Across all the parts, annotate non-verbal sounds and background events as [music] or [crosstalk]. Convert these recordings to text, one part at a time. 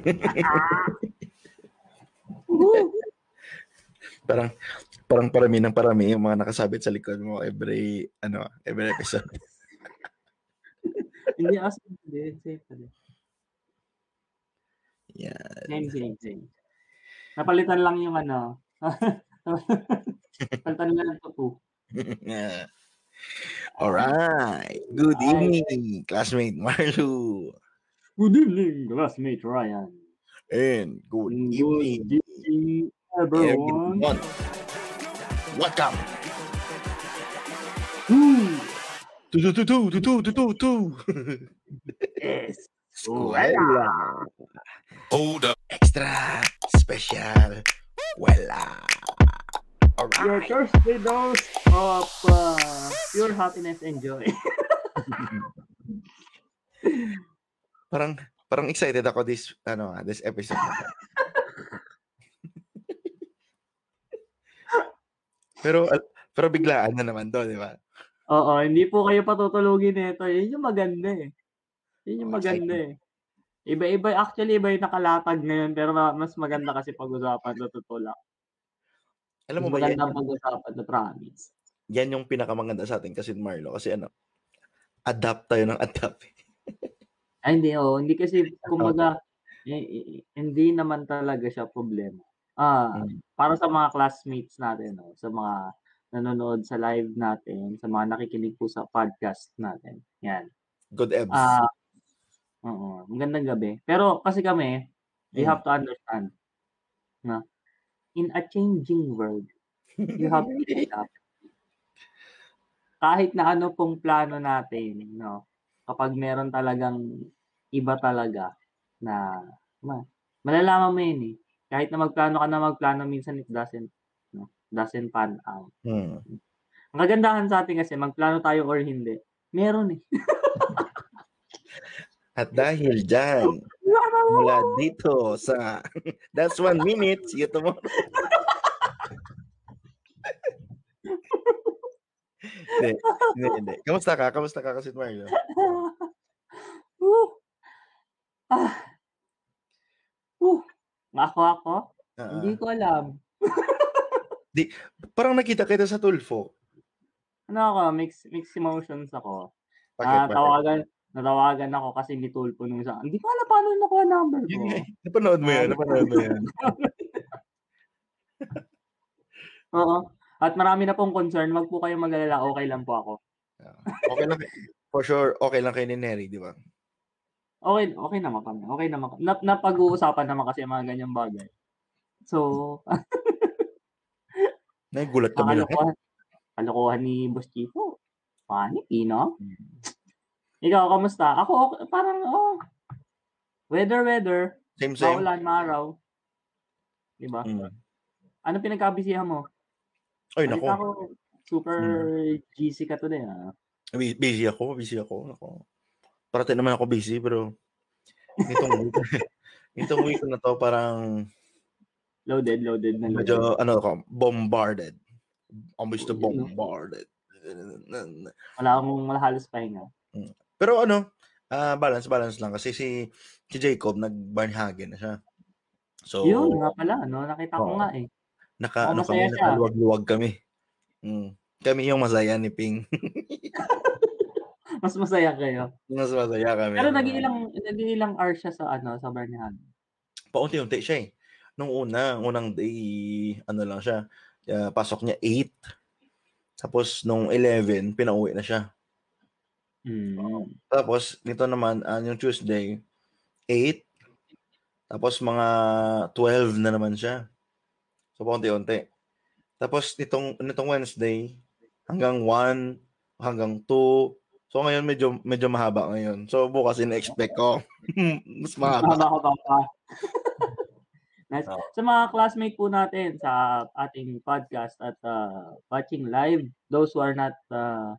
[laughs] parang parang parami ng parami yung mga nakasabit sa likod mo every ano every episode. [laughs] Hindi as hindi safe pa din. Yan. Same, same, same. Napalitan lang yung ano. [laughs] Palitan lang ito po. Alright. Good evening, classmate Marlo. Good evening, classmate Ryan. And good, and evening, evening, everyone. everyone. Welcome. Two, two, two, two, two, two, two, two. yes. [laughs] Oh, Escuela. Hold up. Extra special. Wella. All right. Your Thursday dose of uh, pure happiness and joy. [laughs] Parang parang excited ako this ano ah, this episode. na [laughs] pero al- pero biglaan na naman to, di ba? Oo, hindi po kayo patutulugin nito. Yun yung maganda eh. Yun yung Oh, maganda eh. Iba-iba, actually iba yung nakalatag ngayon pero ma- mas maganda kasi pag-usapan sa totoo lang. Alam mo Mas ba yan, maganda pag-usapan na promise. yan yung pinakamaganda sa atin kasi Marlo kasi ano adapt tayo ng adapt. Ay, hindi, oh. Hindi kasi, kumbaga, eh, hindi naman talaga siya problema. Ah, Mm. para sa mga classmates natin, no, sa mga nanonood sa live natin, sa mga nakikinig po sa podcast natin. Yan. Good ebbs. Ah, oo. Magandang gabi. Pero kasi kami, we Mm. have to understand na in a changing world, you have to [laughs] adapt. Kahit na ano pong plano natin, no, kapag meron talagang iba talaga na ma, malalaman mo yun eh. Kahit na magplano ka na magplano, minsan it doesn't, no, doesn't pan out. Hmm. Ang kagandahan sa atin kasi, magplano tayo or hindi, meron eh. [laughs] At dahil dyan, mula dito sa [laughs] That's One Minute, see you tomorrow. [laughs] hindi, hindi, hindi. Kamusta ka? Kamusta ka kasi Marlo? Woo! Ah. Woo! Ako ako? Ah, Hindi ko alam. [laughs] parang nakita kita sa Tulfo. Ano ako, mix mixed emotions ako. Bakit? Ah, bakit? tawagan, natawagan ako kasi ni Tulpo nung isang, hindi ko alam paano nakuha number ko. Yun nga eh. Napanood mo yan, napanood mo yan. [laughs] Oo. At marami na pong concern, wag po kayong mag-alala, okay lang po ako. Ah, Okay lang, for sure, okay lang kay ni Neri, di ba? Okay, okay naman kami. Okay naman. Nap napag-uusapan naman kasi mga ganyang bagay. So, [laughs] Nagulat kami lang. kalokohan, kalokohan ni Boss Chico. Panik, no? Ikaw, kamusta? Ako, okay, parang, oh, weather, weather. Same, same. Maulan, maaraw. Diba? Mm. Ano pinagkabisihan mo? Ay, nako. Hmm. ko, super GC ka today, ah. Bu- Busy ako, busy ako. Nako. Parati naman ako busy, pero nitong week, [laughs] nitong week na to parang Loaded, loaded na loaded. medyo, ano ako, bombarded. Almost Oh, yun, no? bombarded. Wala akong halos pahinga. Pero ano, ah balance, balance lang. Kasi si, si Jacob, nag-Barnhagen na siya. So, Yun, nga pala, no? Nakita ko nga eh. naka, Oo, ano kami, nakaluwag-luwag kami. Mm. Kami yung masaya ni Ping. [laughs] Mas masaya kayo. Mas masaya kami. Pero nag-iilang, nag-iilang hours siya sa, ano, sa Barnihan. paunti-unti siya eh. Nung una, unang day, ano lang siya, ah, pasok niya 8. Tapos nung 11, pinauwi na siya. Mm. Tapos nito naman, ah, yung Tuesday, 8. Tapos mga 12 na naman siya. So paunti-unti. Tapos nitong, nitong Wednesday, hanggang 1, hanggang 2. So ngayon medyo medyo mahaba ngayon. So bukas in-expect ko [laughs] mas mahaba. Mahaba ka pa [laughs] nice. Oo. Sa mga classmate po natin sa ating podcast at uh, watching live, those who are not uh,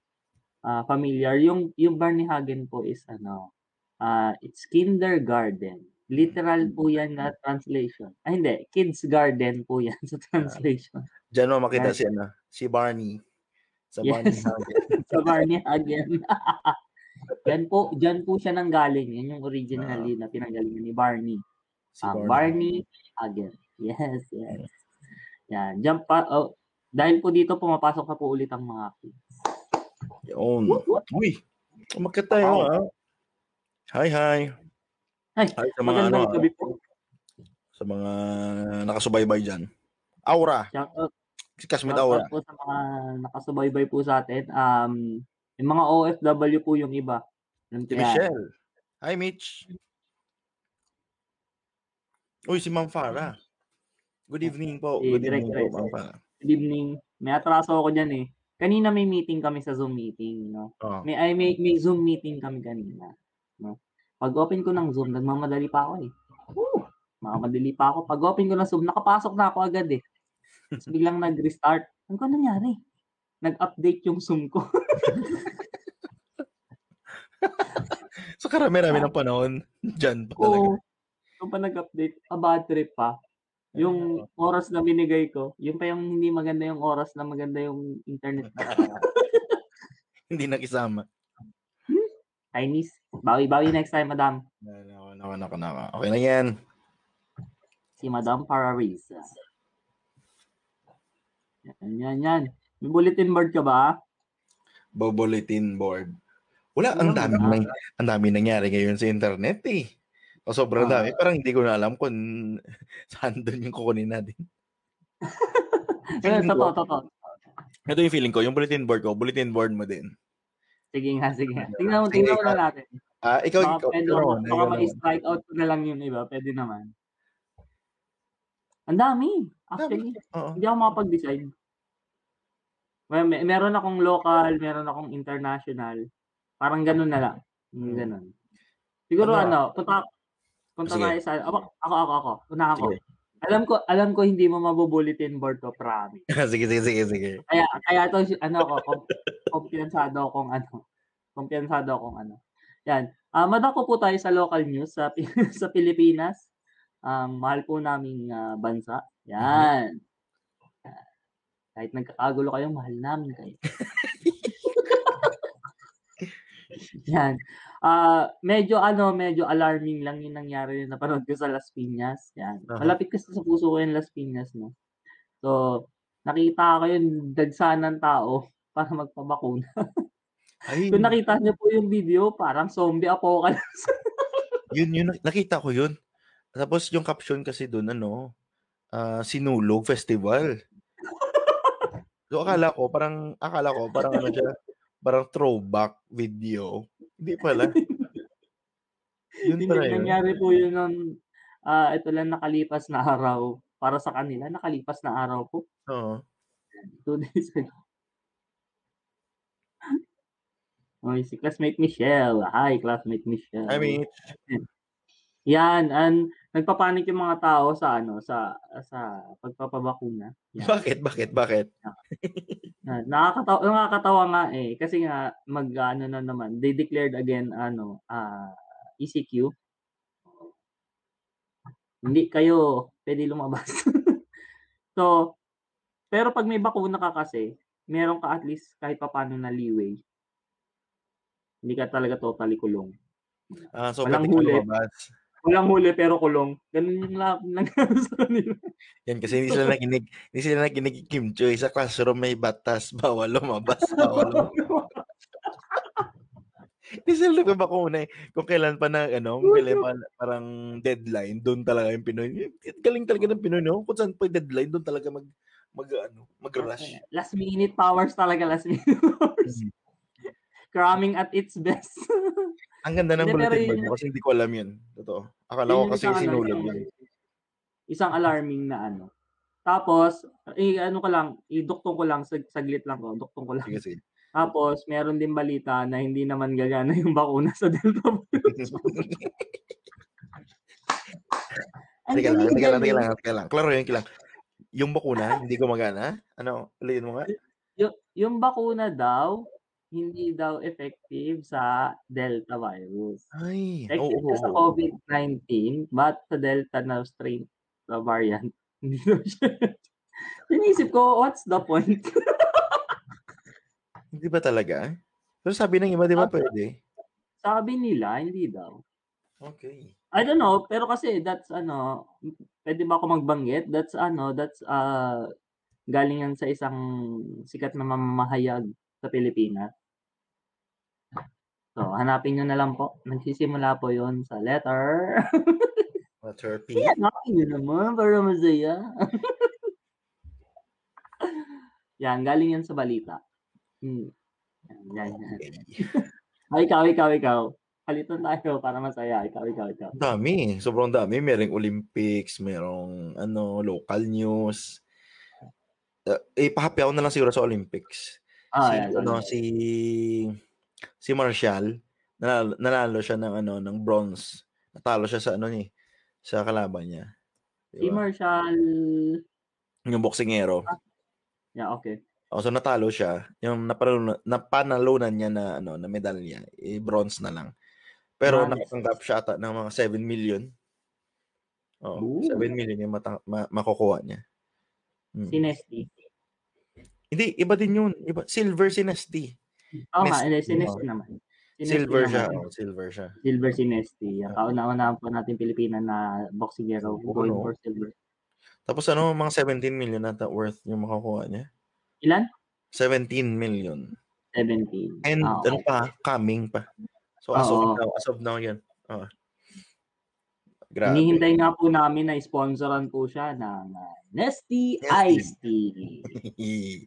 uh, familiar, yung yung Barney Hagen po is ano, uh, it's kindergarten. Literal po yan na translation. Ah, hindi. Kids garden po yan sa translation. Diyan mo makita Yes. si ano, si Barney. Sa Yes. Barney Hagen. [laughs] sa Barney Hagen. [laughs] yan po, dyan po siya nang galing. Yan yung originally na pinanggalingan ni Barney. Si Ang Barney Hagen. Yes, yes. Yan. Diyan pa, oh, dahil po dito, pumapasok na po ulit ang mga kids. Yun. Uy, umakyat tayo Wow. ah. Hi, hi. Hi, Hi sa mga ano, ah, gabi po. sa mga nakasubaybay dyan. Aura. Shout out, Si Kasmit shout Aura. out po sa mga nakasubaybay po sa atin. Um, yung mga OFW po yung iba. Alam Si. Michelle. Hi, Mitch. Uy, si Ma'am Farah. Good evening po. Good evening po, Rez. Ma'am Farah. Good evening. May atraso ako dyan eh. Kanina may meeting kami sa Zoom meeting, no? Oh. May, ay, may, may Zoom meeting kami kanina. No? Pag open ko ng Zoom, nagmamadali pa ako eh. Woo! Makamadali pa ako. Pag open ko ng Zoom, nakapasok na ako agad eh. Tapos biglang nag-restart. Ano ko nangyari? Nag-update yung Zoom ko. [laughs] So karami-rami ng panahon dyan pa talaga. Oo. Yung pa nag-update, a bad trip pa. Yung oras na binigay ko, yun pa yung hindi maganda yung oras na maganda yung internet. [laughs] Hindi nakisama. Chinese. Bawi-bawi next time, madam. Nako, nako, nako, nako. Okay na yan. Si Madam Pararisa. Yan, yan, yan. May bulletin board ka ba? Bulletin board. Wala, ang dami, nang, ang dami nangyari ngayon sa internet eh. O sobrang Ah. dami. Parang hindi ko na alam kung [laughs] saan doon yung kukunin natin. [laughs] Feeling totoo, totoo. Ito yung feeling ko, yung bulletin board ko, bulletin board mo din. Sige nga, sige. Tingnan mo, tingnan mo ikaw. na natin. Ah, ikaw, Baka ikaw, pwede ikaw baka naman. ma-strike out na lang yung iba. Pwede naman. Ang dami. Actually, Oo. hindi ako makapag-decide. May, may, meron akong local, meron akong international. Parang ganun na lang. Yung Hmm. ganun. Siguro Ano? ano, punta, punta Sige. tayo sa, ako, ako, ako, ako. Una ako. Sige. Alam ko, alam ko hindi mo mabubulletin board ko, promise. [laughs] sige, sige, sige, sige. Kaya, kaya to, ano ko, kom, kumpiyansado akong ano, kumpiyansado akong ano. Yan. Ah, madako po tayo sa local news sa, Pi- [laughs] sa Pilipinas. Um, mahal po naming ah, bansa. Yan. Yan. Kahit nagkakagulo kayo, mahal namin kayo. [laughs] Yan. Ah, medyo ano, medyo alarming lang yung nangyari na napanood ko sa Las Piñas. Yan. Aha. Malapit kasi sa puso ko yung Las Piñas, no. So, nakita ko yung dagsa ng tao [laughs] para magpabakuna. Ay, Kung nakita niyo po yung video, parang zombie apocalypse. [laughs] yun, yun, nakita ko yun. Tapos yung caption kasi doon, ano, ah, Sinulog Festival. So [laughs] akala ko, parang, akala ko, parang ano siya, parang throwback video. Hindi pala. Yun Hindi pala yun. nangyari po yun ng ah, ito lang nakalipas na araw. Para sa kanila, nakalipas na araw po. Oo. Two days ago. [laughs] Oy, si classmate Michelle. Hi, classmate Michelle. I mean, Yan, and nagpapanik yung mga tao sa ano, sa sa pagpapabakuna. Yan. bakit, bakit, bakit? [laughs] Na, nakakatawa, nakakatawa nga eh kasi nga mag ano na naman, they declared again ano, ah ECQ. Hindi kayo pwede lumabas. [laughs] so, pero pag may bakuna ka kasi, meron ka at least kahit papaano na leeway. Hindi ka talaga totally kulong. Ah, so, Walang pwede ka lumabas. Walang huli pero kulong. Ganun yung lang [laughs] nangyari sa kanila. Yan, kasi hindi sila nakinig, hindi sila nakinig Kim Choy. Sa classroom may batas, [laughs] bawal lumabas, bawal lumabas. Hindi sila nagpapakuna eh. Kung kailan pa na, ano, kung kailan pa parang deadline, doon talaga yung Pinoy. Galing talaga ng Pinoy, no? Kung saan pa yung deadline, doon talaga mag, mag, ano, mag-rush. Last minute powers talaga, last minute powers. Mhm. Cramming at its best. [laughs] Ang ganda ng bulletin board mo kasi hindi ko alam yun. Totoo. Akala ko kasi ano, sinulog yun. Isang alarming na ano. Tapos, eh, ano ko lang, iduktong ko lang, sag, saglit lang ko, duktong ko lang. Sige, sige. Tapos, meron din balita na hindi naman gagana yung bakuna sa Delta. [laughs] Ang Teka lang, teka lang, teka lang, teka lang. Klaro yun, lang. Yung bakuna, hindi gumagana? Ano? Ulitin mo nga? Yung, yung bakuna daw, hindi daw effective sa Delta virus. Ay, Effective siya sa oo. COVID-19, but sa Delta na strain, na variant, [laughs] hindi daw siya. [laughs] Sinisip ko, what's the point? Hindi ba talaga? Pero sabi ng iba, di ba pwede? Sabi nila, hindi daw. Okay. I don't know, pero kasi that's ano, pwede ba ako magbanggit? That's ano, that's uh, galing yan sa isang sikat na mamamahayag sa Pilipinas. So, hanapin nyo na lang po. Nagsisimula po yon sa letter. [laughs] Letter P. Kaya hanapin nyo naman para masaya. [laughs] yan, galing yan sa balita. Hmm. Yan, yan, yan. [laughs] Ay, ikaw, ikaw, ikaw. Palitan tayo para masaya. Ikaw, ikaw, ikaw. Dami. Sobrang dami. Merong Olympics, merong ano, local news. Uh, eh, pahapi ako na lang siguro sa Olympics. Ah, si, yan, ano, sorry. si si Marshall, nanalo, nanalo siya ng ano ng bronze. Natalo siya sa ano ni sa kalaban niya. Si Diba? Marshall. Yung boksingero. Yeah, okay. O, so natalo siya. Yung napanalunan, napanalunan niya na ano na medalya, eh, bronze na lang. Pero Nice. nakatanggap siya ata ng mga 7 million. Oh, Ooh. 7 million yung mata- ma- makukuha niya. Hmm. Si Nesty. Hindi, iba din yun. Iba, silver si Nesty. Oo nga, Nesty, si Nesty oh. naman. Si Nesty Silver naman. siya. Oh, silver siya. Silver si Nesty. Ah. kauna-unahan po natin Pilipina na boxingero Oo, going no? for silver. Tapos ano, mga 17 million ata worth yung makukuha niya. Ilan? 17 million. 17. And Ah, ano pa, coming pa. So as Oo. of now, as of now yan. Oh. Grabe. Hinihintay nga po namin na sponsoran po siya ng uh, Nesty Nesty. Iced Tea.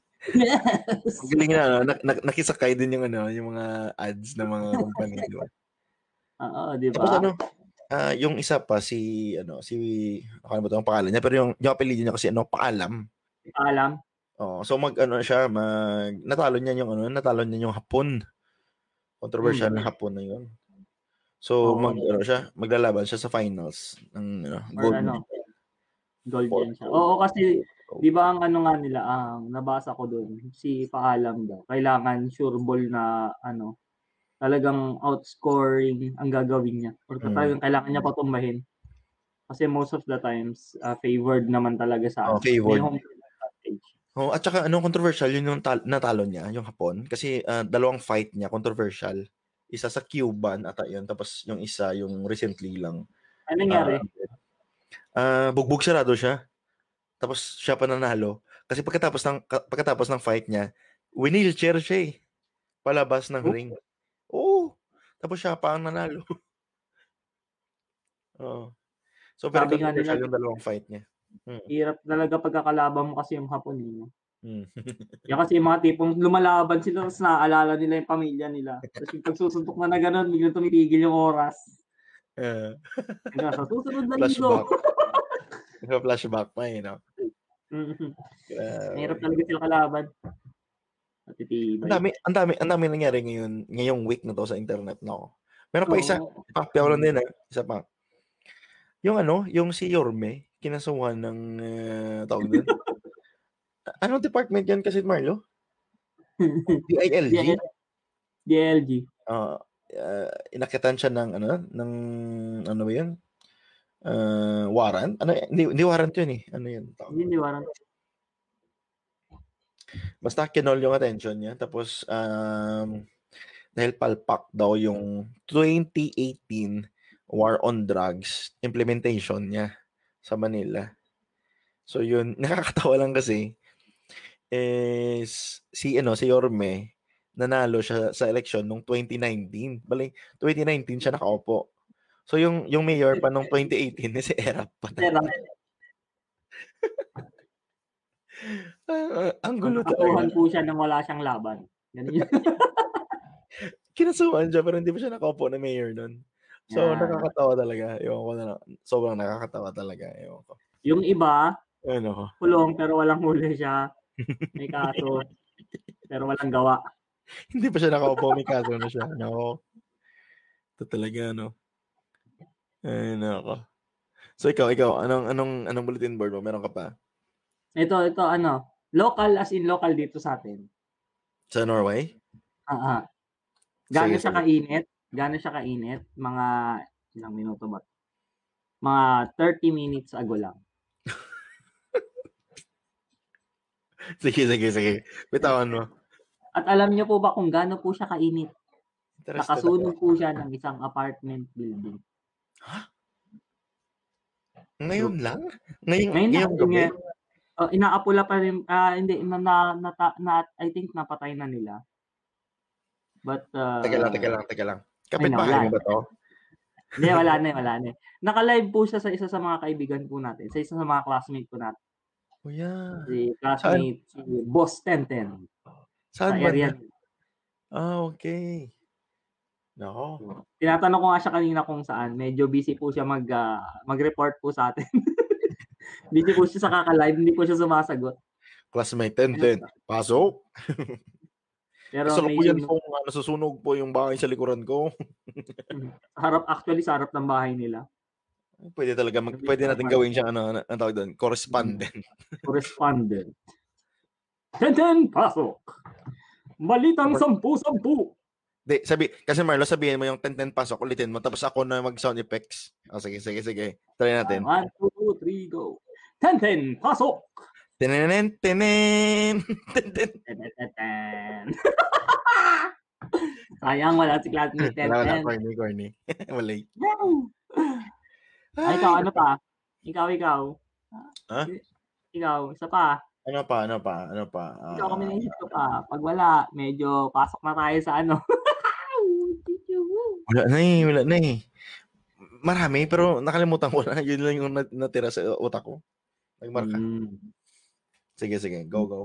[laughs] Yes! Ang galing na, ano, nak- nak- nakisakay din yung ano, yung mga ads ng mga company. di ba? Oo, di Tapos ba? ano, ah, yung isa pa si ano, si nakalimutan ko ang pangalan niya, pero yung yung apelyido niya kasi ano, Paalam. Alam. Oh, so mag ano siya, mag natalo niya yung ano, natalo niya yung Hapon. Controversial Hmm. na Hapon na yun. So Oo. mag ano siya, maglalaban siya sa finals ng ano, gold. ano. Gold siya. Oo, kasi di ba ang ano nga nila, ang nabasa ko doon, si Paalam daw, kailangan sure ball na ano, talagang outscoring ang gagawin niya. Or Mm. talagang kailangan niya patumbahin. Kasi most of the times, uh, favored naman talaga sa Oh, favored. home. Oh, at saka ano controversial yun yung tal- natalo niya, yung Hapon kasi ah, dalawang fight niya controversial. Isa sa Cuban ata yun, tapos yung isa yung recently lang. Ano nangyari? Ah, bugbog sarado siya. Tapos siya pa nanalo kasi pagkatapos ng ka- pagkatapos ng fight niya, wheelchair siya eh. Palabas ng Oh. ring. Oo. Tapos siya pa ang nanalo. [laughs] Oo. So Sabi nga nila- yung dalawang fight niya. Hmm. Hirap talaga pagkakalaban mo kasi yung hapon eh. Hmm. [laughs] Yan kasi yung mga tipong lumalaban sila tapos naaalala nila yung pamilya nila. Tapos yung pagsusuntok na na gano'n, biglang tumitigil yung oras. Eh, Hanggang sa susunod na flashback. [laughs] flashback pa eh, no? [laughs] Grabe. Mahirap talaga sila kalaban. At Ang dami, ang dami, ang dami nangyari ngayon, ngayong week na to sa internet ako. Meron pa isa, papiaw lang din ah, isa pa. Yung ano, yung si Yorme, kinasuhan ng uh, tawag doon. [laughs] Anong department yan kasi Marlo? DILG? DLG. Uh, uh, inakitan siya ng ano, ng ano ba yun? Uh, warrant? Ano, hindi, hindi warrant yun eh. Ano yun? Hindi, hindi warang. Basta kinol yung attention niya. Tapos, um, dahil palpak daw yung 2018 War on Drugs implementation niya sa Manila. So yun, [laughs] nakakatawa lang kasi is si ano si Yorme nanalo siya sa election nung 2019. Bali 2019 siya nakaupo. So yung yung mayor pa nung 2018 ni si Erap pa. Pero, [laughs] Ah, ang gulo talaga. po siya nang wala siyang laban. Ganun yun. [laughs] Kinasuhan siya pero hindi pa siya nakaupo na mayor nun. So, Yeah. nakakatawa talaga. Ewan ko na lang. Sobrang nakakatawa talaga. Ewan ko. Yung iba, Ano? kulong pero walang huli siya. [laughs] May kaso. pero walang gawa. Hindi pa siya nakaupo. May kaso na siya. Nako. Ito talaga, no? Ay, nako. So, ikaw, ikaw, anong, anong, anong bulletin board mo? Meron ka pa? Ito, ito ano, local as in local dito sa atin. Sa Norway? Ah, ah. Gaano siya kainit? Gaano siya kainit? Mga ilang minuto ba? Mga 30 minutes ago lang. [laughs] Sige, sige, sige. Bitawan mo. At alam niyo po ba kung gaano po siya kainit? Nakasunog po siya ng isang apartment building. Ngayon lang? Ngayon, Ngayon ngayong gabi? nga, oh, inaapula pa rin, ah, hindi, na, na, na, na, I think napatay na nila. But, uh, Teka lang, teka lang, teka lang. Ay, Kapitbahay nawala. mo ba to? Hindi, wala na, wala na. Naka-live po siya sa isa sa mga kaibigan po natin, sa isa sa mga classmate po natin. Oh, yeah. Si classmate, si Boss Tenten. Sa Saan ba? area. Ah, okay. Nako. Tinatanong ko nga siya kanina kung saan. Medyo busy po siya mag, ah, mag-report po sa atin. [laughs] busy po siya sa kaka-live, hindi po siya sumasagot. Classmate 10-10. Pasok. [laughs] Pero may po yan po, uh, nasusunog po yung bahay sa likuran ko. harap, actually sa harap ng bahay nila. Pwede talaga, mag, pwede natin gawin siya, ano, ano, ang tawag doon, correspondent. Correspondent. Tenten, pasok! Balitang sampu-sampu! Di, sabi, kasi Marlo, sabihin mo yung 10-10 pasok, ulitin mo, tapos ako na mag-sound effects. O, sige, sige, sige. Try natin. One, two, three, go. Tenten, pasok! Tinenen, tenen, [laughs] tenten. Tenten. [laughs] Sayang, wala si classmate Wala, wala, Tenten. corny, corny. [laughs] Wala. Ay, ikaw, ano pa? Ikaw, ikaw. Ha? Ikaw, isa pa. Ano pa, ano pa, ano pa? Ikaw kami Ah, naisip ko pa. Pag wala, medyo pasok na tayo sa ano. Wala na eh, wala na eh. Marami, pero nakalimutan ko na. [laughs] Yun lang yung nat- natira sa utak ko. Nagmarka. Mm. Sige, sige. Go, go.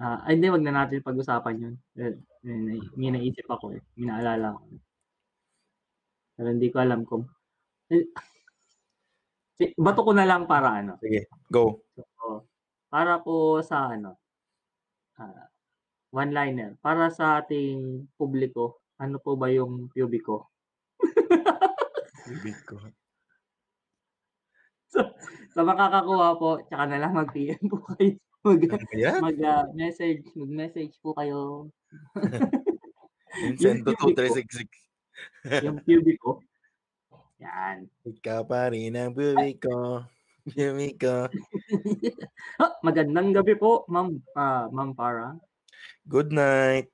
Ah, ay, hindi, wag na natin pag-usapan yun. Eh, May, naisip ako eh. May naalala ko. Pero hindi ko alam kung... Eh, bato ko na lang para ano. Sige, go. So, para po sa ano, ah, one-liner. Para sa ating publiko, ano po ba yung pubico? Bibig ko. Sa [laughs] makakakuha po, tsaka na lang mag-PM po kayo. Mag, Ano yan? mag ah, message, mag-message po kayo [laughs] Vincent Yung bibig ko. 2366. yung pubico. Yan. Ikaw pa rin ang bibig ko. Bibig ko. Ah, [laughs] magandang gabi po, Ma'am ah, Ma'am Para. Good night.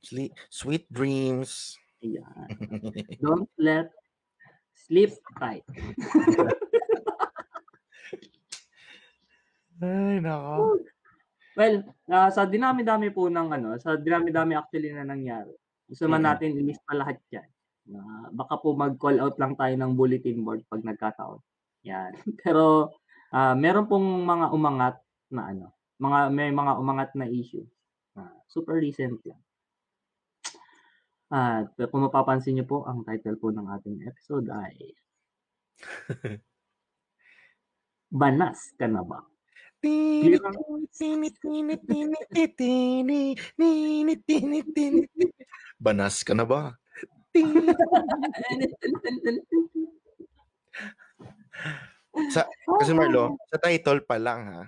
Sleep, sweet dreams. Ayan. [laughs] Don't let sleep tight. Ay, nako. Well, ah, sa dinami-dami po ng ano, sa dinami-dami actually na nangyari. Gusto man Mm. natin ilista lahat 'yan. Na baka po mag-call out lang tayo ng bulletin board pag nagkataon. Yan. [laughs] Pero ah, meron pong mga umangat na ano, mga may mga umangat na issue. na super recent lang. At kung mapapansin niyo po, ang title po ng ating episode ay [laughs] Banas ka na ba? Banas ka na ba? [laughs] [laughs] Sa, kasi Marlo, sa title pa lang ha,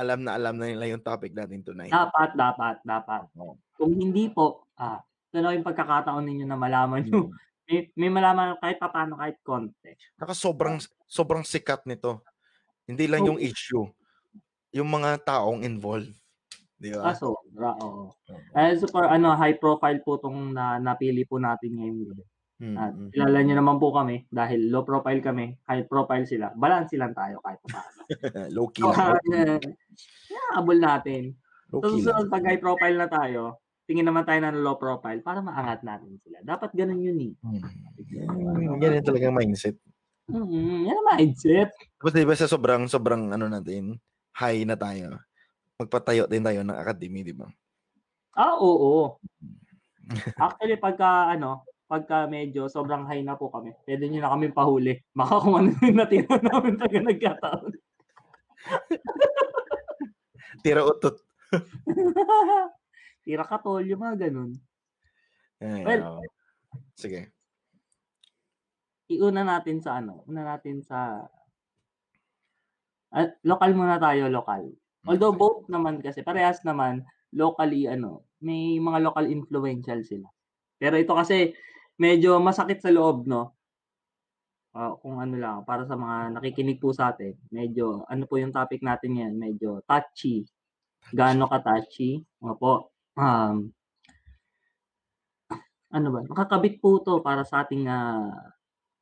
alam na alam na nila yung topic natin tonight. Dapat, dapat, dapat. Kung hindi po, ah, ito na yung pagkakataon ninyo na malaman nyo. Hmm. May, may malaman kahit paano, kahit konti. Saka sobrang sobrang sikat nito. Hindi lang yung issue, yung mga taong involved. Di ba? Ah, sobra, oo. Eh, super, ano, high profile po itong na, napili po natin ngayon. Mm, At mm. kilala nyo naman po kami dahil low profile kami, high profile sila. Balance lang tayo kahit paano. [laughs] Low key So, lang. yeah, abol natin. Low So, key lang. susunod pag high profile na tayo, tingin naman tayo ng low profile para maangat natin sila. Dapat ganun yun eh. Mm. Ganyan talagang mindset. Mm, yan ang mindset. Tapos di ba sa sobrang, sobrang ano natin, high na tayo, magpatayo din tayo ng academy, di ba? Ah, oo. Actually, pagka, ano, pagka medyo sobrang high na po kami, pwede nyo na kami pahuli. Baka kung ano yung natira [laughs] namin taga nagkataon. [laughs] Tira utot. [laughs] Tira katol, yung mga ganun. Ay, Well, oo. Sige. Iuna natin sa ano, una natin sa at local muna tayo, local. Although both naman kasi parehas naman locally ano, may mga local influential sila. Pero ito kasi medyo masakit sa loob, no? Ah, kung ano lang, para sa mga nakikinig po sa atin, medyo ano po yung topic natin ngayon, medyo touchy. Gaano ka touchy? Nga po. Um, ano ba, nakakabit po 'to para sa ating, ah,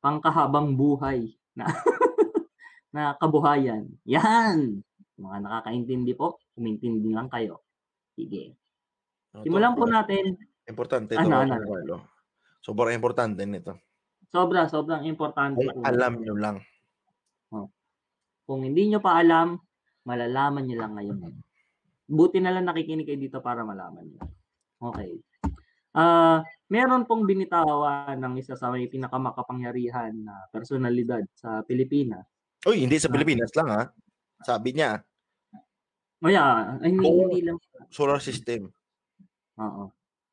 pangkahabang buhay na [laughs] na kabuhayan. 'Yan! Mga nakakaintindi po, umintindi lang kayo. Sige. Oh, Simulan po natin. importante ito, Ano, Kuya ano? Sobrang importante nito. Sobra, sobrang importante Kung po. alam niyo lang. Kung hindi nyo pa alam, malalaman nyo lang ngayon. Buti na lang nakikinig kayo dito para malaman nyo. Okay. Ah, meron pong binitawan ng isa sa may pinakamakapangyarihan na personalidad sa Pilipinas. Uy, hindi sa Ah. Pilipinas lang ha. Sabi niya, O yeah, ay, hindi, Oo. hindi lang. solar system. Oo.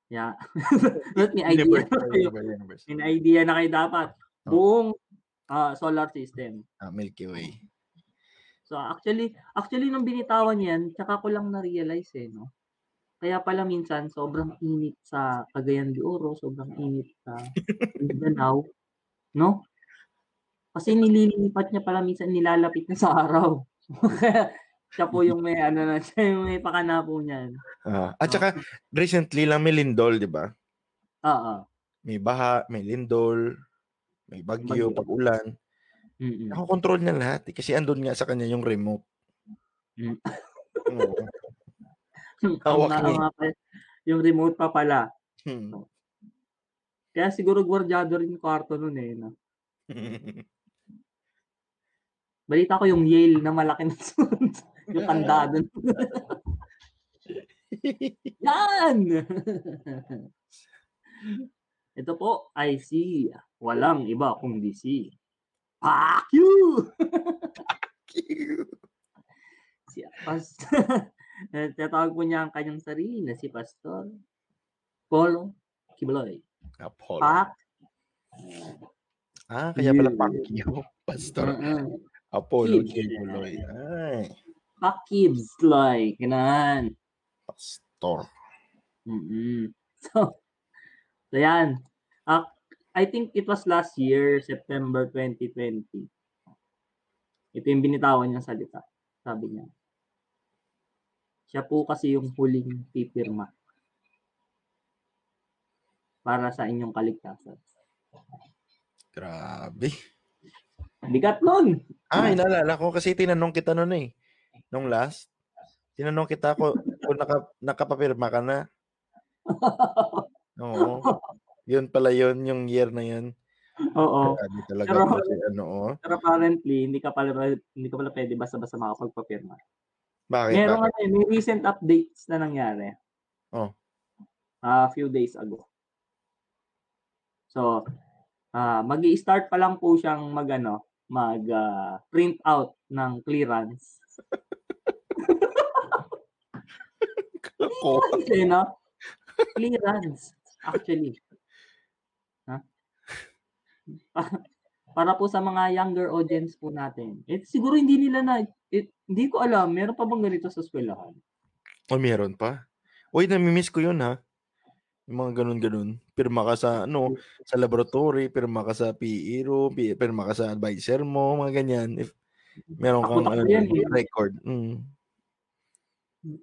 Yeah. [laughs] But may idea Universe. May idea na kayo dapat. Oh. Buong ah, solar system. Ah, Milky Way. So actually, actually nung binitawan yan, tsaka ko lang na-realize eh, no? Kaya pala minsan sobrang init sa Cagayan de Oro, sobrang init sa [laughs] Mindanao, no? Kasi nililipat niya pala minsan nilalapit na sa araw. [laughs] Kaya siya po yung may ano na, [laughs] siya yung may pakana po niyan. Ah, at saka, recently lang may lindol, di ba? Oo. May baha, may lindol, may bagyo, Bagyo. pag-ulan. Mm. Nakokontrol niya lahat eh, kasi andun nga sa kanya yung remote. Mm. Oo. [laughs] Hawak na- niya. yung remote pa pala. Hmm. Kaya siguro gwardyado rin yung kwarto nun eh. No? [laughs] Balita ko yung Yale na malaki na sunod. Yung kandado. [laughs] Yan! Ito po ay si walang iba kundi si Pacquiao! si Pastor. [laughs] Tatawag po niya ang kanyang sarili na si Pastor Polo Kibuloy. Apollo. Pac. Ah, kaya pala. Pacquiao. Pastor Uh-uh. Apollo Kids. Kibuloy. Ay, Pac Kids like. Ganun. pastor. mm [laughs] So, so yan. Ah, I think it was last year, September 2020. Ito yung binitawan niyang salita. Sabi niya. Siya po kasi yung huling pipirma para sa inyong kaligtasan. Grabe. Bigat nun! Ah, inaalala ko kasi tinanong kita noon eh. Nung last. Tinanong kita ko kung naka, nakapapirma ka na. [laughs] Oo. Yun pala yun, yung year na yun. Oo. Grabe talaga Pero- to si ano, oh. Pero apparently, hindi ka pala, hindi ka pala pwede basta-basta makapagpapirma. Bakit? Meron bakit? ano, may recent updates na nangyari. Oh. A few days ago. So, ah magi start pa lang po siyang magano, mag ah, print out ng clearance. Ako. Kasi no? Clearance actually. Pa- [laughs] Para po sa mga younger audience po natin. Eh, siguro hindi nila na, eh, hindi ko alam, meron pa bang ganito sa eskwelahan? Oh, meron pa. Uy, namimiss ko yun ha. Yung mga ganun-ganun. Pirma ka sa, ano, sa laboratory, pirma ka sa PERO, pi- pirma ka sa advisor mo, mga ganyan. If meron kang ano, yan eh. record. Mm.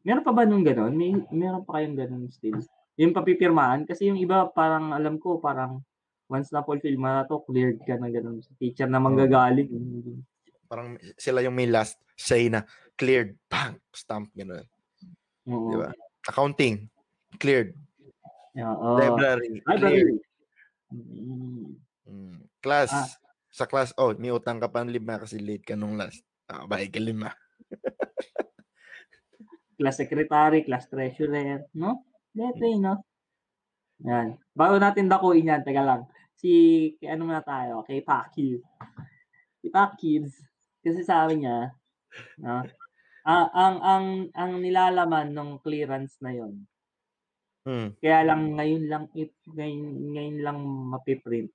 Meron pa ba nung gano'n? May meron pa kayong gano'n still? Yung papipirmahan kasi yung iba parang alam ko parang once na fulfill mo na to, cleared ka na gano'n sa teacher na manggagaling. Parang sila yung may last say na cleared, bang, stamp, gano'n. Oo. Di ba? Accounting, cleared. Oo. Library, cleared. Library. Mm. Class, Ah. sa class, oh, may utang ka pa ng lima kasi late ka nung last. Ah, bahay ka lima. [laughs] Class secretary, class treasurer, no? Dito eh, no? Yan. Bago natin dakuin yan, teka lang. Si, kay ano muna tayo, kay Paki. Si Pakids, kasi sabi niya, no? Ah, ang ang ang nilalaman ng clearance na yon Mm. Kaya lang ngayon lang it ngayon, ngayon lang mapiprint.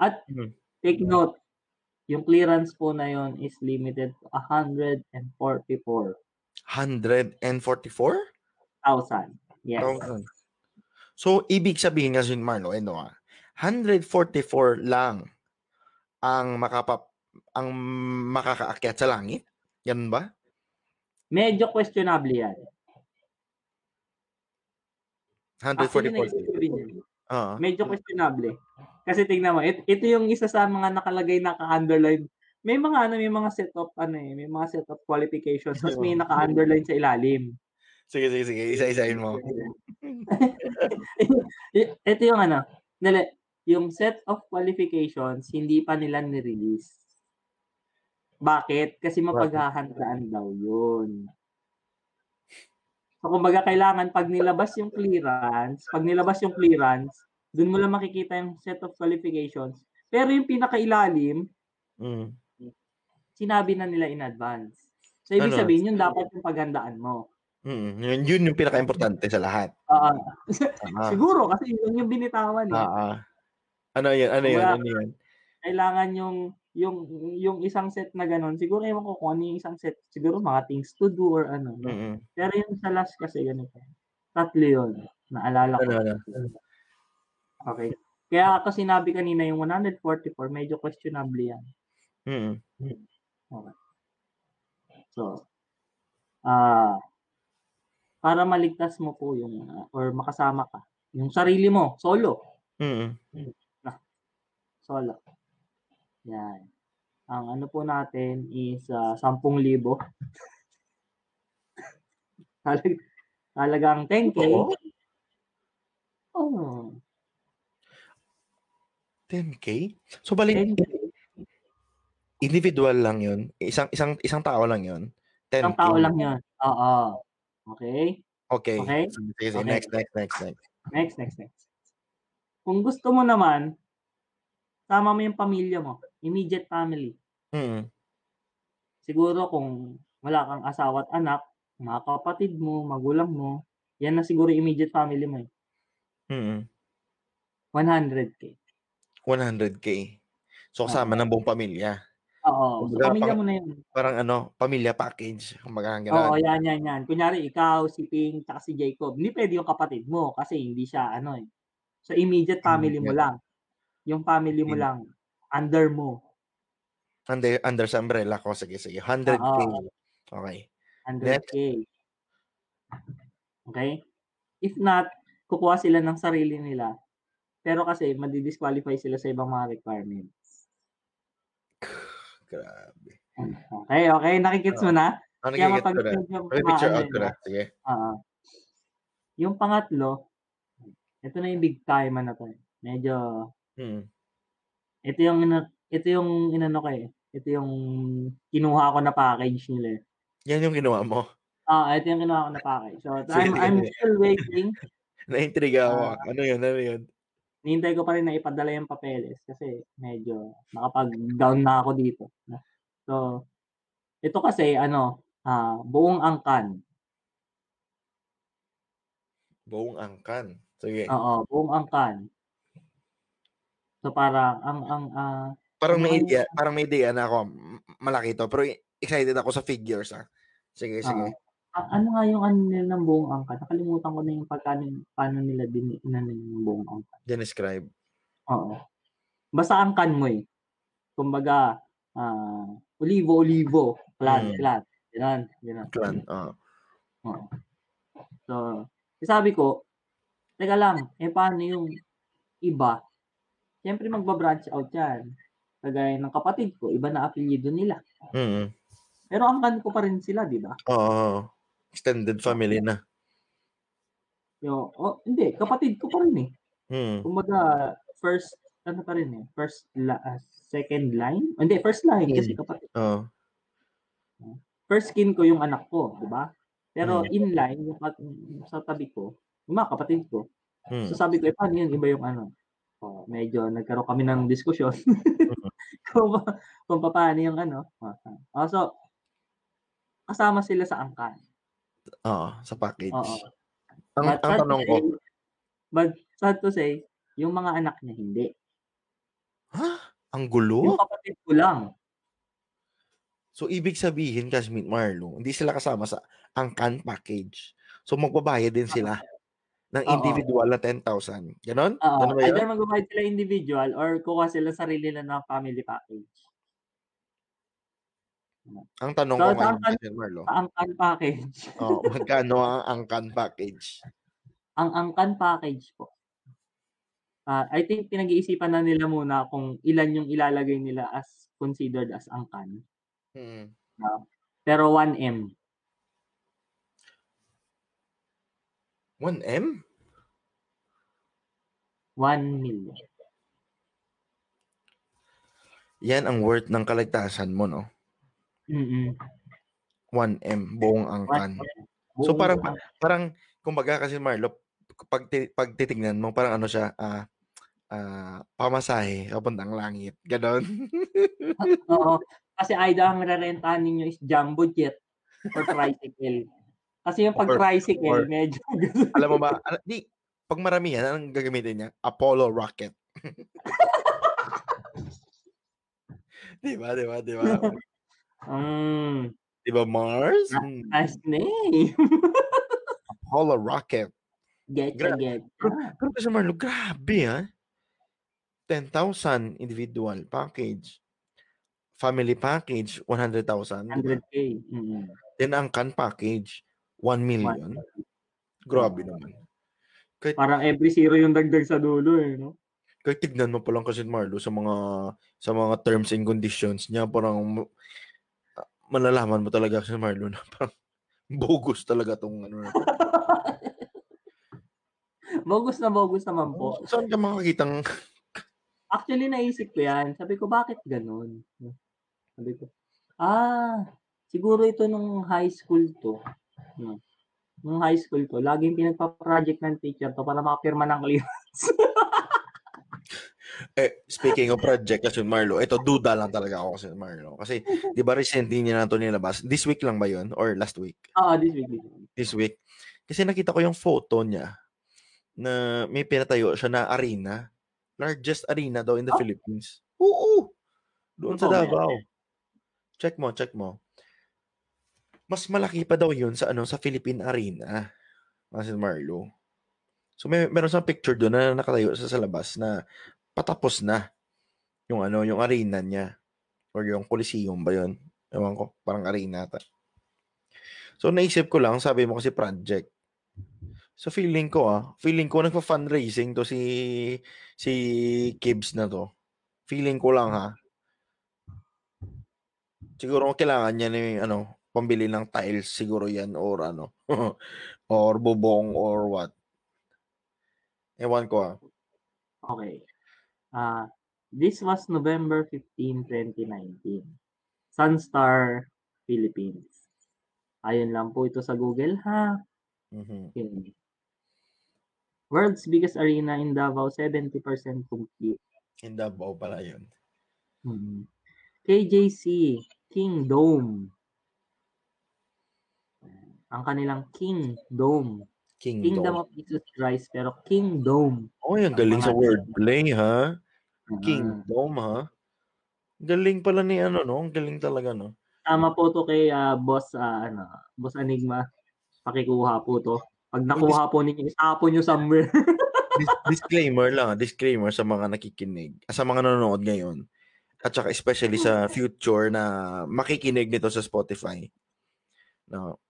At Mhm. take note, yung clearance po na yon is limited to 144,000. 144? Yes. Thousand. So, ibig sabihin kasi Marlo, ano ah, 144 lang ang makapa ang makakaakyat sa langit? Yan ba? Medyo questionable yan. Actually, 144. naisip ko rin yan. Oo. medyo questionable. Kasi tingnan mo, it, ito yung isa sa mga nakalagay naka-underline. May mga ano, may mga set of ano eh, may mga set of qualifications tapos may naka-underline sa ilalim. Sige, sige, sige. Isa-isahin mo. [laughs] Ito yung ano, nila, yung set of qualifications hindi pa nila ni-release. Bakit? Kasi mapaghahandaan daw yun. So, kumbaga, kailangan pag nilabas yung clearance, pag nilabas yung clearance, dun mo lang makikita yung set of qualifications. Pero yung pinakailalim, Mm. Sinabi na nila in advance. So, ibig Ano? sabihin, yun dapat yung paghandaan mo. Mm. Yun, yun yung pinaka-importante sa lahat. Ah, Ah. [laughs] siguro, kasi yun yung binitawan eh. Ah. Ano yun? Ano yun? Ano yun? kailangan yung yung yung isang set na ganun, siguro ewan ko kung ano yung isang set, siguro mga things to do or ano. no? Mm-mm. Pero yung sa last kasi ganito. Tatlo yun. Naalala ko. Ano, ano? Okay. Kaya ako sinabi kanina yung 144, medyo questionable yan. Mm-mm. Okay. So, ah para maligtas mo po yung ah, or makasama ka, yung sarili mo, solo. Mm-mm. Solo. Yan. Ang ano po natin is uh, 10,000. [laughs] Talag talagang 10K. Oo. Oh, 10K? So, balik, 10K. Individual lang yun? Isang, isang, isang tao lang yun? 10K? Isang tao lang yun. Oo. Okay? Okay. Okay? Sige, sige, sige. Okay. Next, next, next, next. Next, next, next. Kung gusto mo naman, sama mo yung pamilya mo, immediate family. Mm-mm. Siguro kung wala kang asawa at anak, mga kapatid mo, magulang mo, yan na siguro immediate family mo eh. Mm-mm. 100k. 100K. So, kasama ng buong pamilya. Oo. So, Kumbaga, pamilya pang- mo na yun. Parang ano, pamilya package. Kumbaga, Oo, gano'n. yan, yan, yan. Kunyari, ikaw, si Ping, tsaka si Jacob. Hindi pwede yung kapatid mo kasi hindi siya, ano eh. So, immediate family mo Immediate. lang. Yung family mo In- lang. Under mo. Under, under sa umbrella ko. Sige, sige. 100K. Oo. Okay. 100k. Okay? If not, kukuha sila ng sarili nila. Pero kasi, madidisqualify sila sa ibang mga requirements. Grabe. Okay, okay. Nakikits mo na? Ano Kaya gigit ko na? mapag yung picture out ko ano na. Sige. Oo. Yung pangatlo, ito na yung big time na to. eh. Medyo, Hmm. ito yung, ito yung inano ko eh. Ito yung kinuha ko na package nila. eh. Yan yung ginawa mo. Ah, ito yung kinuha ko na package. So, I'm, I'm still waiting. [laughs] Naintriga ako. Ah. ano yun? Ano yun? Nihintay ko pa rin na ipadala yung papeles kasi medyo nakapag-down na ako dito. So, ito kasi, ano, ah, buong angkan. Buong angkan. Sige. Oo, buong angkan. So, parang, ang, ang, ah, Parang may idea, parang may idea na ako. Malaki to. Pero excited ako sa figures ah. Sige, sige. Ah, ano nga yung ano nila ng buong angkan? Nakalimutan ko na yung pagkano, paano nila din inano yung buong angkan. Describe. Oo. Basta angkan mo eh. Kumbaga, ah, olivo-olivo, plant, Mm. plant. Ganun, ganun. Clan. Oh. Oo. So, sabi ko, teka lang, eh paano yung iba? Siyempre magba-branch out yan. Kagaya ng kapatid ko, iba na apelyido nila. Mm. Pero angkan ko pa rin sila, di ba? Oo. Extended family na. Yo, oh, hindi, kapatid ko pa rin eh. Mm. Kumbaga, first, ano pa rin eh, first, la, ah, second line? Hindi, first line kasi kapatid. Oh. First skin ko yung anak ko, di ba? Pero Mm. in line, yung, sa tabi ko, yung mga kapatid ko, Mm. So sabi ko, eh, paano yun? Iba yung ano. Oh, medyo nagkaroon kami ng diskusyon. [laughs] kung, pa- kung pa- paano yung ano. Oh, so, kasama sila sa angkan. Oo, sa package. Oo. Ang, But ang sad to tanong ko, say- But sad to say, yung mga anak niya hindi. ha? Ang Yung gulo? kapatid ko lang. So, ibig sabihin, Kasmit Marlo, hindi sila kasama sa angkan package. So, magbabayad din sila ng Oo. individual na 10,000. Ganon? Oo. Ganon ba yun? Either mag-provide sila individual or kuha sila sarili nila ng family package. Ang tanong So, ko ngayon, Kasmit Marlo, angkan package. oh, [laughs] magkano ang angkan package? Ang angkan package po Ah, I think pinag-iisipan na nila muna kung ilan yung ilalagay nila as considered as angkan. Mm. Ah, pero 1M. 1M? 1 million. Yan ang worth ng kaligtasan mo, no? Mm. 1M, buong angkan. So parang ang- parang kumbaga kasi Marlo, pag pag titingnan mo parang ano siya, ah ah, pamasahe papuntang langit. Ganon. [laughs] Oo. Kasi either ang rerentahan ninyo is jumbo jet or tricycle. Kasi yung pag tricycle, or- medyo [laughs] Alam mo ba, ala- di pag maramihan, anong gagamitin niya? Apollo rocket. [laughs] di ba, di ba, di ba? Mm, Di ba Mars? Hmm, nice name. [laughs] Apollo rocket. Get Gra- get. Pero kasi Marlo, grabe ha. 10,000 individual package. Family package, 100,000. di ba? 100k. Mm. Then ang can package, 1 million. Grabe naman. Kahit, Parang every zero yung dagdag sa dulo eh, no? kahit tignan mo pa lang kasi Marlo sa mga sa mga terms and conditions niya parang malalaman mo talaga kasi Marlo na parang [laughs] bogus talaga tong ano. [laughs] Bogus na bogus naman po. Saan ka makakitang [laughs] Actually, naisip ko yan. Sabi ko, bakit ganun? Sabi ko, ah, siguro ito nung high school to. No. Nung high school to, laging pinagpa-project ng teacher to para makapirma ng clearance. Eh, speaking of project kasi Marlo, ito duda lang talaga ako kasi Marlo. Kasi 'di ba recently niya na to nilabas? This week lang ba 'yon or last week? Ah, this week. This week. This week. Kasi nakita ko yung photo niya na may pinatayo siya na arena. Largest arena daw in the Oh. Philippines. Oo. Doon sa Davao. Check mo, check mo. Mas malaki pa daw 'yun sa ano sa Philippine Arena. Kasi Marlo. So may meron sa picture doon na nakatayo sa, sa labas na patapos na yung ano, yung arena niya or yung Coliseum ba 'yon? Ewan ko, parang arena ata. So naisip ko lang, sabi mo kasi project. So feeling ko ah, feeling ko nagpa-fundraising to si si Kibbs na to. Feeling ko lang ha. Siguro kailangan niya ni ano, pambili ng tiles siguro yan or ano [laughs] or bubong or what. Ewan ko ah. Okay. Ah, this was November 15, 2019. Sunstar Philippines. Ayun lang po ito sa Google ha. Mhm. Yun. World's biggest arena in Davao, 70% complete. In Davao pala yun. Mhm. KJC, King Dome. Ang kanilang King Dome. Kingdom. Kingdom of Jesus Christ, pero King Dome. Oh, ang galing sa wordplay ha. Ah, Kingdom ha. Galing pala ni ano no, ang galing talaga no. Tama po to kay ah, boss ah, ano, boss Enigma. Pakikuha po to. Pag nakuha po ninyo, isapo nyo somewhere. [laughs] Dis- disclaimer lang, ah, disclaimer sa mga nakikinig, ah, sa mga nanonood ngayon. At saka especially sa [laughs] future na makikinig nito sa Spotify. No.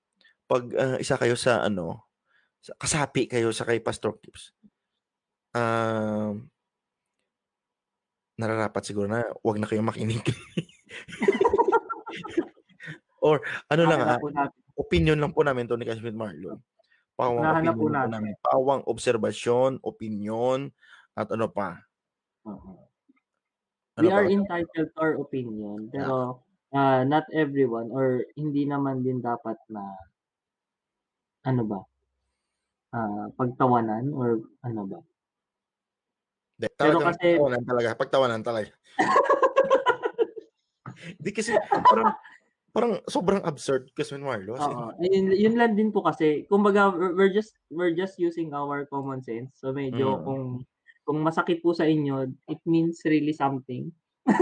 Pag ah, isa kayo sa ano, sa- kasapi kayo sa kay Pastor Kips. Um nararapat siguro na wag na kayong makinig. [laughs] Or ano lang ah, Nahanap po natin. opinion lang po namin to ni Kashmir Marlon. Pawang Nahanap opinion po natin. namin. Pawang obserbasyon, opinion, at ano pa. Oo. Ano We pa? are entitled to our opinion, pero ah, not everyone or hindi naman din dapat na ano ba? Ah, pagtawanan or ano ba? Hindi, Pero talagang kasi- pagtawanan talaga. Pagtawanan talaga. [laughs] Hindi kasi parang parang sobrang absurd kasi Marlo. Oo. Yun, yun lang din po kasi, kumbaga, we're we're just we're just using our common sense. So medyo Mm. kung kung masakit po sa inyo, it means really something. [laughs]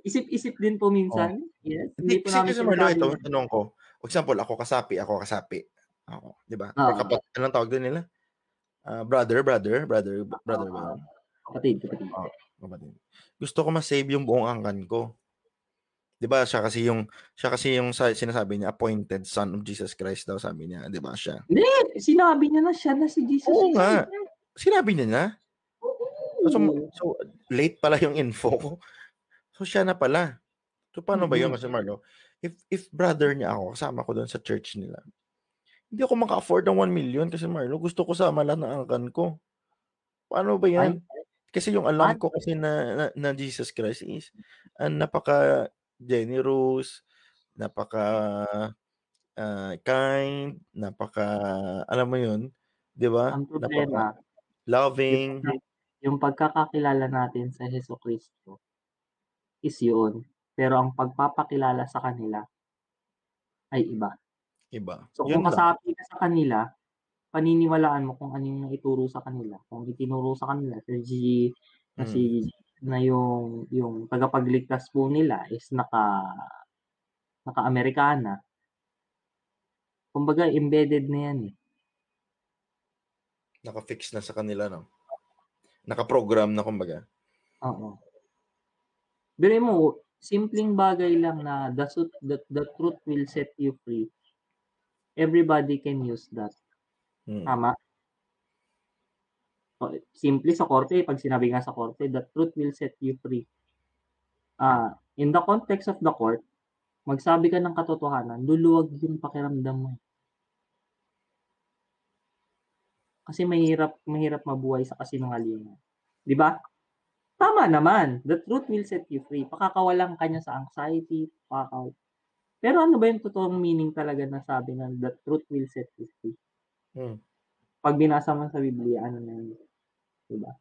Isip-isip din po minsan. Yes. Hindi, Hindi po namin kasi Marlo, sinasabi- ito, tanong ko. For example, ako kasapi, ako kasapi. Ako, di ba? Kapat, anong tawag din nila? Ah, brother, brother, brother, brother ba Oo. yun? Kapatid, kapatid. Kapatid. Gusto ko ma-save yung buong angkan ko. 'Di ba? Siya kasi yung siya kasi yung sa, sinasabi niya appointed son of Jesus Christ daw sabi niya, 'di ba siya? Sinabi niya na siya na si Jesus. Oo nga. Sinabi niya na? So, so, late pala yung info ko. So, siya na pala. So, paano ba yun, Mm. Kasi Marlo? If, if brother niya ako, kasama ko doon sa church nila, hindi ako maka-afford ng 1 million kasi Marlo, gusto ko sama lang ng angkan ko. Paano ba yan? Kasi yung alam ko kasi na, na, na Jesus Christ is uh, napaka generous, napaka uh, kind, napaka alam mo yun, 'di ba? Ang problema, loving. Yung, yung pagkakakilala natin sa Heso Kristo is yun. Pero ang pagpapakilala sa kanila ay iba. Iba. So Yun kung lang. kasapi ka sa kanila, paniniwalaan mo kung ano yung naituro sa kanila. Kung itinuro sa kanila si G, na Mm. na yung yung tagapagligtas po nila is naka naka-Amerikana. Kumbaga embedded na yan eh. Naka-fix na sa kanila, no? Naka-program na kumbaga. Oo. Biruin mo, simpleng bagay lang na the, truth, the, the truth will set you free. Everybody can use that. Mm. Tama? O, Simple sa korte, pag sinabi nga sa korte, the truth will set you free. Ah, in the context of the court, magsabi ka ng katotohanan, luluwag yung pakiramdam mo. Kasi mahirap mahirap mabuhay sa kasinungalingan. 'Di ba? Tama naman. The truth will set you free. Pakakawalan ka niya sa anxiety, pakakaw. Pero ano ba yung totoong meaning talaga na sabi ng the truth will set you free? Mm. Pag binasa mo sa Biblia, ano na yun? Diba?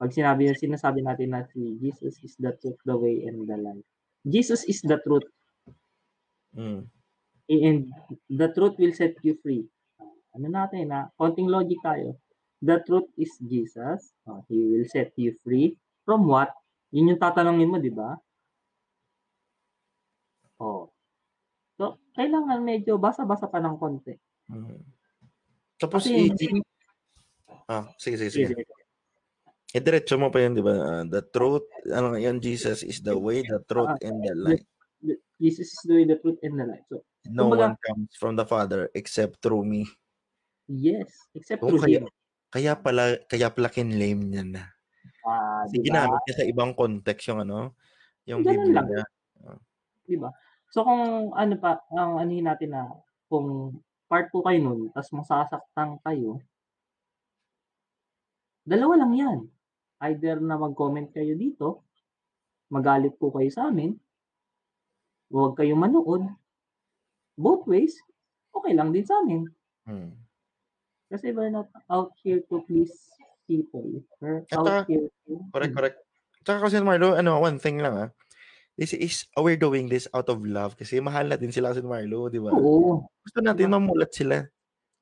Pag sinabi na sinasabi natin na si Jesus is the truth, the way, and the life. Jesus is the truth. Mm. And the truth will set you free. Ano natin na, konting logic tayo. The truth is Jesus. Uh, he will set you free. From what? Yun yung tatanungin mo, di ba? Oh. So, kailangan medyo basa-basa pa ng konti. Mm. Tapos, Kasi, i- ah, sige, sige, sige. I-diretso mo pa yun, di ba? Ah, the truth, ano yun, Jesus is the way, the truth, Ah, and the life. Jesus is the way, the truth, and the life. So, No kumbaga- one comes from the Father except through me. yes. Except Oh, through kaya, Him. kaya pala, kaya pala kinlame niya na. Ah, Kasi di ba? ginamit niya sa ibang context yung ano, yung Ganun lang. Biblia. Di ba? So kung ano pa, ang anihin natin na kung part 2 kayo nun, tapos masasaktan kayo, dalawa lang yan. Either na mag-comment kayo dito, magalit po kayo sa amin, huwag kayo manood. Both ways, okay lang din sa amin. Hmm. Kasi we're not out here to please people. We're At out here to... Correct, correct. Tsaka kasi Marlo, ano, one thing lang ah. This is, uh, we're doing this out of love kasi mahal na din sila kasi Marlo, di ba? Oo. Gusto natin mamulat sila.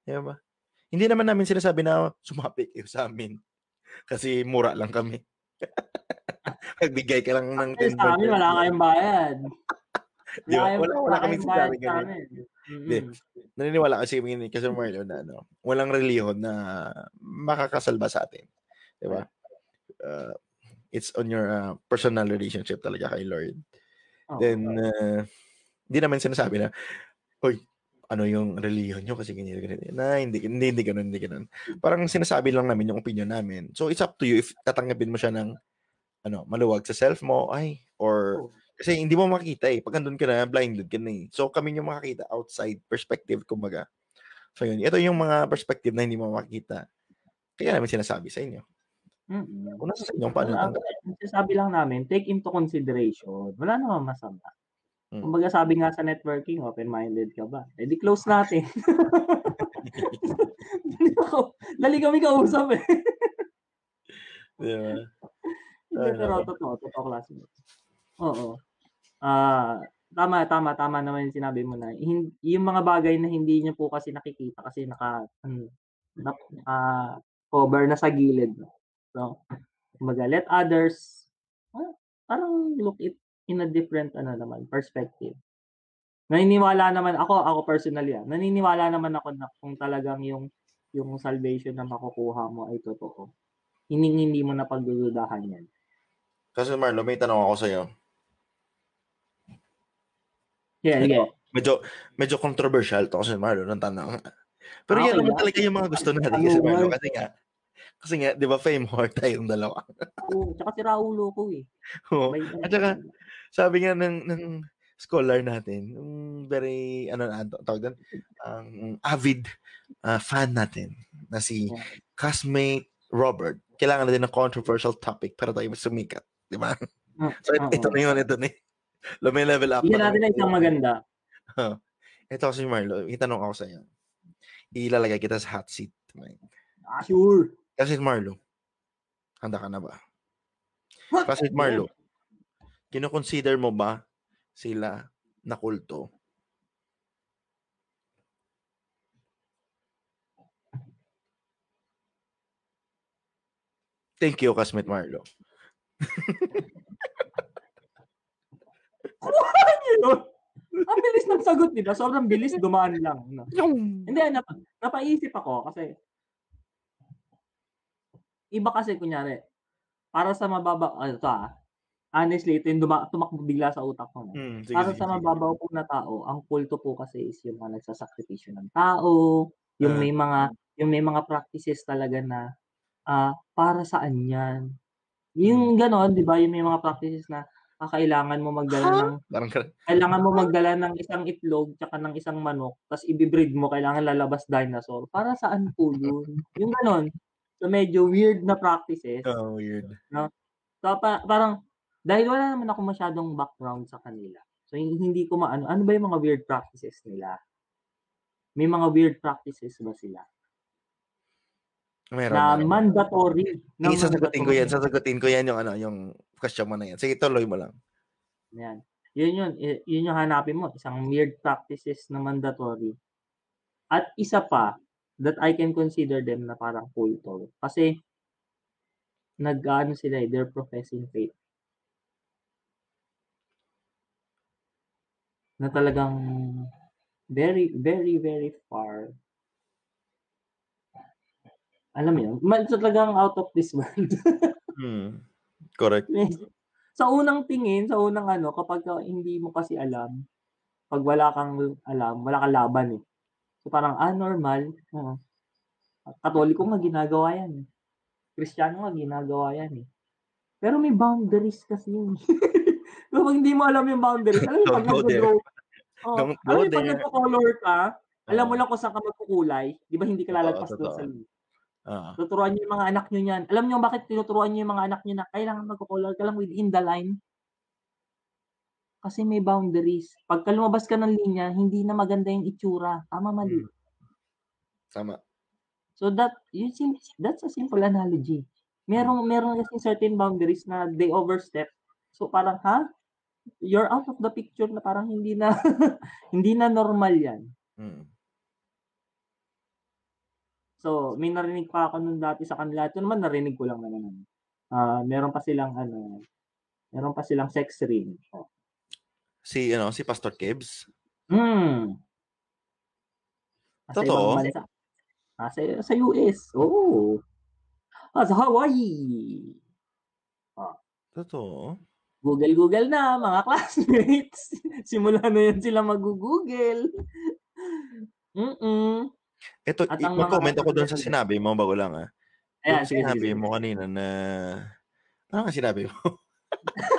Di ba? Hindi naman namin sinasabi na sumapit kayo sa amin. Kasi mura lang kami. [laughs] Nagbigay ka lang ng Kasi sa amin, wala kayong bayad. [laughs] Di ba? Wala, wala kami sa ganun. Hindi. Naniniwala kasi kami kasi Marlo na ano, walang reliyon na makakasalba sa atin. Di ba? Uh, it's on your uh, personal relationship talaga kay Lord. Oo. Then, uh, hindi naman sinasabi na, Hoy, ano yung reliyon nyo kasi ganyan, ganyan. Na, hindi, hindi, hindi ganun, hindi ganun. Parang sinasabi lang namin yung opinion namin. So, it's up to you if tatanggapin mo siya ng, ano, maluwag sa self mo, ay, or, kasi hindi mo makita eh. Pag andun ka na, blinded ka na eh. So, kami yung makakita outside perspective, kumbaga. So, yun. Ito yung mga perspective na hindi mo makita. Kaya namin sinasabi sa inyo. Mm. Kung nasa sa inyo, paano Wala, tanggapin? sabi lang namin, take into consideration. Wala namang masama. Hmm. Kumbaga sabi nga sa networking, open-minded ka ba? Eh di close natin. Dali kami kausap eh. Ba? Hindi, pero totoo, totoo classmates. Oo. Ah, tama, tama, tama naman yung sinabi mo na. Yung mga bagay na hindi niyo po kasi nakikita kasi naka, ano, naka, cover na sa gilid. no? So, kumbaga, let others, ah, parang look it in a different, ano naman, perspective. Naniniwala naman ako, ako personally, ah, naniniwala naman ako na kung talagang yung yung salvation na makukuha mo ay totoo. Hindi hindi mo na pagdududahan yan. Kasi Marlo, may tanong ako sa'yo. Yeah, yeah. Medyo, medyo controversial to kasi Marlo ng tanong. Pero Ah, yan okay naman lang. talaga yung mga gusto natin kasi. Marlo. Kasi nga, Kasi nga, di ba, fame [laughs] whore tayong dalawa. Oo, tsaka si Raulo ko eh. Oo. May, At saka, sabi nga ng, ng scholar natin, yung very, ano na, tawag doon, ang avid uh, fan natin, na si Yeah. castmate Robert. Kailangan na din ng controversial topic para tayo sumikat. Di ba? Ah, [laughs] So, ito, oo. ito na yun, ito na yun. [laughs] Lumay level up. Na natin ng isang maganda. Ito si Marlo, itanong ako sa iyo. Ilalagay kita sa hot seat. Ah, sure. Kasi Marlo, handa ka na ba? What? Kasi Marlo, kinoconsider mo ba sila na kulto? Thank you, Kasmet Marlo. Yun. [laughs] Ang bilis ng sagot nila. Sobrang bilis dumaan lang. No? Hindi, nap napaisip ako kasi iba kasi kunyari, para sa mababa, ano to ah, honestly, ito yung duma- tumakbo bigla sa utak ko. Hmm, sige, Para sige, sa sige. mababaw po na tao, ang kulto po kasi is yung mga nagsasakripisyo ng tao, yung Ah. may mga yung may mga practices talaga na ah para saan yan? Yung ganon, 'di ba? Yung may mga practices na ah, kailangan mo magdala ng kailangan mo magdala ng isang itlog tsaka ng isang manok, tapos i-breed mo, kailangan lalabas dinosaur. Para saan po yun? Yung ganon. So medyo weird na practices. oh, weird. So pa- parang dahil wala naman ako masyadong background sa kanila. So hin- hindi ko maano, ano ba yung mga weird practices nila? May mga weird practices ba sila? Meron. Na meron. mandatory. na Sige, sasagutin ko yan. Sasagutin ko yan yung ano, yung question mo na yan. Sige, tuloy mo lang. Yan. Yun yun. Yun yung hanapin mo. Isang weird practices na mandatory. At isa pa, that I can consider them na parang culto. Kasi, nag-ano sila eh, they're professing faith. Na talagang very, very, very far. Alam mo yun? Talagang out of this world. [laughs] Hmm. Correct. sa unang tingin, sa unang ano, kapag ka hindi mo kasi alam, pag wala kang alam, wala kang laban eh. So parang, ah, normal. Oo. Katoliko nga ginagawa yan. eh. Kristiyano nga ginagawa yan eh. Pero may boundaries kasi yun. [laughs] Kapag hindi mo alam yung boundaries, alam mo Don't pag go there. nag-draw, oh, Don't alam mo pag there. nagko-color ka, alam mo Oo. lang kung saan ka magkukulay, di ba hindi ka Totoo, lalagpas doon totoo. sa loop. Ah. Tuturuan niyo yung mga anak niyo niyan. Alam niyo bakit tinuturuan niyo yung mga anak niyo na kailangan magko-color ka lang within the line? Kasi may boundaries. Pagka lumabas ka ng linya, hindi na maganda yung itsura. Tama, mali. Hmm. Tama. So that, you see, that's a simple analogy. Merong, meron kasi certain boundaries na they overstep. So parang, ha? You're out of the picture na parang hindi na, [laughs] hindi na normal yan. Hmm. So, may narinig pa ako nung dati sa kanila. Ito naman narinig ko lang naman. Ah, meron pa silang ano, meron pa silang sex ring. Oh. Si, ano, si Pastor Kebs. Hmm. Sa Totoo? bansa. Ah, sa, sa US. Oh. Ah, sa Hawaii. Totoo. Google Google na mga classmates. [laughs] Simula na yan sila mag-google. Mm-mm. Ito, mag-comment ako doon sa sinabi mo bago lang ah. Ayan, Yung sinabi sige, mo kanina na... Ano nga sinabi mo? [laughs]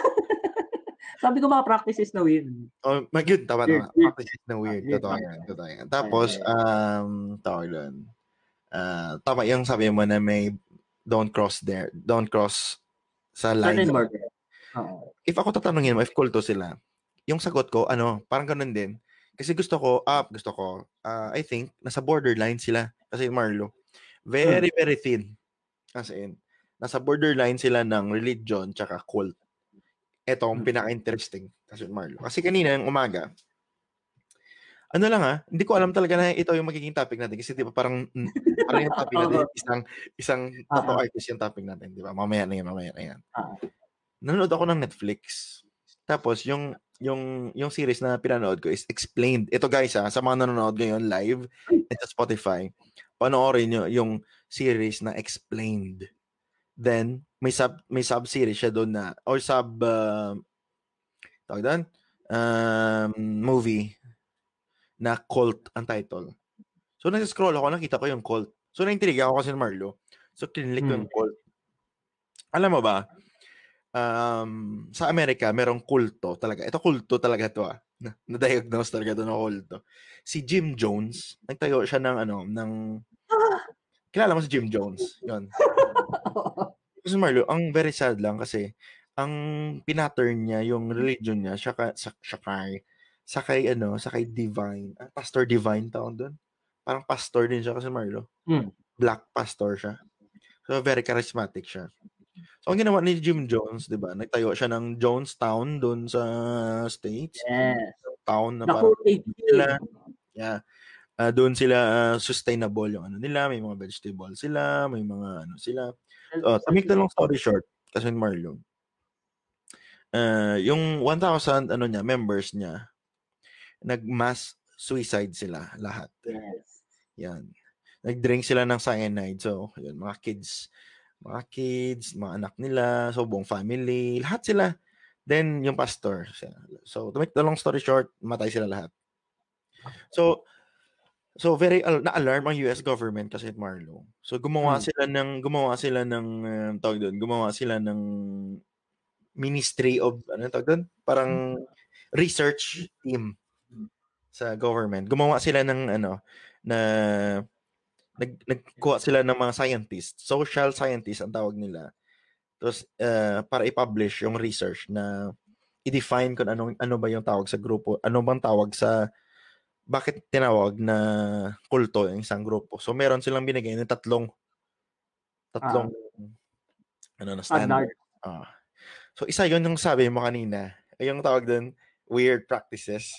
Sabi ko mga practices na weird. Oh, mag yun, tama, weird. Practices na weird. weird Totoo yan, totoo yan. Tapos, um, tawag doon. Ah, tama yung sabi mo na may don't cross there, don't cross sa line. Oo. If ako tatanungin mo, if kulto sila, yung sagot ko, ano, parang ganun din. Kasi gusto ko, ah, gusto ko, ah, I think, nasa borderline sila. Kasi Marlo, very, very thin. As in, nasa borderline sila ng religion tsaka cult. Ito ang Hmm. pinaka-interesting. Kasi Marlo. Kasi kanina, yung umaga, ano lang ah, hindi ko alam talaga na ito yung magiging topic natin. Kasi di ba parang, mm, parang yung topic natin, [laughs] isang, isang tattoo Oo. artist yung topic natin. Di ba? Mamaya na yan, mamaya na yan. Nanonood ako ng Netflix. Tapos, yung, yung, yung series na pinanood ko is Explained. Ito guys ah, sa mga nanonood ngayon live at sa Spotify, panoorin nyo yung series na Explained. Then, may sub, may sub-series siya doon na, or sub, uh, tawag doon, um, movie na Cult ang title. So, nag-scroll ako, nakita ko yung Cult. So, naintriga ako kasi ni Marlo. So, kinilik Hmm. yung cult. Alam mo ba, um, sa Amerika, merong kulto talaga. Ito kulto talaga to ah. Na- Na-diagnose talaga to na kulto. Si Jim Jones, nagtayo siya ng ano, ng... Kilala mo si Jim Jones? Yun. [laughs] Kasi Marlo, ang very sad lang kasi ang pinattern niya, yung religion niya, siya, ka, sa, siya kay, sa kay, ano, sa kay Divine, ah, Pastor Divine tawag doon. Parang pastor din siya kasi Marlo. Hmm. Black pastor siya. So, very charismatic siya. So, ang ginawa ni Jim Jones, di ba, nagtayo siya ng Jonestown doon sa States. Yes. Town na parang king. yeah. Ah, doon sila ah, sustainable yung ano nila, may mga vegetable sila, may mga ano sila. Oh, to make the long story short, kasi Marlon, uh, yung 1,000 ano niya, members niya, nag-mass suicide sila lahat. Yes. Yan. Nag-drink sila ng cyanide. So, yun, mga kids, mga kids, mga anak nila, so buong family, lahat sila. Then, yung pastor. So, to make the long story short, matay sila lahat. So, so very al- na-alarm ang US government kasi Marlo. So gumawa Hmm. sila ng gumawa sila ng uh, tawag doon, gumawa sila ng Ministry of ano tawag doon? Parang research team sa government. Gumawa sila ng ano na nag nagkuha sila ng mga scientists, social scientists ang tawag nila. Tapos uh, para i-publish yung research na i-define kung anong ano ba yung tawag sa grupo, ano bang tawag sa bakit tinawag na kulto yung isang grupo. So meron silang binigay ng tatlong tatlong ano na standard. Ah. So isa 'yon yung sabi mo kanina. Yung tawag doon weird practices.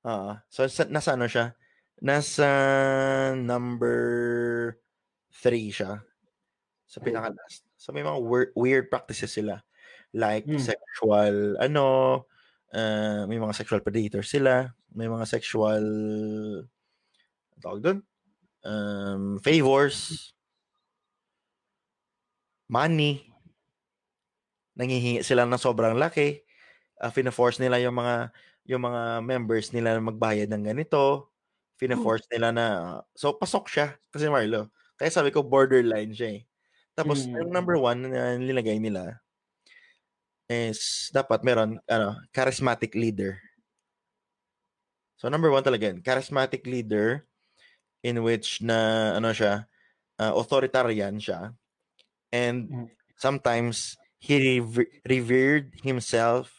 Ah, so sa, nasa ano siya? Nasa number 3 siya. Sa pinaka last. So may mga weird, weird practices sila. Like Hmm. sexual ano, uh, may mga sexual predators sila, may mga sexual tawag doon? Um, favors, money, nangihingi sila ng sobrang laki, uh, fina-force nila yung mga yung mga members nila na magbayad ng ganito, fina-force nila na so pasok siya kasi Marlo. Kaya sabi ko borderline siya eh. Tapos Mm. yung number one na nilagay nila is dapat meron ano, charismatic leader. So number one talaga yun, charismatic leader in which na ano siya, uh, authoritarian siya. And Mm. sometimes he rever- revered himself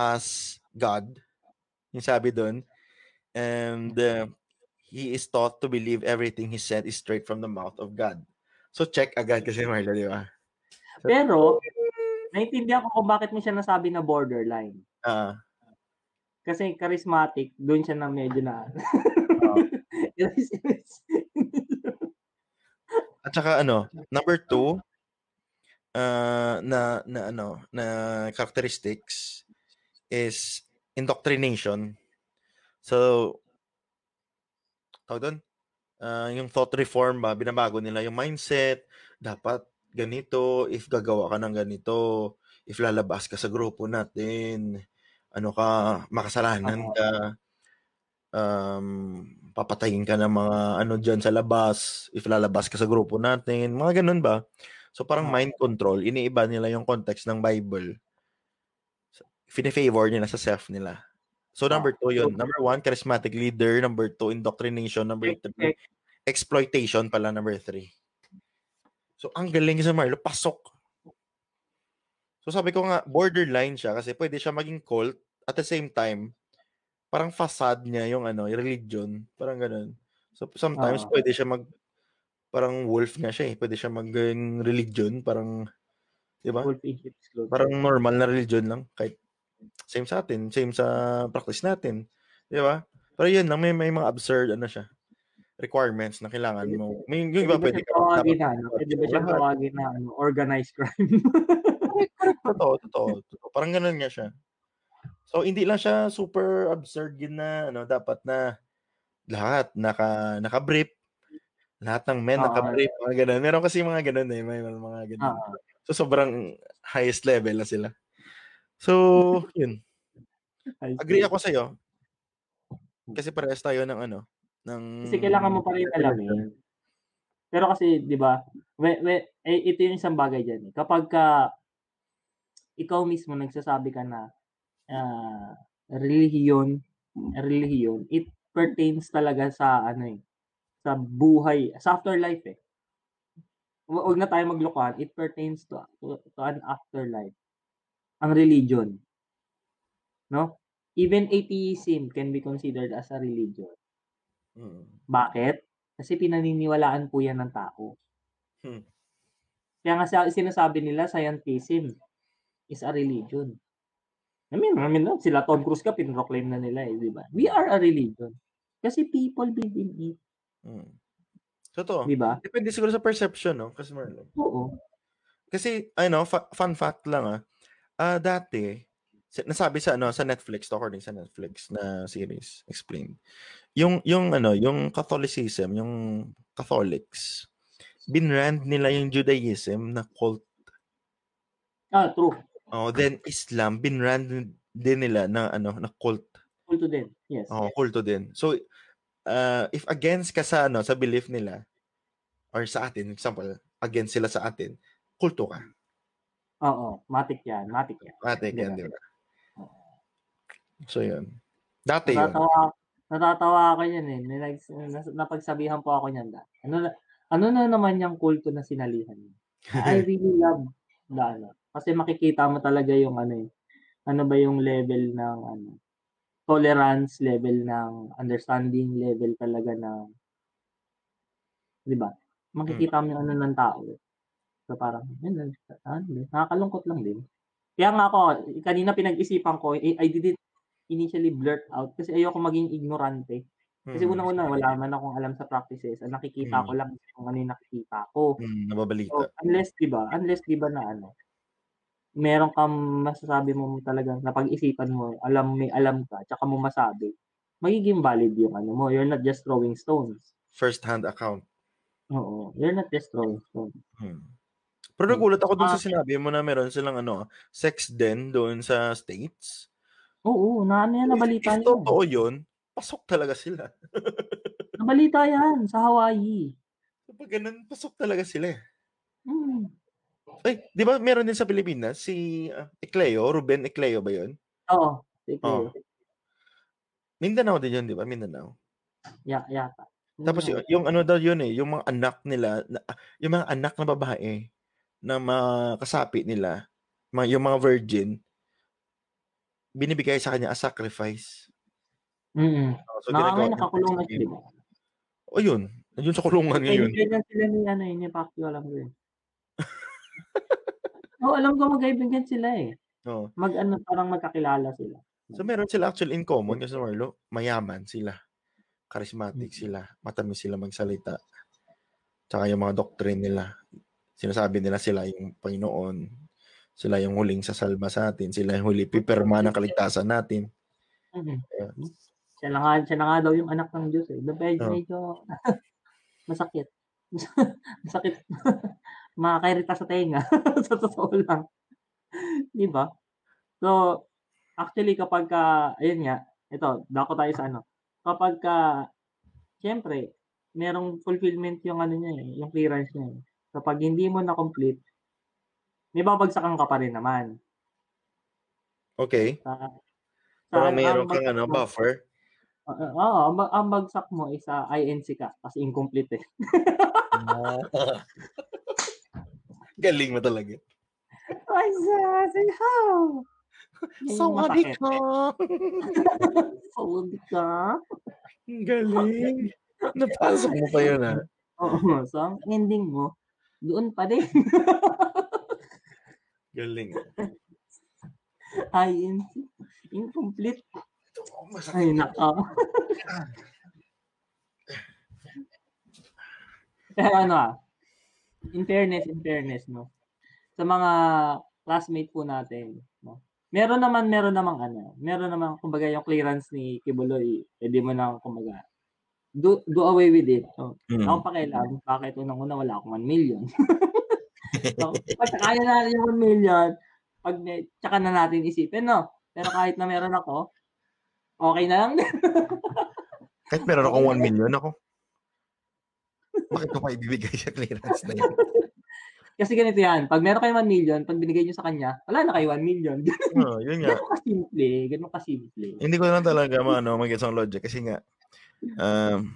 as God. Yung sabi doon. And uh, he is taught to believe everything he said is straight from the mouth of God. So check agad kasi Marla, di ba? Pero, naintindihan ko kung bakit mo siya nasabi na borderline. Ah, Kasi charismatic, doon siya na medyo na... [laughs] At saka ano, number two, uh, na, na ano, na characteristics is indoctrination. So, tawag doon, uh, yung thought reform ba, binabago nila yung mindset, dapat ganito, if gagawa ka ng ganito, if lalabas ka sa grupo natin, ano ka, makasalanan ka, um, papatayin ka ng mga ano dyan sa labas, if lalabas ka sa grupo natin, mga ganun ba? So parang mind control, iniiba nila yung context ng Bible. Fini-favor nila sa self nila. So number two yun. Number one, charismatic leader. Number two, indoctrination. Number three, exploitation pala number three. So ang galing sa Marlo, pasok. So sabi ko nga, borderline siya kasi pwede siya maging cult at the same time, parang facade niya yung ano, yung religion. Parang ganun. So sometimes Oo. pwede siya mag parang wolf nga siya eh. Pwede siya maging religion, parang 'di ba? Parang normal na religion lang kahit same sa atin, same sa practice natin. 'Di ba? Pero yun lang may may mga absurd ano siya requirements na kailangan mo. May yung iba Pwede ka tawagin na, ano? Pwede ba siya tawagin na ano, organized crime? [laughs] totoo, totoo, totoo. Parang ganun nga siya. So, hindi lang siya super absurd yun na, ano, dapat na lahat naka, naka-brief. Lahat ng men Oo. naka-brief. Mga ganun. Meron kasi mga ganun eh. May mga ganun. Oo. So, sobrang highest level na sila. So, yun. Agree ako sa'yo. Kasi parehas tayo ng ano, ng... Kasi kailangan mo pa rin alamin. Pero kasi, di ba, we, we, eh, ito yung isang bagay dyan. Eh. Kapag ka, ikaw mismo nagsasabi ka na uh, relihiyon, relihiyon, it pertains talaga sa ano eh, sa buhay, sa afterlife eh. Huwag na tayo maglokohan. It pertains to, to, to an afterlife. Ang religion. No? Even atheism can be considered as a religion. Mm. Bakit? Kasi pinaniniwalaan po yan ng tao. Hmm. Kaya nga sinasabi nila, scientism is a religion. I mean, I mean sila Tom Cruise ka, pinroclaim na nila eh, di ba? We are a religion. Kasi people believe in it. Hmm. Totoo. Di ba? Depende siguro sa perception, no? Kasi Marlon. Oo. Kasi, ano, fa- fun fact lang ah. Uh, dati, nasabi sa ano sa Netflix according sa Netflix na series explained yung yung ano yung Catholicism yung Catholics binrand nila yung Judaism na cult ah true oh then Islam binrand din nila na ano na cult kulto din yes oh kulto din so uh, if against ka sa ano sa belief nila or sa atin example against sila sa atin kulto ka Oo, matik yan, matik yan. Matik yan, di ba? So, yun. Dati yun. Natatawa, natatawa ako yan eh. May napagsabihan po ako niyan da. Ano na, ano na naman yung kulto na sinalihan niya? I [laughs] really love the ano. Kasi makikita mo talaga yung ano eh. Ano ba yung level ng ano tolerance, level ng understanding, level talaga ng 'di ba? Makikita mo yung ano ng tao. Eh. So parang yun, ano, nakakalungkot lang din. Kaya nga ako, kanina pinag-isipan ko, eh, I didn't initially blurt out kasi ayoko maging ignorante. Kasi mm. unang-una, wala man akong alam sa practices. Ang nakikita mm. ko lang kung ano yung nakikita ko. Mm, nababalita. So, unless, di ba, unless, di ba na ano, meron kang masasabi mo talaga na pag-isipan mo, alam, may alam ka, tsaka mo masabi, magiging valid yung ano mo. You're not just throwing stones. First-hand account. Oo. You're not just throwing stones. Hmm. Pero nagulat ako dun sa sinabi mo na meron silang ano, sex den doon sa States. Oo, na ano yan, nabalita if, if totoo yun, pasok talaga sila. nabalita yan sa Hawaii. Kapag ganun, pasok talaga sila eh. Hmm. Ay, di ba meron din sa Pilipinas si uh, Ecleo, Ruben Ecleo ba yun? Oo, si Ecleo. Oh. Mindanao din yun, di ba? Mindanao. Yeah, yata. Tapos yung, yung ano daw yun eh, yung mga anak nila, na, yung mga anak na babae na makasapi nila, mga, yung mga virgin, binibigay sa kanya as sacrifice. Mm. So, Nakangay, nakakulong na siya. O yun, nandiyon sa kulungan ngayon. Kaibigan sila ni, ano, ni Pacquiao, alam ko yun. [laughs] Oo, oh, alam ko magkaibigan sila eh. Oo. Mag, ano, parang magkakilala sila. So, meron sila actually in common kasi Marlo, mayaman sila. Charismatic mm-hmm. sila. Matamis sila magsalita. Tsaka yung mga doctrine nila. Sinasabi nila sila yung Panginoon. Sila yung huling sasalba sa atin. Sila yung huli pipirma ng kaligtasan natin. Mm-hmm. Yeah. Siya na nga, siya na nga daw yung anak ng Diyos eh. Medyo, oh. medyo [laughs] masakit. [laughs] masakit. [laughs] Makakairita sa tenga. sa totoo lang. Di ba? So, actually kapag ka, ayun nga, ito, dako tayo sa ano. Kapag ka, syempre, merong fulfillment yung ano niya eh, yung clearance niya eh. Kapag hindi mo na complete, may babagsakan ka pa rin naman. Okay. Uh, Pero mayroon kang ano, buffer? Oo, uh, uh, ang, ang bagsak mo is uh, INC ka kasi incomplete eh. [laughs] Galing mo talaga. Ay, say how? Sawadi ka. [laughs] Sawadi ka. Galing. Napasok mo pa yun, ha? [laughs] Oo. So, ang ending mo, doon pa din. Galing. INC. Incomplete. Ay, naka. Pero ano ah, in fairness, in fairness, no? Sa mga classmate po natin, no? Meron naman, meron namang ano, meron namang, kumbaga, yung clearance ni Kibuloy, pwede mo nang, kumbaga, do, do away with it. So, mm. Ako pakialam, bakit unang-una wala akong 1 million. [laughs] so, pag kaya na yung 1 million, pag tsaka na natin isipin, no? Pero kahit na meron ako, okay na lang [laughs] kahit meron akong 1 million ako. Bakit ko pa ibibigay sa clearance na yun? Kasi ganito yan, pag meron kayo 1 million, pag binigay nyo sa kanya, wala na kayo 1 million. [laughs] Oo, yun nga. Ganun kasimple, ganun kasimple. Hindi ko lang talaga maano mag-gets ang logic kasi nga um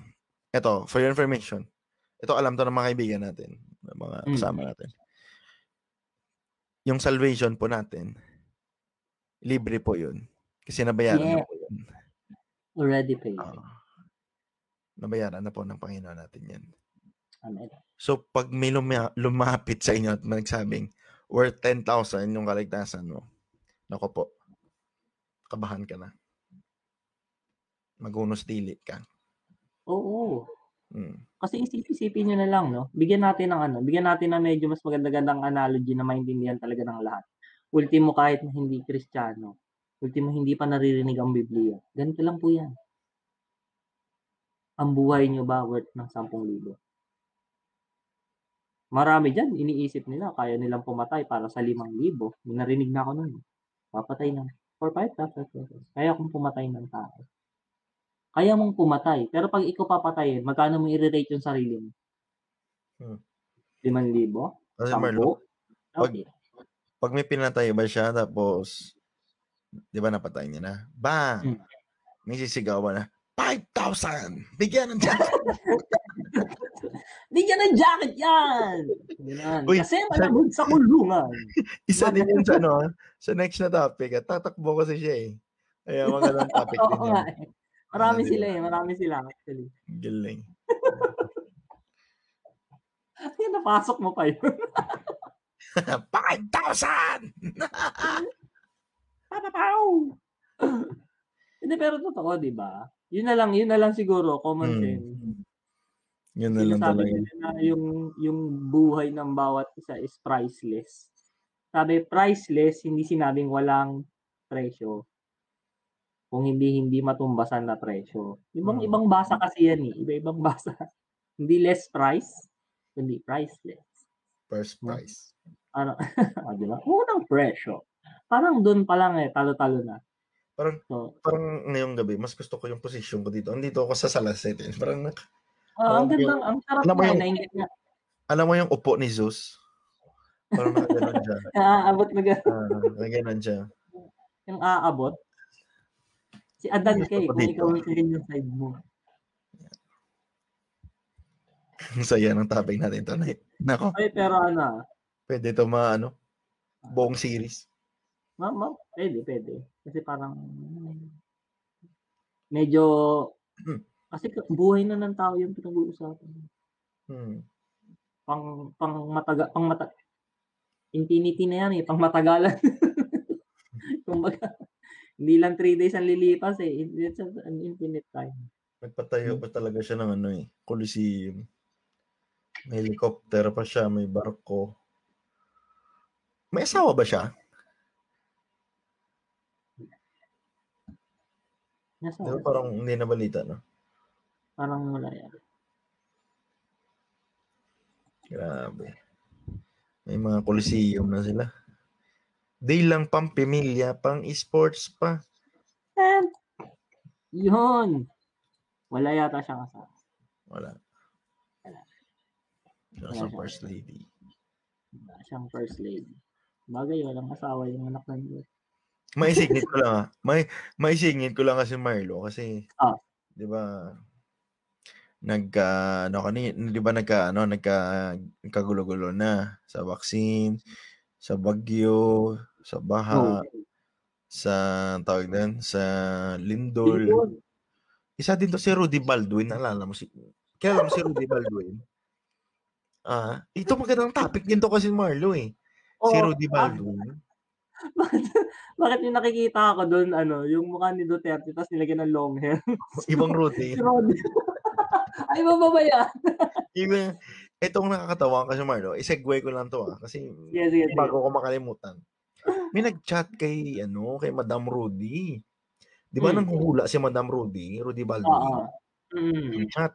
eto, for your information. Ito alam to ng mga kaibigan natin, ng mga Mm. kasama natin. Yung salvation po natin, libre po yun. Kasi nabayaran na Yeah. po yun. Already paid. Oo. nabayaran na po ng Panginoon natin yan. Amen. So, pag may luma- lumapit sa inyo at nagsabing, worth 10,000 yung kaligtasan mo, nako po, kabahan ka na. Magunos dili ka. Oo. Mm. Kasi isip-isipin nyo na lang, no? Bigyan natin ng ano, bigyan natin ng medyo mas maganda-gandang analogy na maintindihan talaga ng lahat. Ultimo kahit na hindi kristyano, ultimo hindi pa naririnig ang Biblia. Ganito lang po yan. Ang buhay nyo ba worth ng 10,000? Marami dyan, iniisip nila, kaya nilang pumatay para sa 5,000. May narinig na ako nun. Papatay ng for 5,000 pesos. Kaya kung pumatay ng tao. Kaya mong pumatay. Pero pag ikaw papatayin, magkano mo i-rate yung sarili mo? Hmm. 5,000? Kasi Marlo, 10? pag- Okay. pag may pinatay ba siya, tapos, di ba napatay niya na? Bang! Hmm. May sisigawan na, 5,000! Bigyan ng jacket! [laughs] Bigyan ng jacket yan! Ganun. Uy, Kasi malabog sa kulungan. [laughs] Isa din yun sa, ano, sa next na topic. At tatakbo kasi siya eh. Kaya magandang topic [laughs] din nga eh. Marami Ah, sila eh. Marami sila actually. Galing. Kaya napasok mo pa yun. [laughs] 5,000! [laughs] Papapaw! Hindi, pero totoo, di ba? Yun na lang, yun na lang siguro, common Hmm. sense. Yun na lang talaga. nila na yung, yung buhay ng bawat isa is priceless. Sabi, priceless, hindi sinabing walang presyo. Kung hindi, hindi matumbasan na presyo. Ibang, Hmm. ibang basa kasi yan eh. Iba-ibang [laughs] basa. hindi less price, kundi priceless. First prize. Ano, ah, [laughs] di ba? Unang presyo. Parang doon pa lang eh, talo-talo na. Parang, So, parang ngayong gabi, mas gusto ko yung position ko dito. Andito ako sa Salaset. [laughs] Eh. Parang, nak- ah, ang gandang, ang sarap alam na, yung- nainggit na. alam mo yung upo ni Zeus? Parang nakaganon siya. Naaabot na gan- Ah, nakaganon siya. yung aabot. Si Adan kay, kung ikaw ang yung side mo. [laughs] Ang saya ng topic natin tonight. Nako, Ay, pero ano, ah, pwede ito ma, ano, buong series. ma, ma, pwede, pwede. Kasi parang, medyo, Hmm. [clears throat] kasi buhay na ng tao yung pinag-uusapan. Hmm. Pang, pang mataga, pang mata, infinity na yan eh, pang matagalan. [laughs] Kumbaga, hindi lang 3 days ang lilipas eh. It's an infinite time. Nagpatayo pa talaga siya ng ano eh, Coliseum. May helicopter pa siya, may barko. May asawa ba siya? Nasa, ba parang hindi na balita, no? parang wala yan. Grabe. May mga Coliseum na sila. Di lang pang pamilya, pang esports pa. And, yun. Wala yata siyang kasama. Wala. Wala. Siya Wala siya. first lady. Wala siyang first lady. Bagay, walang asawa yung anak ng Diyos. Maisingit ko [laughs] lang ah. May maisingit ko lang kasi Marlo kasi Ah. 'di ba nagka ano kanina, 'di ba nagka ano nagka nagkagulo-gulo na sa vaccine, sa bagyo, sa baha, Oh. sa tawag din, sa lindol. Yun. Isa din to si Rudy Baldwin, naalala mo si Kaya mo si Rudy Baldwin? Ah, ito magandang topic din to kasi Marlo eh. Si Oo. Rudy Baldwin. bakit, [laughs] bakit yung nakikita ako doon, ano, yung mukha ni Duterte, tapos nilagyan ng long hair. [laughs] Ibang Rudy. si Rod. [laughs] Ay, mababa yan. Even, itong nakakatawa kasi Marlo, i-segue ko lang to ah, kasi sige, sige. bago ko makalimutan. May nag-chat kay, ano, kay Madam Rudy. Di ba Hmm. nang huhula si Madam Rudy, Rudy Oo. Baldwin? Mm. Chat.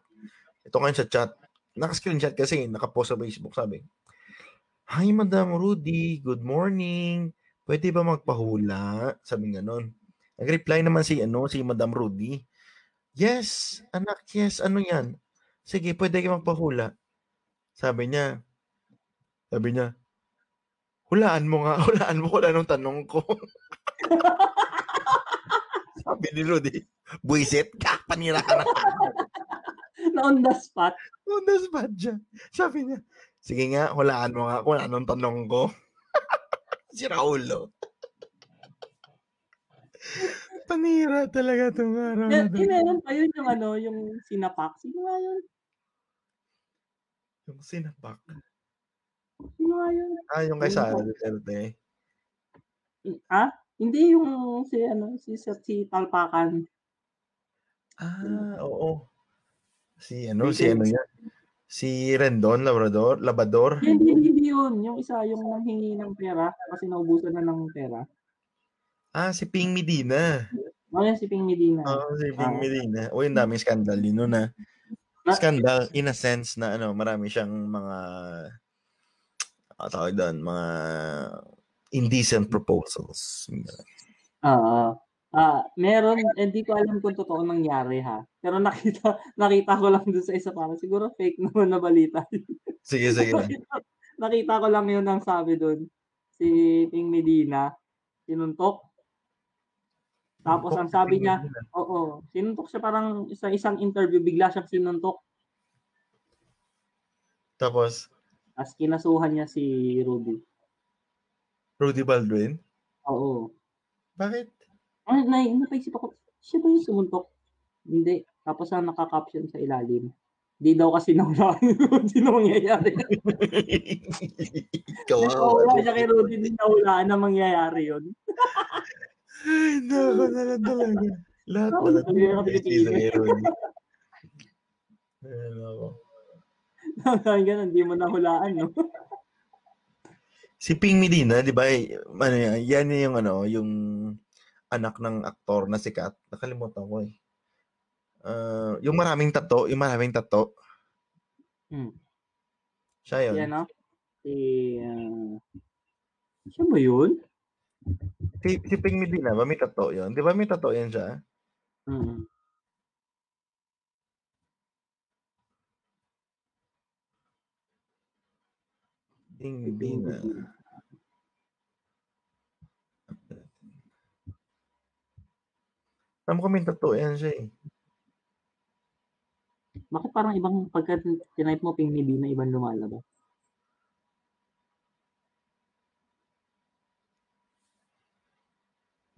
Ito ngayon sa chat. Naka-screenshot kasi, naka-post sa Facebook, sabi. Hi, Madam Rudy. Good morning. Pwede ba magpahula? Sabi ganon. Nag-reply naman si, ano, si Madam Rudy. Yes, anak, yes. Ano yan? Sige, pwede kayo magpahula. Sabi niya, sabi niya, hulaan mo nga, [laughs] hulaan mo kung anong tanong ko. [laughs] sabi ni Rudy, buisit ka, panira ka [laughs] na. Na on the spot. On the spot siya. Sabi niya, sige nga, hulaan mo nga kung anong tanong ko. si Raulo. Panira talaga itong araw na Eh, to. eh, meron pa yun yung ano, yung sinapak. Sino nga yun? Yung sinapak. Sino nga yun? Ah, yung kay Sara Duterte. Ah? Hindi yung si ano, si si, si Talpakan. Ah, oo. Si ano, si ano yan? Si Rendon, Labrador, Labador. Hindi, hindi, hindi yun. Yung isa, yung nanghingi ng pera kasi naubusan na ng pera. Ah, si Ping Medina. O yan, si Ping Medina. Oo, si Ping Ah. Medina. O, yung daming scandal din nun na. Na- Scandal in a sense na ano, marami siyang mga ah, tawag doon, mga indecent proposals. Oo. Ah, meron, hindi ko alam kung totoo nangyari ha. Pero nakita nakita ko lang dun sa isa para siguro fake [laughs] naman na balita. Sige, sige. nakita, [laughs] nakita ko lang yun ang sabi dun. Si Ping Medina, sinuntok. Tapos ang sabi niya, oo, sinuntok siya parang sa isang interview, bigla siyang sinuntok. Tapos, As kinasuhan niya si Ruby. Rudy Baldwin. Oo. Bakit? Ay, na, napaisip ako, siya ba yung sumuntok? Hindi. Tapos ang naka-caption sa ilalim. Di daw kasi nawala [laughs] yung Rudy na mangyayari. [laughs] Kawawa. siya kay Rudy, di nawala na mangyayari yun. Ay, nako na lang talaga. Lahat na ako pinipilit. Kay Rudy. Ay, nako. Ganun, di mo nahulaan, no? [laughs] Si Ping Medina, di ba, eh, ano yan, yan yung ano, yung anak ng aktor na sikat. Nakalimutan ko eh. Ah, yung maraming tato, yung maraming tato. Hmm. Siya yun. Yan, no? Si, ah, siya ba yun? Si, si Ping Medina, ba may tato yun? Di ba may tato yan siya? Hmm. Ping Medina. Alam ko may tato yan siya eh. Bakit parang ibang pagka tinype mo Ping Medina, ibang lumalabas?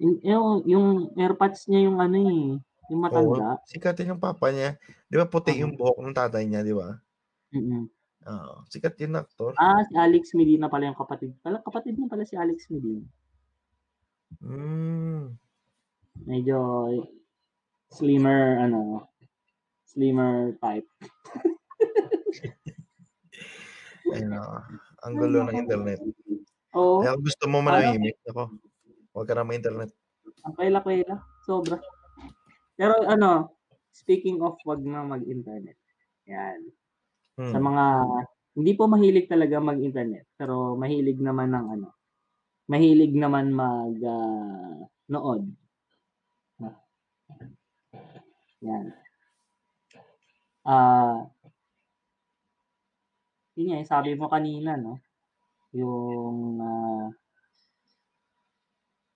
Yung, yung, yung airpods niya yung ano eh, yung matanda. Oo, sikat yun yung papa niya. Di ba puti yung buhok ng tatay niya, di ba? Mm-mm. Oo. Sikat yun na aktor. Ah, si Alex Medina pala yung kapatid. Pala, kapatid niya pala si Alex Medina. Mm. Medyo slimmer, ano, slimmer type. [laughs] Ayun. Ang gulo ng internet. Oo, Kaya gusto mo manahimik, ako, huwag ka na internet. ang kaila-kaila. Sobra. Pero ano, speaking of wag na mag-internet. Yan. Sa Hmm. mga, hindi po mahilig talaga mag-internet. Pero mahilig naman ng ano, mahilig naman mag ah, nood. Yan. Ah, yun nga, yung sabi mo kanina, no? Yung ah,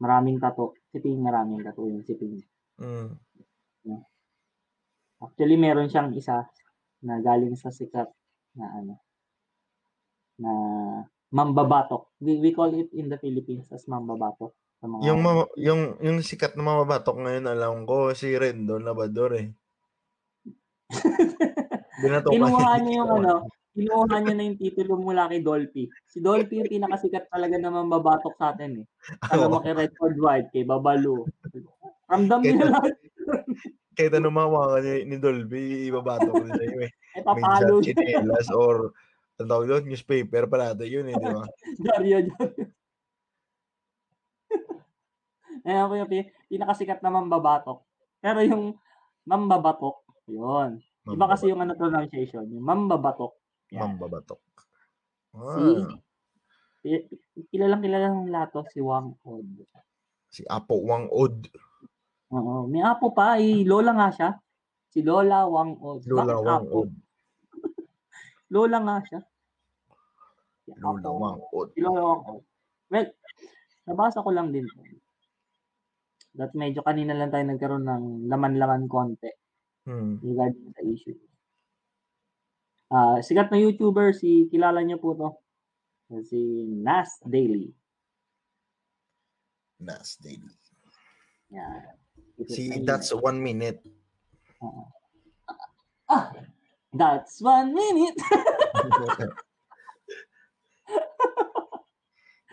maraming tato. Si Ping maraming tato yung si Ping. Mm. Actually, meron siyang isa na galing sa sikat na ano, na mambabatok. We, we call it in the Philippines as mambabatok. Sa mga, Yung, mama, yung, yung sikat na mamabatok ngayon, alam ko, si Rendon Labador eh. [laughs] Kinuha niya yung ano, kinuha niya na yung titulo mula kay Dolphy. Si Dolphy yung pinakasikat talaga na mambabatok sa atin eh. Alam mo [laughs] kay Redford White, kay Babalu. Ramdam niya lahat. Kahit anong mawa ni, ni Dolby, ibabatok nila yun eh. Eh, May papalo sa chinelas or ang tawag doon, newspaper pa natin yun eh, di ba? [laughs] Dario, Dario. [laughs] Ayan ko yung pi- pinakasikat na mambabatok. Pero yung mambabatok, yun. Iba kasi yung ano pronunciation, yung mambabatok. Yan. Mambabatok. Si, Ah, ki- kilalang kilala ng lato si Wang Od. si Apo Wang Od. Oo. May apo pa, eh, Lola nga siya. Si Lola Wang Od. Lola Bakit Wang apo? Od. [laughs] Lola nga siya. Lola Wangod. Si Lola Wangod. Well, nabasa ko lang din. That medyo kanina lang tayo nagkaroon ng laman-laman konti Hmm. regarding sa issue. Ah, sikat na YouTuber si kilala niyo po to. Si Nas Daily. Nas Daily. Yan. Si Ayun. That's One Minute. Ah, that's one minute. [laughs]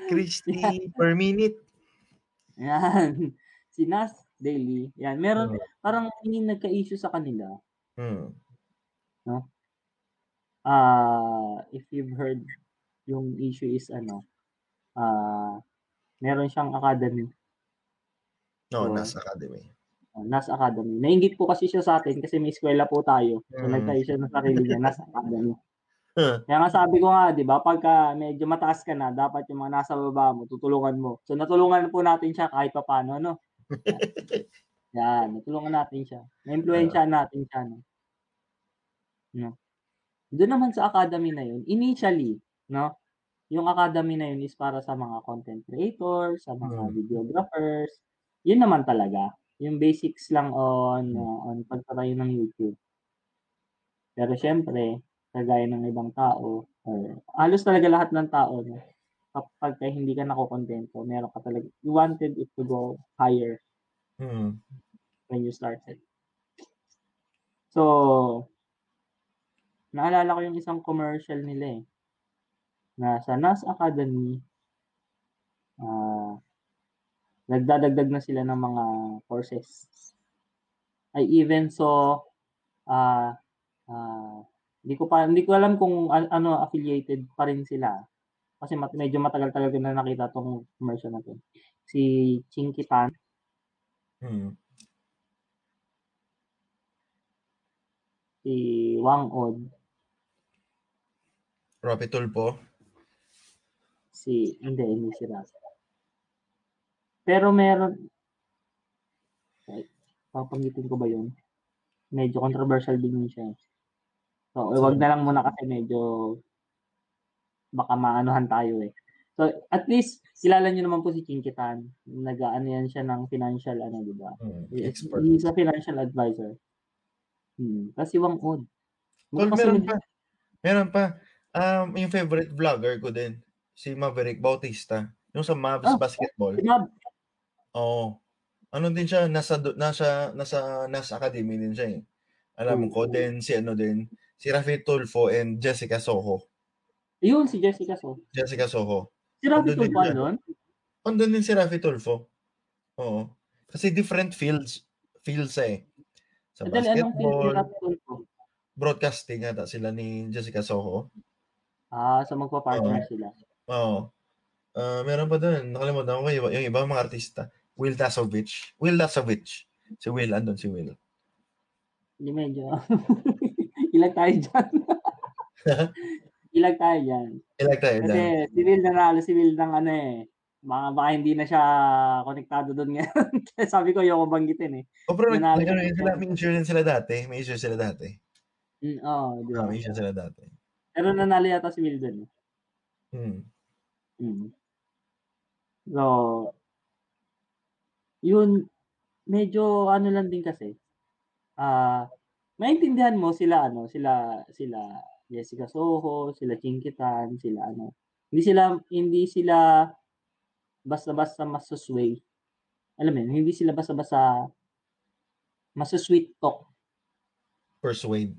Christy per minute. Yan. Si Nas Daily. Yan. Meron, parang hindi nagka-issue sa kanila. Hmm. Ah, if you've heard, yung issue is ano, ah, meron siyang academy, No, Oo. Nas Academy. uh, Nas Academy. Nainggit po kasi siya sa atin kasi may eskwela po tayo. So, Mm. nagka-issue ng sarili niya, Nas Academy. Kaya nga sabi ko nga, di ba, pagka medyo mataas ka na, dapat yung mga nasa baba mo, tutulungan mo. So, natulungan po natin siya kahit pa paano, no? [laughs] Yan, natulungan natin siya. Na-influensya natin siya, no? no? Doon naman sa academy na yun, initially, no? Yung academy na yun is para sa mga content creators, sa mga Hmm. videographers. Yun naman talaga. Yung basics lang on Hmm. uh, on pagtatayo ng YouTube. Pero syempre, kagaya ng ibang tao, or halos talaga lahat ng tao, no? kapag ka hindi ka nakokontento, meron ka talaga, you wanted it to go higher Hmm. when you started. So, naalala ko yung isang commercial nila eh. Na sa NAS Academy, ah, nagdadagdag na sila ng mga courses. I even saw, ah, ah, hindi ko pa, hindi ko alam kung an- ano, affiliated pa rin sila. Kasi mat- medyo matagal-tagal ko na nakita tong commercial na to. Si Chinky Tan, Hmm. si Wang Od, Rapi Tulpo. si hindi hindi si Raz. Pero meron ay, papanggitin ko ba 'yun? Medyo controversial din yun siya. eh. So, eh, wag na lang muna kasi medyo baka maanuhan tayo eh. So, at least kilala niyo naman po si Chinkitan. Nag-ano yan siya ng financial ano, di ba? Hmm. He's, Expert. he's a financial advisor. Hmm. Kasi Wang Od. Tol, meron pa. Meron pa. Um, yung favorite vlogger ko din, si Maverick Bautista. Yung sa Mavs Ah. Basketball. Si Mab, Oo. Ano din siya, nasa, do- nasa, nasa, nasa academy din siya eh. Alam ko Oo. din, si ano din, si Rafi Tulfo and Jessica Soho. yun si Jessica So. Jessica Soho. Si Rafi Andun din Tulfo siya. Andun din si Rafi Tulfo. Oo. Kasi different fields, fields eh. Sa Madali, anong field ni basketball, Rafi Tulfo? broadcasting ata sila ni Jessica Soho. Ah, so magpa-partner sila. Oo. Ah, meron pa doon, nakalimutan ko yung, yung ibang mga artista. Will Tasovich. Will Tasovich. Si Will, andun si Will. Hindi medyo. [laughs] Ilag tayo dyan. [laughs] Ilag tayo dyan. Ilag tayo Kasi dyan. si Will nanalo si Will ng ano eh. Baka, baka hindi na siya konektado doon ngayon. [laughs] Kaya sabi ko, ayoko banggitin eh. O pero nag, Nanalo nag, sila, may din sila dati. May issue sila dati. Mm, Oo, di ba? Ah, may issue sila dati. Pero nanalo yata si Will doon. eh. Hmm. Mm. So, yun, medyo ano lang din kasi, ah, maintindihan mo sila, ano, sila, sila Jessica Soho, sila Chinkitan, sila ano, hindi sila, hindi sila basta-basta masusway. Alam mo yun, hindi sila basta-basta masusweet talk. Persuade.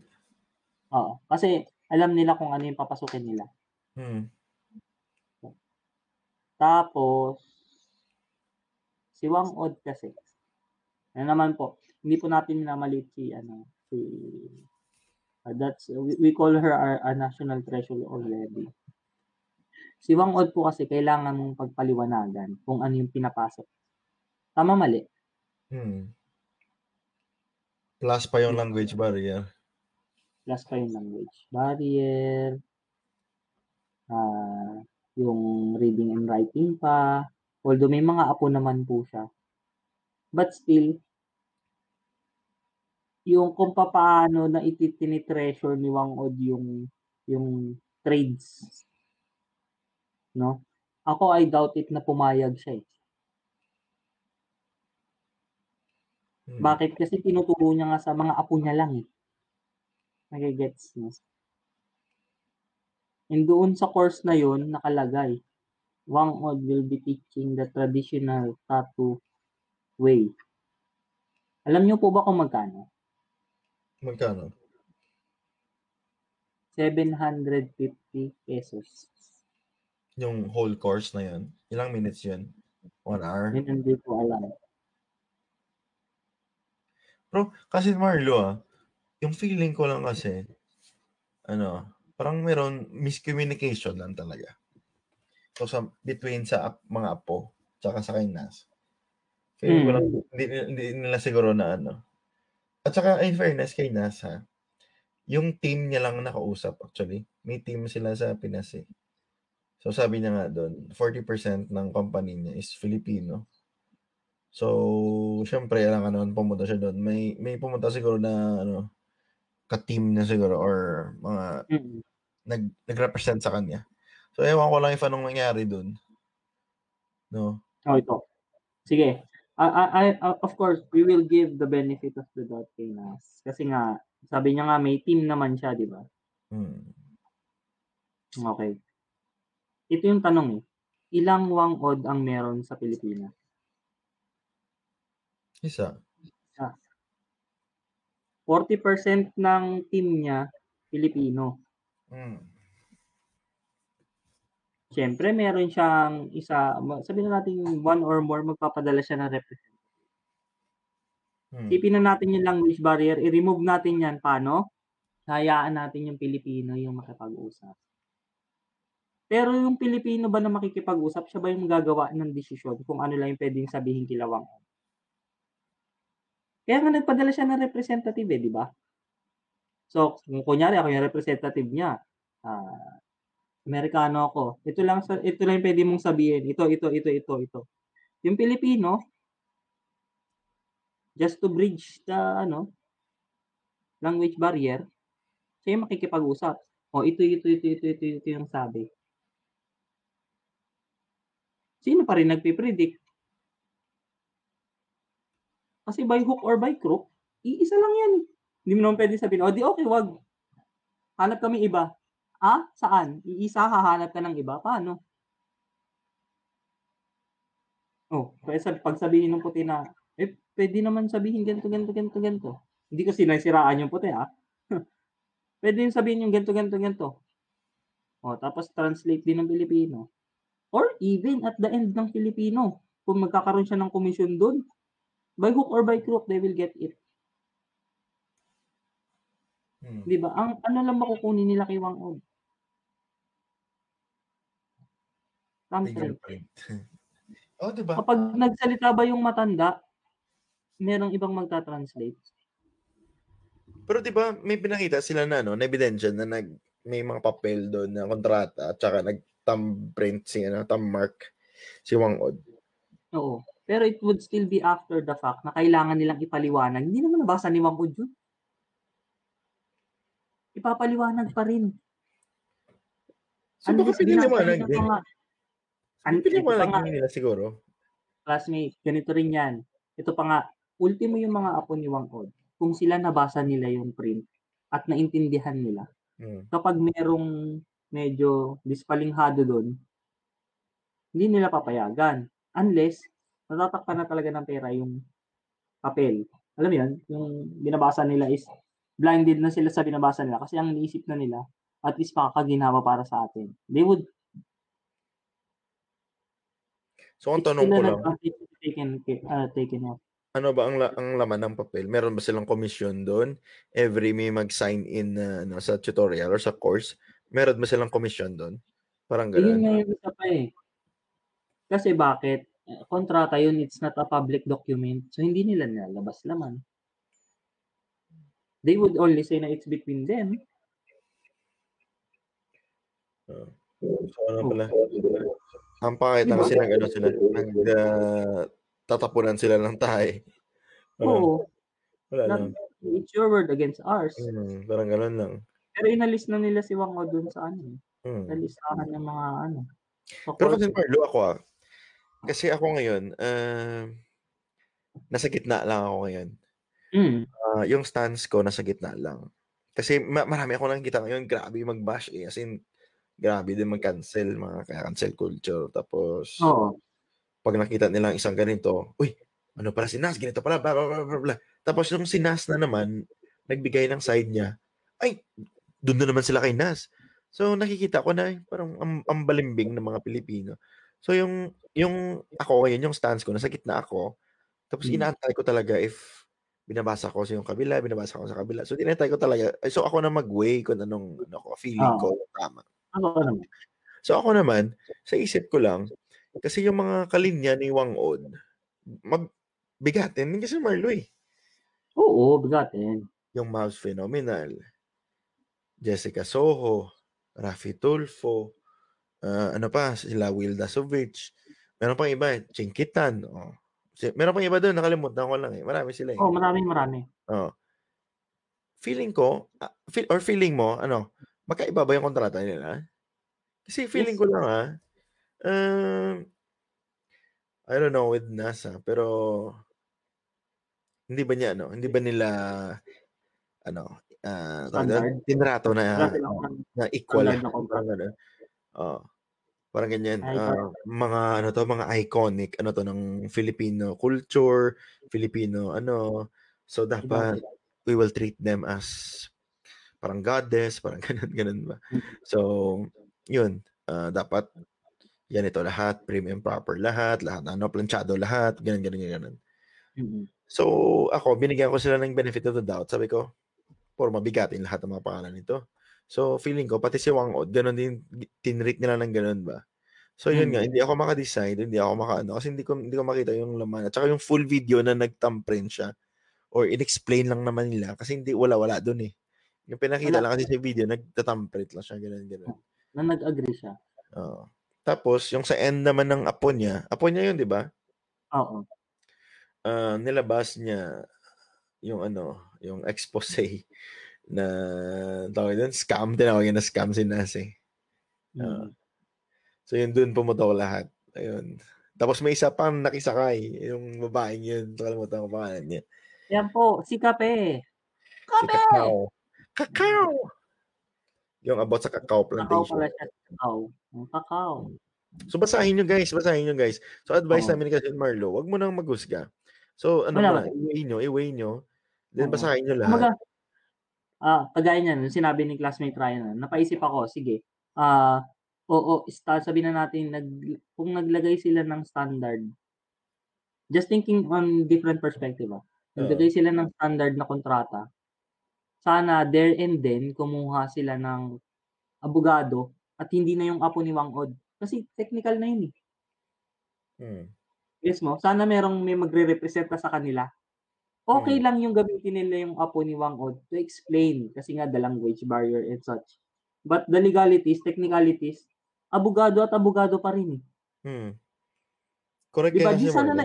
Oo. Kasi alam nila kung ano yung papasukin nila. Hmm. Tapos, si Wang Od kasi, ano naman po, hindi po natin minamalit si, ano, si, uh, that's, we, we call her our, our national treasure already. Si Wang Od po kasi, kailangan mong pagpaliwanagan kung ano yung pinapasok. Tama mali. Hmm. Plus pa yung language barrier. Plus pa yung language barrier, ah, yung reading and writing pa. Although may mga apo naman po siya. But still, yung kung paano na ititini-treasure ni Wang Od yung yung trades 'No? Ako, I doubt it na pumayag siya, eh. Hmm. Bakit? Kasi tinuturo niya nga sa mga apo niya lang, eh. Nage-gets mo? And doon sa course na yun nakalagay, Wang Od will be teaching the traditional tattoo way. Alam niyo po ba kung magkano? Magkano? 750 pesos. Yung whole course na yun? Ilang minutes yun? One hour? Yun hindi ko alam. Bro, kasi Marlo, ah, yung feeling ko lang kasi, ano, parang meron miscommunication lang talaga. So, sa, between sa ap- mga apo, tsaka sa kay Nas. Ko Mm. lang, hindi, hindi nila siguro na ano. At saka, in fairness kay Nas, ha, yung team niya lang nakausap actually. May team sila sa Pinas eh. So sabi niya nga doon, 40% ng company niya is Filipino. So, syempre, alam ka naman, pumunta siya doon. May, may pumunta siguro na, ano, ka-team na siguro or mga Mm. nag, nag-represent sa kanya. So, ewan ko lang if anong nangyari doon. No? Oh, ito. Sige. I, I, I- uh, of course, we will give the benefit of the doubt kay Nas. Kasi nga, sabi niya nga may team naman siya, di ba? Hmm. Okay. Ito yung tanong eh. Ilang Wang Od ang meron sa Pilipinas? Isa. 40% ng team niya, Pilipino. Hmm. Siyempre, meron siyang isa, sabihin na natin one or more, magpapadala siya ng representative. Hmm. Isipin na natin yung language barrier, i-remove natin yan. Paano? Hayaan natin yung Pilipino yung makipag-usap. Pero yung Pilipino ba na makikipag-usap, siya ba yung gagawa ng desisyon kung ano lang yung pwedeng sabihin kilawang? Kaya nga nagpadala siya ng representative eh, di ba? So, kung kunyari ako yung representative niya, ah, Amerikano ako. Ito lang sa ito lang yung pwede mong sabihin. Ito, ito, ito, ito, ito. Yung Pilipino, just to bridge the ano, language barrier, siya makikipag-usap. O ito, ito, ito, ito, ito, ito yung sabi. Sino pa rin nagpipredict? Kasi by hook or by crook, iisa lang yan. Hindi mo naman pwede sabihin, o di okay, wag. Hanap kami iba. Ah, saan? Iisa, hahanap ka ng iba? Paano? Oh, kaya sabi, pag sabihin ng puti na, eh, pwede naman sabihin ganito, ganito, ganito, ganito. Hindi ko sinasiraan yung puti, ah. [laughs] pwede yung sabihin yung ganito, ganito, ganito. Oh, tapos translate din ng Pilipino. Or even at the end ng Filipino, kung magkakaroon siya ng komisyon doon, by hook or by crook, they will get it. Hmm. Di ba? Ang ano lang makukunin nila kay Wang Od? Thumbprint. Fingerprint. [laughs] oh, di ba? Kapag nagsalita ba yung matanda, merong ibang magta-translate. Pero 'di ba may pinakita sila na no, na ebidensya na nag may mga papel doon na kontrata at saka nag thumbprint si ano, thumb mark si Wang Od. Oo. Pero it would still be after the fact na kailangan nilang ipaliwanag. Hindi naman nabasa ni Wang Od yun. Ipapaliwanag pa rin. So bakit piniliwanag binasa din? ng mga- Ano An- piniliwanag nga, din nila siguro? classmate, ganito rin yan. Ito pa nga, ultimo yung mga apo ni Wang Od. Kung sila nabasa nila yung print at naintindihan nila, Hmm. kapag merong medyo dispalinghado doon, hindi nila papayagan. Unless, natatakpan na talaga ng pera yung papel. Alam mo yun, yung binabasa nila is blinded na sila sa binabasa nila kasi ang iniisip na nila, at least makakaginawa para sa atin. They would So ang tanong ko an lang, taken, uh, taken off. ano ba ang, la- ang laman ng papel? Meron ba silang komisyon doon? Every may mag-sign in na ano, sa tutorial or sa course, meron ba silang komisyon doon? Parang Eh, yun gano'n. nga yung isa pa eh. Kasi bakit? Eh, Kontrata yun, it's not a public document. So, hindi nila nilalabas laman. They would only say na it's between them. Oo. So ano Oh. Ang pangit na Diba? kasi nag ano sila, nag ah, tatapunan sila ng tae. Oo. Wala lang. it's your word against ours. Hmm, parang gano'n lang. Pero inalis na nila si Wang O dun sa ano. eh, Sa Hmm. listahan ng mga ano. Pero kasi Marlo, ako ah, kasi ako ngayon, uh, nasa gitna lang ako ngayon. mm, Ah, yung stance ko nasa gitna lang. Kasi ma marami akong nakikita ngayon, grabe mag-bash eh. As in, grabe din mag-cancel, mga cancel culture. Tapos, oo. pag nakita nila ang isang ganito, uy, ano pala si Nas, ganito pala, blah, blah, blah, blah, blah. Tapos yung si Nas na naman, nagbigay ng side niya, ay, doon na naman sila kay Nas. So nakikita ko na eh, parang ang, ang balimbing ng mga Pilipino. So yung yung ako ngayon, yung stance ko, nasa gitna ako. Tapos Mm. inaantay ko talaga if binabasa ko sa yung kabila, binabasa ko sa kabila. So tinatay ko talaga. So ako na mag-weigh kung anong ano ko, feeling ko tama. Ako naman. So ako naman, sa isip ko lang, kasi yung mga kalinya ni Wang Od, magbigatin din kasi Marlo eh. Oo, bigatin. Yung Mouse Phenomenal, Jessica Soho, Rafi Tulfo, ah, ano pa, sila Will Dasovich. Meron pang iba, Chinkitan. Oh. Meron pang iba doon, nakalimutan ko lang eh. Marami sila eh. Oo, maraming marami. Oh. Feeling ko, ah, feel, or feeling mo, ano, magkaiba ba yung kontrata nila? Kasi feeling Yes. ko lang ah, um, I don't know with NASA, pero hindi ba niya, ano, hindi ba nila, ano? Standard. tinrato na, silang na equal. Parang ganun. Oh. Parang ganyan. Ah, mga ano to, mga iconic ano to ng Filipino culture, Filipino ano. So dapat we will treat them as parang goddess, parang [laughs] ganun ganun ba. So, yun, ah, dapat yan ito lahat, premium proper lahat, lahat ano, planchado lahat, ganun ganun ganun. Mm. So, ako, binigyan ko sila ng benefit of the doubt. Sabi ko, for mabigatin lahat ng mga pangalan nito. So, feeling ko, pati si Wang Od, ganun din, tinrate nila ng ganun ba? So, yun Mm. nga, hindi ako maka-decide, hindi ako maka-ano, kasi hindi ko, hindi ko makita yung laman. At saka yung full video na nag-thumbprint siya, or in-explain lang naman nila, kasi hindi, wala-wala dun eh. Yung pinakita Wala. lang kasi sa video, nag-thumbprint lang siya, ganun, ganun. Na nag-agree siya. Oo. Tapos, yung sa end naman ng apo niya, apo niya yun, di ba? Oo. ah, nilabas niya yung ano, yung expose [laughs] na tawag doon, scam, tinawag na scam si Nas eh. Ah. Mm. So yun doon pumutok lahat. Ayun. Tapos may isa pang nakisakay, yung babaeng yun, nakalimutan ko pangalan niya. Yan po, si Kape. Si Kape! Kakao. Kakao! Yung about sa Kakao Kakao Plantation. pala siya. Kakao. Ang Kakao. So basahin nyo guys, basahin nyo guys. So advice Oo. namin kasi Marlo, wag mo nang maghusga. So ano Wala. mo na, i-weigh nyo, i-weigh nyo, then basahin nyo lahat. ah, kagaya niyan, sinabi ni classmate Ryan, na, napaisip ako, sige, ah, oo, sta- sabi na natin, nag, kung naglagay sila ng standard, just thinking on different perspective, ah, naglagay sila ng standard na kontrata, sana there and then, kumuha sila ng abogado at hindi na yung apo ni Wang Od. Kasi technical na yun eh. Hmm. Yes mo? Sana merong may magre-representa sa kanila. Okay Hmm. lang yung gamitin nila yung apo ni Wang Od to explain kasi nga the language barrier and such. But the legalities, technicalities, abogado at abogado pa rin eh. Hmm. Correct Di ba? yan Di sana na,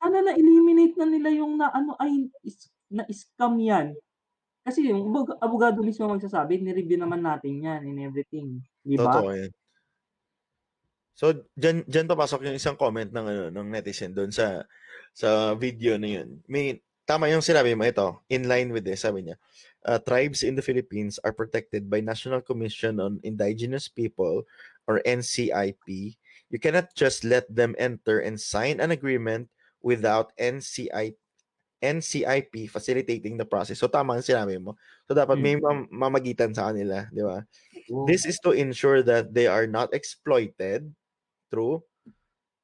sana na eliminate na nila yung na ano ay is, na scam yan. Kasi yung abog- abogado mismo magsasabi, ni-review naman natin yan and everything. Di ba? Totoo yan. So, dyan, dyan papasok yung isang comment ng, ano, ng netizen doon sa sa video na yun. May, tama yung sinabi mo ito, in line with this, sabi niya, uh, tribes in the Philippines are protected by National Commission on Indigenous People or NCIP. You cannot just let them enter and sign an agreement without NCIP NCIP facilitating the process. So tama ang sinabi mo. So dapat may mm. mam- mamagitan sa kanila, di ba? This is to ensure that they are not exploited. True.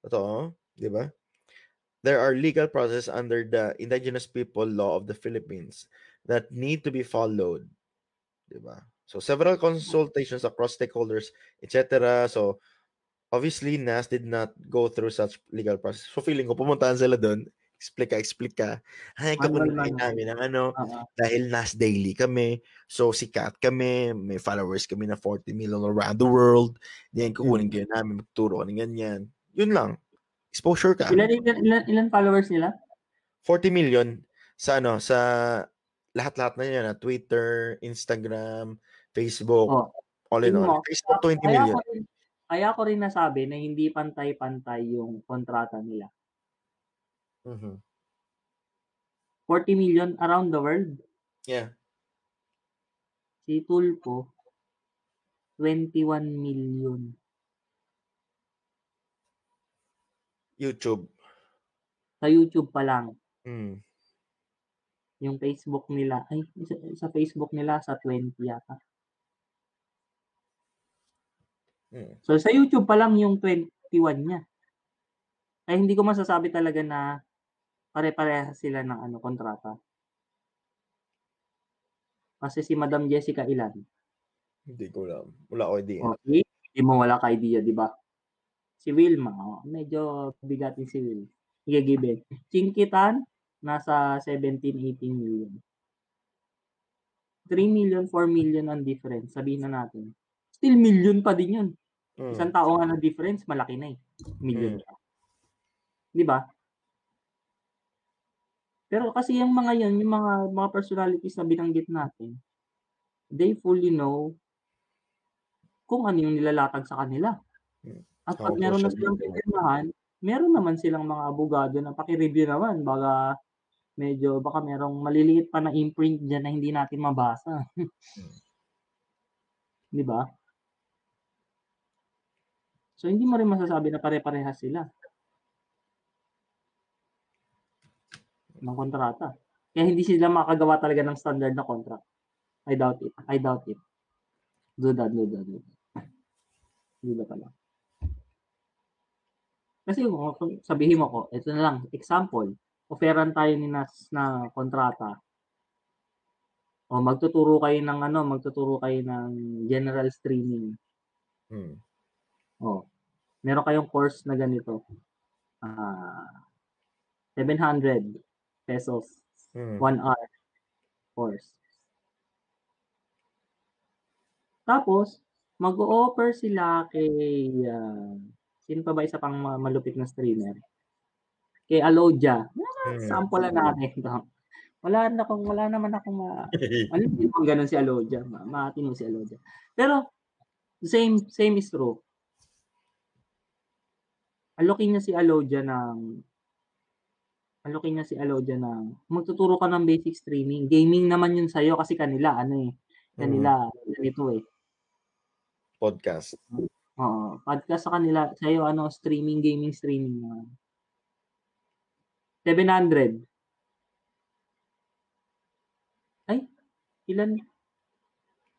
Totoo. Di ba? There are legal process under the Indigenous People Law of the Philippines that need to be followed. Di ba? So several consultations across stakeholders, etc. So obviously NAS did not go through such legal process. So feeling ko pumuntahan sila doon, explica, explica. Ay, Manual, kukunin manual. namin ng ano, Oo. dahil NAS daily kami. So, sikat kami. May followers kami na 40 million around the world. Then, kukunin kayo namin. Magturo ka ng ganyan. Yun lang. Exposure ka. Ilan, ilan, ilan, ilan followers nila? 40 million sa ano, sa lahat-lahat na yan. ah, Twitter, Instagram, Facebook, Oh. all in all. Facebook, 20 Kaya million. rin, kaya ko rin nasabi na hindi pantay-pantay yung kontrata nila. Mhm. 40 million around the world. Yeah. Si Tulpo, 21 million. YouTube. Sa YouTube pa lang. Mm. Yung Facebook nila, ay, sa, sa Facebook nila sa 20 yata. Mm. So sa YouTube pa lang yung 21 niya. Ay hindi ko masasabi talaga na pare-pareha sila ng ano kontrata. Kasi si Madam Jessica ilan? Hindi ko alam. Wala ko idea. Okay. Hindi mo wala ka idea, di ba? Si Wilma, oh, medyo bigatin si Will. Gigiben. Chinkitan, nasa 17-18 million. 3 million, 4 million ang difference. Sabihin na natin. Still million pa din yun. Mm. Isang tao nga na difference, malaki na eh. Million. Mm. Di ba? Pero kasi yung mga yun, yung mga mga personalities na binanggit natin, they fully know kung ano yung nilalatag sa kanila. Hmm. At pag meron na silang media. pipirmahan, meron naman silang mga abogado na paki-review naman. Baka medyo, baka merong maliliit pa na imprint dyan na hindi natin mabasa. [laughs] Di ba? So, hindi mo rin masasabi na pare-parehas sila. Ng kontrata. Kaya hindi sila makagawa talaga ng standard na contract. I doubt it. I doubt it. Do that, do that, do that. Hindi ba pala? Kasi kung sabihin mo ko, ito na lang, example, offeran tayo ni Nas na kontrata. O magtuturo kayo ng ano, magtuturo kayo ng general streaming. Mm. O, meron kayong course na ganito. Ah, 700 pesos Mm. one hour course. Tapos, mag-o-offer sila kay, ah, sino pa ba isa pang ma- malupit na streamer? Kay Alodia. Mm. Sample lang natin [laughs] ito. Wala na akong, wala naman akong ma... Ano hindi mo ganun si Alodia? Ma matino si Alodia. Pero, same, same is true. Alokin niya si Alodia ng alokin niya si Alodia ng magtuturo ka ng basic streaming. Gaming naman yun sa'yo kasi kanila, ano eh. Kanila, ganito eh. Podcast. Oo. Podcast sa kanila, sa'yo, ano, streaming, gaming, streaming. naman. 700. Ay, ilan?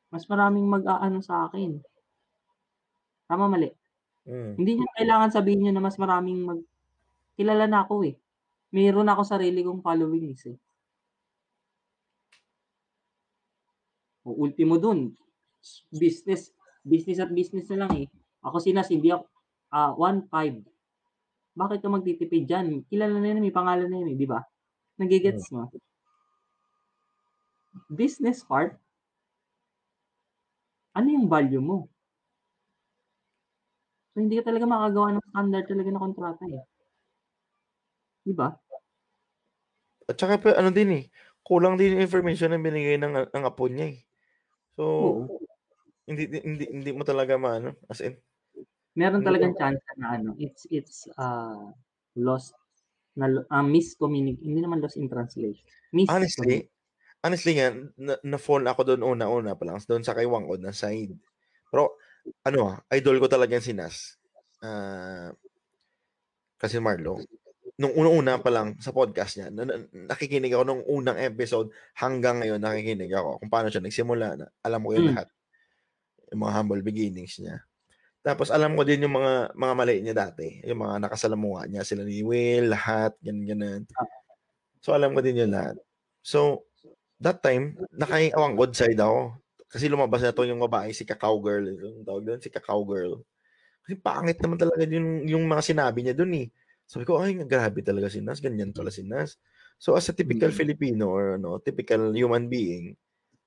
Mas maraming mag-aano sa akin. Tama, mali. Mm. Hindi niya kailangan sabihin niyo na mas maraming mag... Kilala na ako eh. Mayroon ako sarili kong followings eh. O ultimo dun, business, business at business na lang eh. Ako sinas, hindi ako, ah, 1.5. Bakit ka magtitipid dyan? Kilala na yun, may pangalan na yun eh, di ba? Nagigets mo? Business part, ano yung value mo? So, hindi ka talaga makagawa ng standard talaga na kontrata eh. Di ba? At saka pa, ano din eh, kulang din yung information na binigay ng, ng apo niya eh. So, Oo. hindi, hindi, hindi mo talaga maano, as in, Meron talagang chance na ano, it's it's uh, lost na uh, miscommunic hindi naman lost in translation. Honestly, honestly nga, na, na-fall ako doon una-una pa lang, doon sa kay Wangod na side. Pero, ano ah, idol ko talaga yung si Nas. Ah, kasi Marlo, nung una-una pa lang sa podcast niya, na, na- nakikinig ako nung unang episode hanggang ngayon nakikinig ako kung paano siya nagsimula na alam ko yung Mm. lahat. Yung mga humble beginnings niya. Tapos alam ko din yung mga mga mali niya dati, yung mga nakasalamuha niya, sila ni Will, lahat, ganun ganun. So alam ko din yun lahat. So that time, nakaiawang good side ako. Kasi lumabas na to yung babae, si Kakao Girl. Yung tawag doon, si Kakao Girl. Kasi pangit naman talaga yung, yung mga sinabi niya doon eh. Sabi ko, ay, grabe talaga si Nas. Ganyan pala si Nas. So, as a typical Mm. Filipino or ano, typical human being,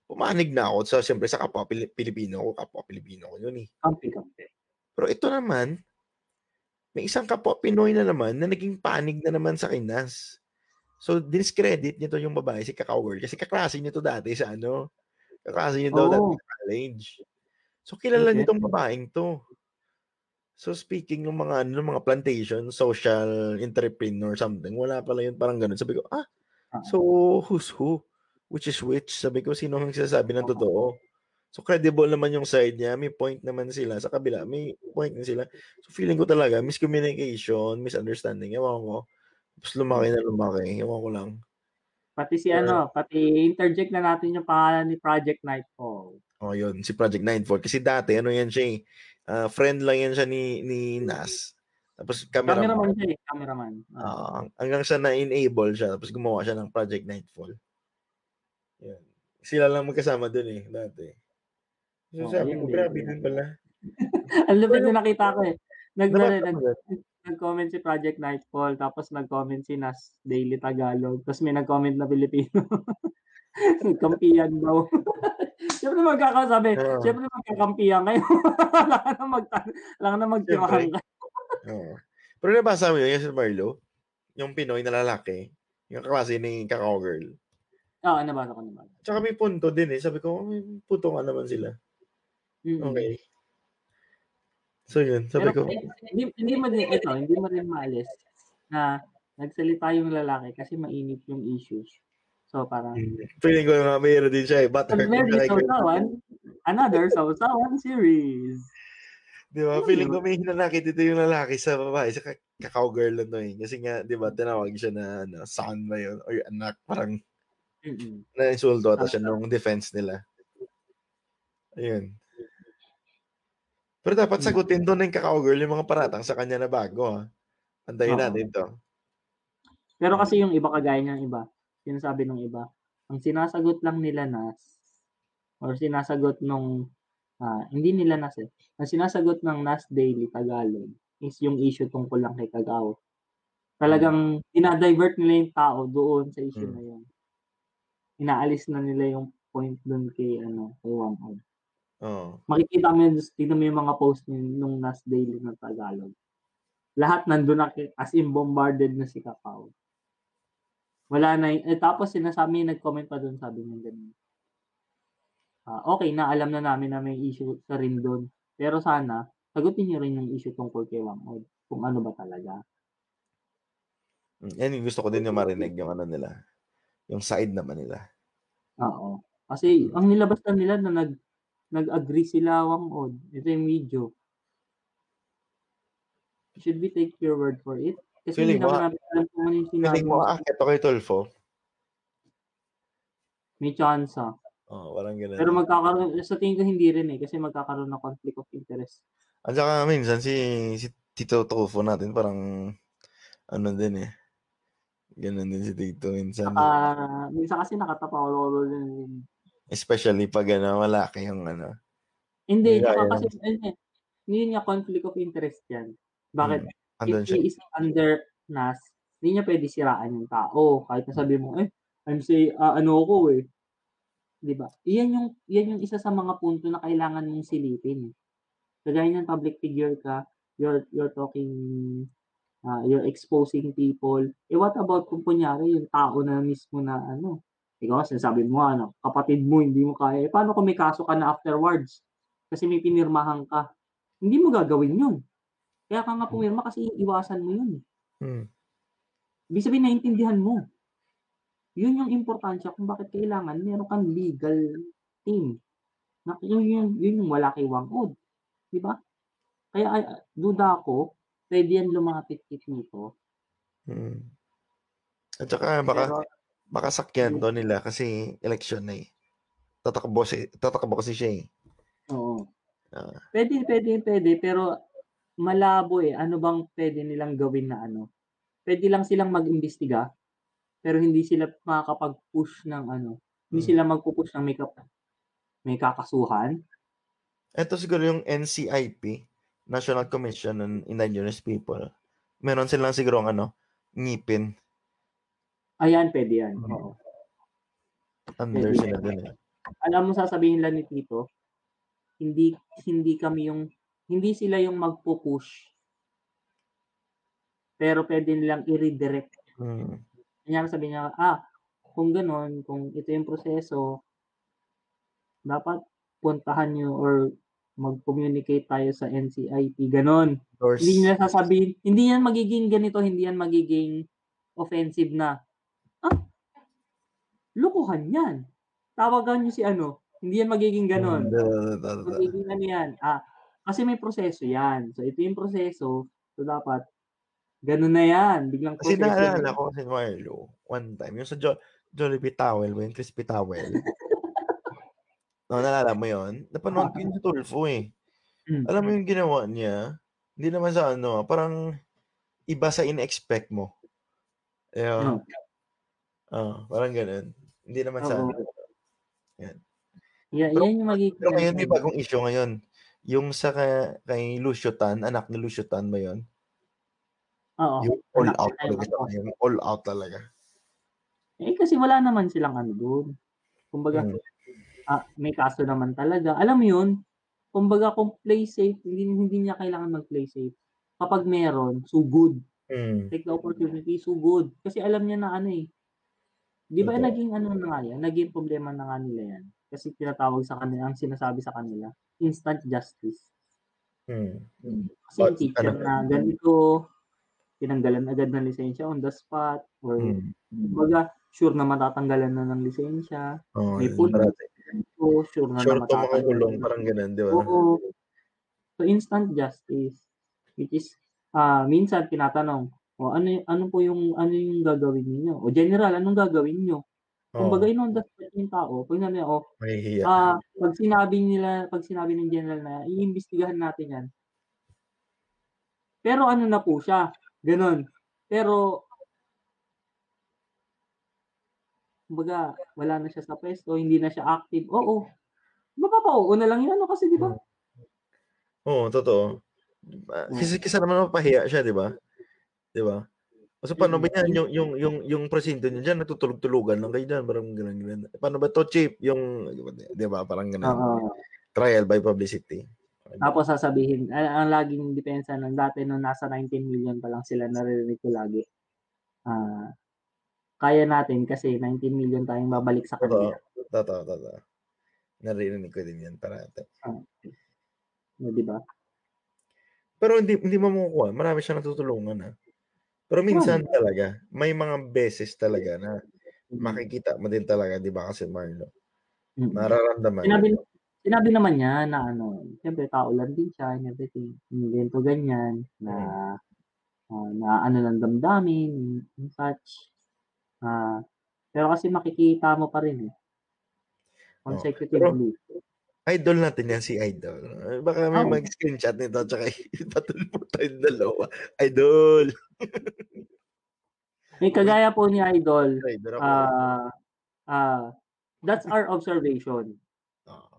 pumanig na ako sa, siyempre, sa kapwa Pili- Pilipino ko, kapwa Pilipino ko yun eh. kampi kampi. Pero ito naman, may isang kapwa Pinoy na naman na naging panig na naman sa kinas. So, discredit nito yung babae, si Kakao Girl. Kasi kaklase niyo to dati sa ano. Kaklase niyo daw Oo. dati sa college. So, kilala Okay. nitong babaeng to. So speaking ng mga ano, ng mga plantation, social entrepreneur something, wala pala yun, parang ganun. Sabi ko, ah, so who's who? Which is which? Sabi ko, sino ang nagsasabi ng Oo. totoo? So credible naman yung side niya, may point naman sila. Sa kabila, may point din sila. So feeling ko talaga, miscommunication, misunderstanding, ewan ko. Tapos lumaki na lumaki, ewan ko lang. Pati si Or- ano, pati interject na natin yung pangalan ni Project Nightfall. Oh, yun, si Project Nightfall. Kasi dati, ano yan siya eh, ah, friend lang yan siya ni, ni Nas. Tapos camera, Cameraman siya eh, cameraman. Oo. Ah, hanggang sa na-enable siya, tapos gumawa siya ng Project Nightfall. Yan. Sila lang magkasama dun eh, dati. So Oo, sabi ko, grabe din pala. [laughs] Ang lupit na nakita ko eh. Nag, nag, nag-comment si Project Nightfall, tapos nag-comment si Nas Daily Tagalog, tapos may nag-comment na Pilipino. [laughs] [laughs] Nagkampiyan daw. [laughs] Siyempre magkakasabi, Oo. siyempre magkakampiyan kayo. [laughs] Ka na mag ka na magtirahan ka. Oo. Pero nabasa mo yun, yung si Marlo, yung Pinoy na lalaki, yung kaklase ni Kakao Girl. Oo, nabasa ko naman. Tsaka may punto din eh. Sabi ko, may punto nga naman sila. Mm-mm. Okay. So yun, sabi Pero ko, eh, hindi, hindi mo din, ito, hindi mo din maalis na nagsalita yung lalaki kasi mainit yung issues. So parang, feeling ko nga mayroon din siya eh. But Pag very sausawan, another sausawan series. Di ba? Feeling ko may hinanakit dito yung lalaki sa babae, sa ka- kakao girl na to eh. Kasi nga, di ba, tinawag siya na ano, son ba yun? Or anak, parang Mm-mm. na-insulto ata siya nung defense nila. Ayun. Pero dapat Hmm. sagutin doon ng kakao girl yung mga paratang sa kanya na bago ha. Antayin Oo. natin to. Pero kasi yung iba kagaya ng iba, sinasabi ng iba, ang sinasagot lang nila nas or sinasagot nung ah, hindi nila nas eh. Ang sinasagot ng Nas Daily Tagalog is yung issue tungkol lang kay Kagao. Talagang dinadivert nila yung tao doon sa issue Mm. na yun. Inaalis na nila yung point doon kay ano, kay Wang Oo. makikita mo yun, tignan mo yung mga post ni nung Nas Daily ng Tagalog. Lahat nandun na, as in bombarded na si Kakao. Wala na, eh, tapos sinasabi, nag-comment pa dun, sabi niya ganun. Ah, okay na, alam na namin na may issue sa rin doon. Pero sana, sagutin niyo rin yung issue tungkol kay Wang Od. Kung ano ba talaga. Mm, Yan yung gusto ko din yung marinig yung ano nila. Yung side naman nila. Oo. Kasi, ang nilabas na nila na nag, nag-agree sila Wang Od. Ito yung video. Should we take your word for it? Kasi Feeling hindi mo, naman natin alam kung ano yung sinabi. Feeling mo, akit ako kay Tulfo. May chance ah. Oo, walang ganun. Pero magkakaroon, sa tingin ko hindi rin eh. Kasi magkakaroon ng conflict of interest. At saka minsan si, si Tito Tulfo natin parang ano din eh. Ganun din si Tito minsan. Saka, minsan kasi nakatapaw din. Especially pag ano, malaki yung ano. Hindi, kaya kasi, eh, hindi niya conflict of interest yan. Bakit? Mm, andun If siya. he is under NAS, hindi niya pwede siraan yung tao. Kahit na sabi mo, eh, I'm say, ah, ano ko eh. 'Di ba? Iyan yung, yan yung isa sa mga punto na kailangan mong silipin. Kagaya ng public figure ka, you're, you're talking, ah, you're exposing people. Eh, what about kung kunyari yung tao na mismo na ano, ikaw sinasabi mo ano, kapatid mo hindi mo kaya. Eh, paano kung may kaso ka na afterwards? Kasi may pinirmahan ka. Hindi mo gagawin yun. Kaya ka nga pumirma kasi iwasan mo yun. Hmm. Ibig sabihin, naiintindihan mo. Yun yung importansya kung bakit kailangan meron kang legal team. Na, yun, yun, yun yung wala kay Wang Od. Di ba? Kaya ay, duda ako, pwede yan lumapit kit nito. Hmm. At saka baka, Pero, baka sakyan to nila kasi election na eh. Tatakbo, si, tatakbo kasi siya eh. oo. Ah. Pwede, pwede, pwede, pero malabo eh. Ano bang pwede nilang gawin na ano? Pwede lang silang mag-imbestiga, pero hindi sila makakapag-push ng ano. Hindi Hmm. sila magpupush ng may, kap- may kakasuhan. Ito siguro yung NCIP, National Commission on Indigenous People. Meron silang siguro ano, ngipin. Ayan, pwede yan. Mhm. Oo. Under Pwede. sila dun eh. alam mo sasabihin lang ni Tito, hindi hindi kami yung hindi sila yung magpo-push. Pero pwede nilang i-redirect. Hmm. Kanya sabi niya, ah, kung gano'n, kung ito yung proseso, dapat puntahan nyo or mag-communicate tayo sa NCIP, gano'n. Hindi nila sasabihin, hindi yan magiging ganito, hindi yan magiging offensive na, ah, lokohan yan. Tawagan niyo si ano, hindi yan magiging ganon. Mm, da- Magiging ano yan, ah, kasi may proseso yan. So, ito yung proseso, so dapat, ganun na yan, biglang Kasi proseso. naalala ko si Marlo, one time, yung sa jo- Jollibee Towel mo, yung crispy towel. [laughs] no, naalala mo yun? Napanood ko yun sa Tulfo eh. Mm. Alam mo yung ginawa niya? Hindi naman sa ano, parang iba sa in-expect mo. Ayun. No. Ah, parang ganun. Hindi naman sa ano. Yeah, Pero- yan yung magiging Pero ngayon may bagong issue ngayon. Yung sa kay, kay Lucio Tan, anak ni Lucio Tan ba yun? Oo. Yung all out talaga. Yung all out talaga. Eh, kasi wala naman silang ano doon. Kumbaga, Hmm. ah, may kaso naman talaga. Alam mo yun, kumbaga kung play safe, hindi, hindi niya kailangan mag-play safe. Kapag meron, so good. Mm. Take the opportunity, so good. Kasi alam niya na ano eh. Di ba Totoo. naging ano na nga yan? Naging problema na nga nila yan. Kasi tinatawag sa kanila, ang sinasabi sa kanila, instant justice. Mm. Kasi But, teacher ano- na ganito, tinanggalan agad ng lisensya on the spot, or Mm. kumbaga, sure na matatanggalan na ng lisensya, Oh, May parati. so sure na Sure na to matatanggalan. gulong, parang ganun, di ba? Oo. So instant justice which is ah minsan tinatanong, o ano ano po yung ano yung gagawin niyo? O general, anong gagawin niyo? Oo, Kumbaga on the spot yung tao, pag namin, oh, mahihiya. ah pag sinabi nila, pag sinabi ng general na iimbestigahan natin yan. Pero ano na po siya, ganun. Pero kumbaga, wala na siya sa pwesto, hindi na siya active. Oo. Mapapauo na lang yun, ano kasi di ba? Oo, totoo. Ah, Kasi kasi naman mapahiya siya, di ba? Di ba? So, paano ba yan? Yung, yung, yung, yung presinto niya dyan, natutulog-tulugan lang kayo dyan. Parang ganun, ganun. Paano ba to, Chip? Yung, di ba? Parang ganun. Oo. Trial by publicity. Tapos sasabihin, ang, ang laging depensa ng dati nung nasa 19 million pa lang sila naririnig ko lagi. Ah, kaya natin kasi 19 million tayong babalik sa kanila. Totoo, totoo. Naririnig ko din yan parati. No, di ba? Pero hindi hindi mo makukuha. Marami siya natutulungan ha. Pero minsan talaga, may mga beses talaga na makikita mo din talaga, di ba kasi Marlo? Mm. Mararamdaman. Sinabi, mo. sinabi naman niya na ano, siyempre tao lang din siya and everything. Ganito ganyan, na, ah, na ano ng damdamin, and such. Ah, pero kasi makikita mo pa rin eh. Consecutively. Idol natin yan si Idol. Eh, Baka may Oo. mag-screenshot nito tsaka [laughs] ipatol mo tayong dalawa. Idol! [laughs] May kagaya po ni Idol, Idol ako. ah, ah, that's our observation. [laughs] Oo.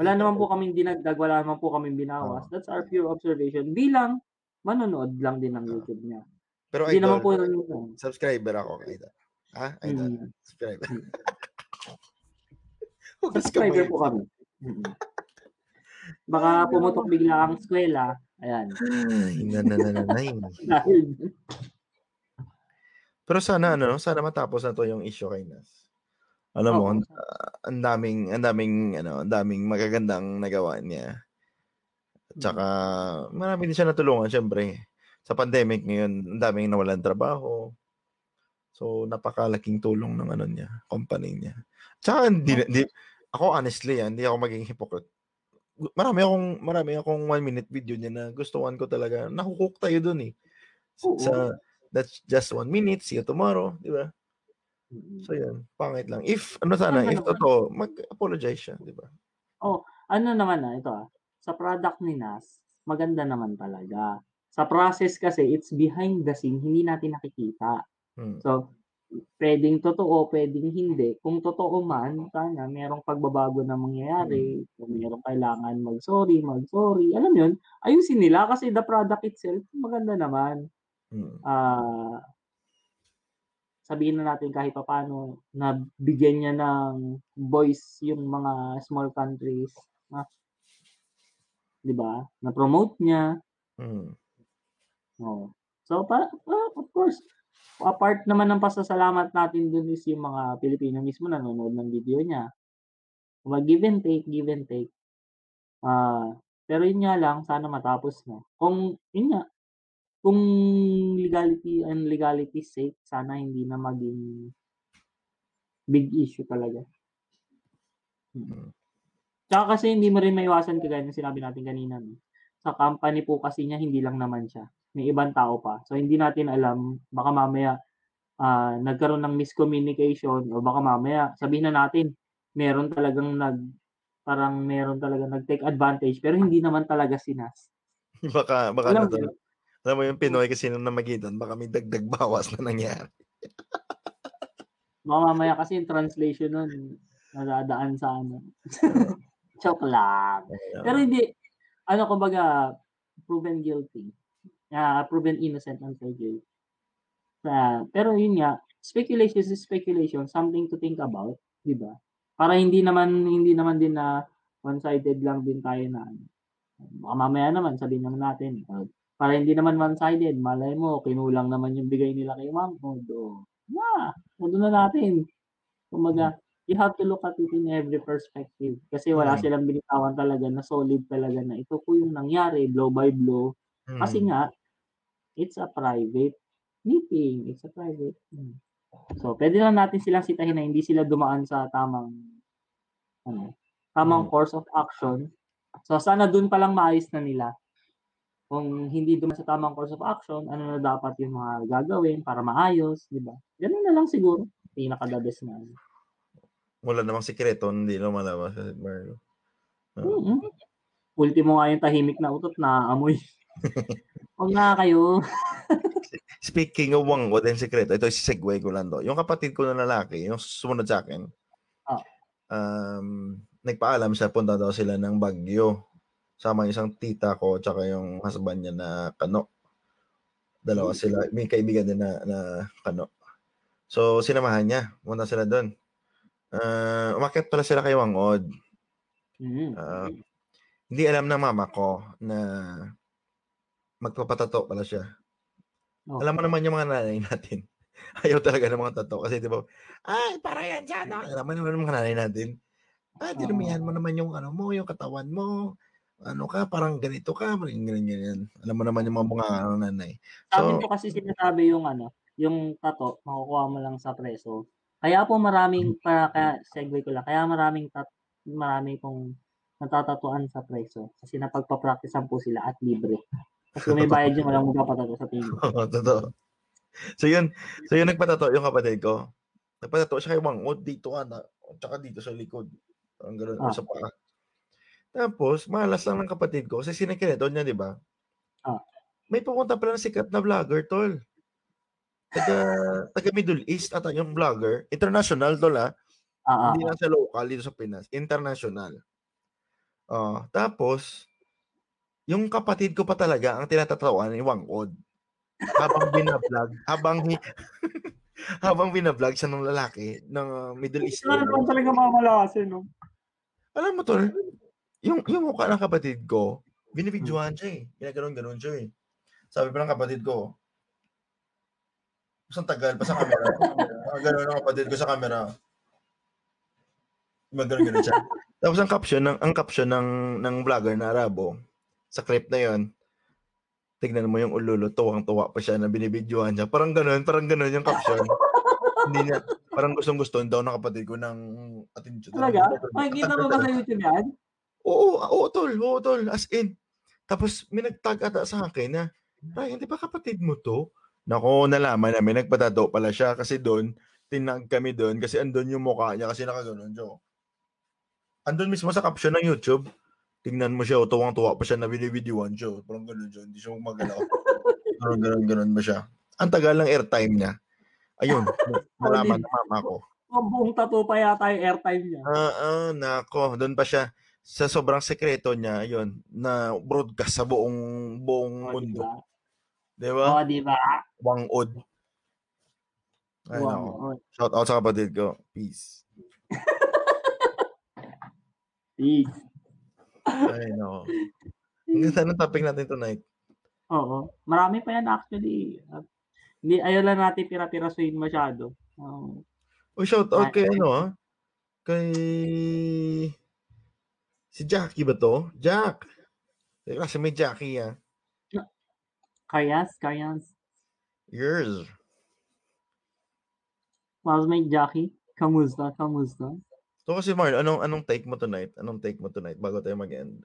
Wala naman po kaming dinagdag, wala naman po kaming binawas. That's our pure observation. Bilang manonood lang din ng YouTube niya. Pero Hindi Idol, naman po subscriber ako Idol. Ha? Idol. Mm. Subscriber. Mm. Subscriber po kami. Mm. Baka pumutok bigla ang eskwela. Ayan. Ay, nanananay. [laughs] Dahil Pero sana ano, sana matapos na to yung issue kay Nas. Alam mo, Oo. ang ang daming ang daming ano, ang daming magagandang nagawa niya. At saka marami din siya natulungan syempre. Sa pandemic ngayon, ang daming nawalan trabaho. So napakalaking tulong ng ano niya, company niya. Tsaka hindi, hindi ako honestly, ah, hindi ako maging hypocrite. Marami akong marami akong one minute video niya na gustuhan ko talaga. Nahuhook tayo dun eh. Oo. Sa that's just one minute, see you tomorrow, di ba? So yun, pangit lang. If, ano sana, Ano if naman? totoo, mag-apologize siya, di ba? ano naman na ito ah, sa product ni Nas, maganda naman talaga. Sa process kasi, it's behind the scene, hindi natin nakikita. Hmm. So, pwedeng totoo, pwedeng hindi. Kung totoo man, sana merong pagbabago na mangyayari. Kung merong kailangan mag-sorry, mag-sorry. Alam yun, ayusin nila kasi the product itself, maganda naman. Ah, sabihin na natin kahit papaano na bigyan niya ng voice yung mga small countries. Na, 'di ba? Na promote niya. Hmm. Oh. So para ah, of course, apart naman ng pasasalamat natin dun is yung mga Pilipino mismo nanonood ng video niya. Mag give and take, give and take. Ah, pero yun nga lang, sana matapos na. Kung yun nga, kung legality and legality sake, sana hindi na maging big issue talaga. Mm. Tsaka kasi hindi mo rin maiwasan kagaya ng sinabi natin kanina, no? Sa company po kasi niya, hindi lang naman siya. May ibang tao pa. So, hindi natin alam, baka mamaya ah, nagkaroon ng miscommunication o baka mamaya sabihin na natin, meron talagang nag parang meron talagang nag-take advantage pero hindi naman talaga sinas. [laughs] Baka baka Alam 'to, yun? alam mo yung Pinoy kasi nung namagitan baka may dagdag bawas na nangyari. [laughs] Baka mamaya kasi yung translation nun nadadaan sa ano. [laughs] Joke lang. Pero hindi, ano kumbaga, proven guilty. Ah, proven innocent until guilty. Sa pero yun nga, speculation is speculation, something to think about, 'di ba? Para hindi naman hindi naman din na one-sided lang din tayo na ano. Baka mamaya naman sabihin naman natin, ah, para hindi naman one-sided, malay mo kinulang naman yung bigay nila kay Ma'am Od, oh, na, huwag na natin. Kumbaga, you have to look at it in every perspective kasi wala silang binitawan talaga na solid talaga na ito po yung nangyari blow by blow. Kasi Mm. nga, it's a private meeting, it's a private hmm. So, puwede lang natin silang sitahin na hindi sila dumaan sa tamang ano, tamang Hmm. course of action. So, sana dun palang maayos na nila. Kung hindi dumaan sa tamang course of action, ano na dapat yung mga gagawin para maayos, 'di ba? Ganun na lang siguro, pinaka-the na ano. Wala namang sikreto, hindi lumalabas si Marlo. Oo. Mm. Ultimo nga yung tahimik na utot naaamoy. Wag nga kayo. Speaking of wangod and sikreto, ito ise-segue ko lang 'to. Yung kapatid ko na lalaki, yung sumunod sa'kin, Oh. um, nagpaalam siya punta daw sila ng Baguio. Sama yung isang tita ko tsaka yung husband niya na Kano. Dalawa Hmm. sila, may kaibigan din na na Kano. So, sinamahan niya, pumunta sila dun. Ah, umakyat pala sila kay Wangod. Mm. Ah, hindi alam ng mama ko na magpapa-tattoo pala siya. Oh. Alam mo naman yung mga nanay natin, [laughs] ayaw talaga ng mga tattoo kasi 'di ba, "Ay, para yan sa ano." Alam mo naman yung mga nanay natin, "Ah, dinumihan mo naman yung ano mo, yung katawan mo. Ano ka, parang ganito ka." Parang ganyan, ganyan. Alam mo naman yung mga mga ano, nanay. So po kasi sinasabi yung ano, yung tattoo makukuha mo lang sa preso. Kaya po maraming pa kaya segue ko lang, kaya maraming tat marami pong nata-tattooan sa preso kasi napagpa-practice-an po sila at libre. Kasi kung may bayad yun walang magpapa-tattoo sa tingin. Oo, totoo. So yun, so yun nagpa-tattoo yung kapatid ko. Nagpa-tattoo siya kay Wangod dito ata, tsaka dito sa likod. Parang gano'n o Ah. sa paa. Tapos malas lang ng kapatid ko kasi sinekrito niya, 'di ba? Ah. May pumunta pala na sikat na vlogger, tol. Taga taga Middle East ata yung vlogger, international tol, ah. Ah, Hindi ah, lang siya local dito sa Pinas, international. Oh, tapos yung kapatid ko pa talaga ang tinatatawan ni Wangod. Habang bina-vlog, [laughs] habang [laughs] habang bina-vlog siya ng lalaki ng Middle Sila naman Eastern. talaga mamalasin 'no. Alam mo tol, yung yung mukha ng kapatid ko, Hmm. binibidyohan siya, eh. Ginaganon-ganon siya, eh. Sabi pa ng kapatid ko Isang tagal pa sa camera. [laughs] Nakaganon ang kapatid ko sa camera. Gumaganon-ganon siya. Tapos ang caption ng ang caption ng ng vlogger na Arabo sa clip na 'yon. Tignan mo yung ululo, tuwang-tuwa pa siya na binibidyohan siya. Parang gano'n, parang gano'n yung caption. [laughs] Hindi niya, parang gustong-gusto daw ng kapatid ko ng attention. Talaga? Makikita mo ba sa YouTube yan? Oo, oo, tol. Oo, tol. As in. Tapos may nagtag ata sa akin na, Ryan, di ba kapatid mo to? Nako, nalaman namin, nagpatato pala siya kasi doon, tinag kami doon kasi andun yung mukha niya kasi nakaganon siya. Andun mismo sa caption ng YouTube, tingnan mo siya, oh, tuwang-tuwa pa siya na binibidyoan siya. oh. Parang ganun siya, hindi siya magalaw. [laughs] Parang ganun-ganun ba siya? Ang tagal ng airtime niya. Ayun, [laughs] nalaman ng mama ko. Ang buong tattoo pa yata yung airtime niya. Ah, ah, nako, doon pa siya sa sobrang sekreto niya, ayun, na broadcast sa buong buong O, mundo, diba? 'di ba? O, diba? Wangod. Ay, nako. Wow. O, Shout out sa kapatid ko. Peace. [laughs] peace. Ay, nako. Ang ganda ng topic [laughs] natin tonight. Oo. Marami pa yan actually. At hindi, ayaw lang natin pira-pirasuin masyado. Oo. Uy, shout out Ay, kay ano ah, kay Si Jackie ba to? Jack! Kasi may Jackie ah. Karyas, Karyas. Yours. Classmate Jackie. Kamusta? Kamusta? So kasi Marl, anong anong take mo tonight? Anong take mo tonight bago tayo mag-end?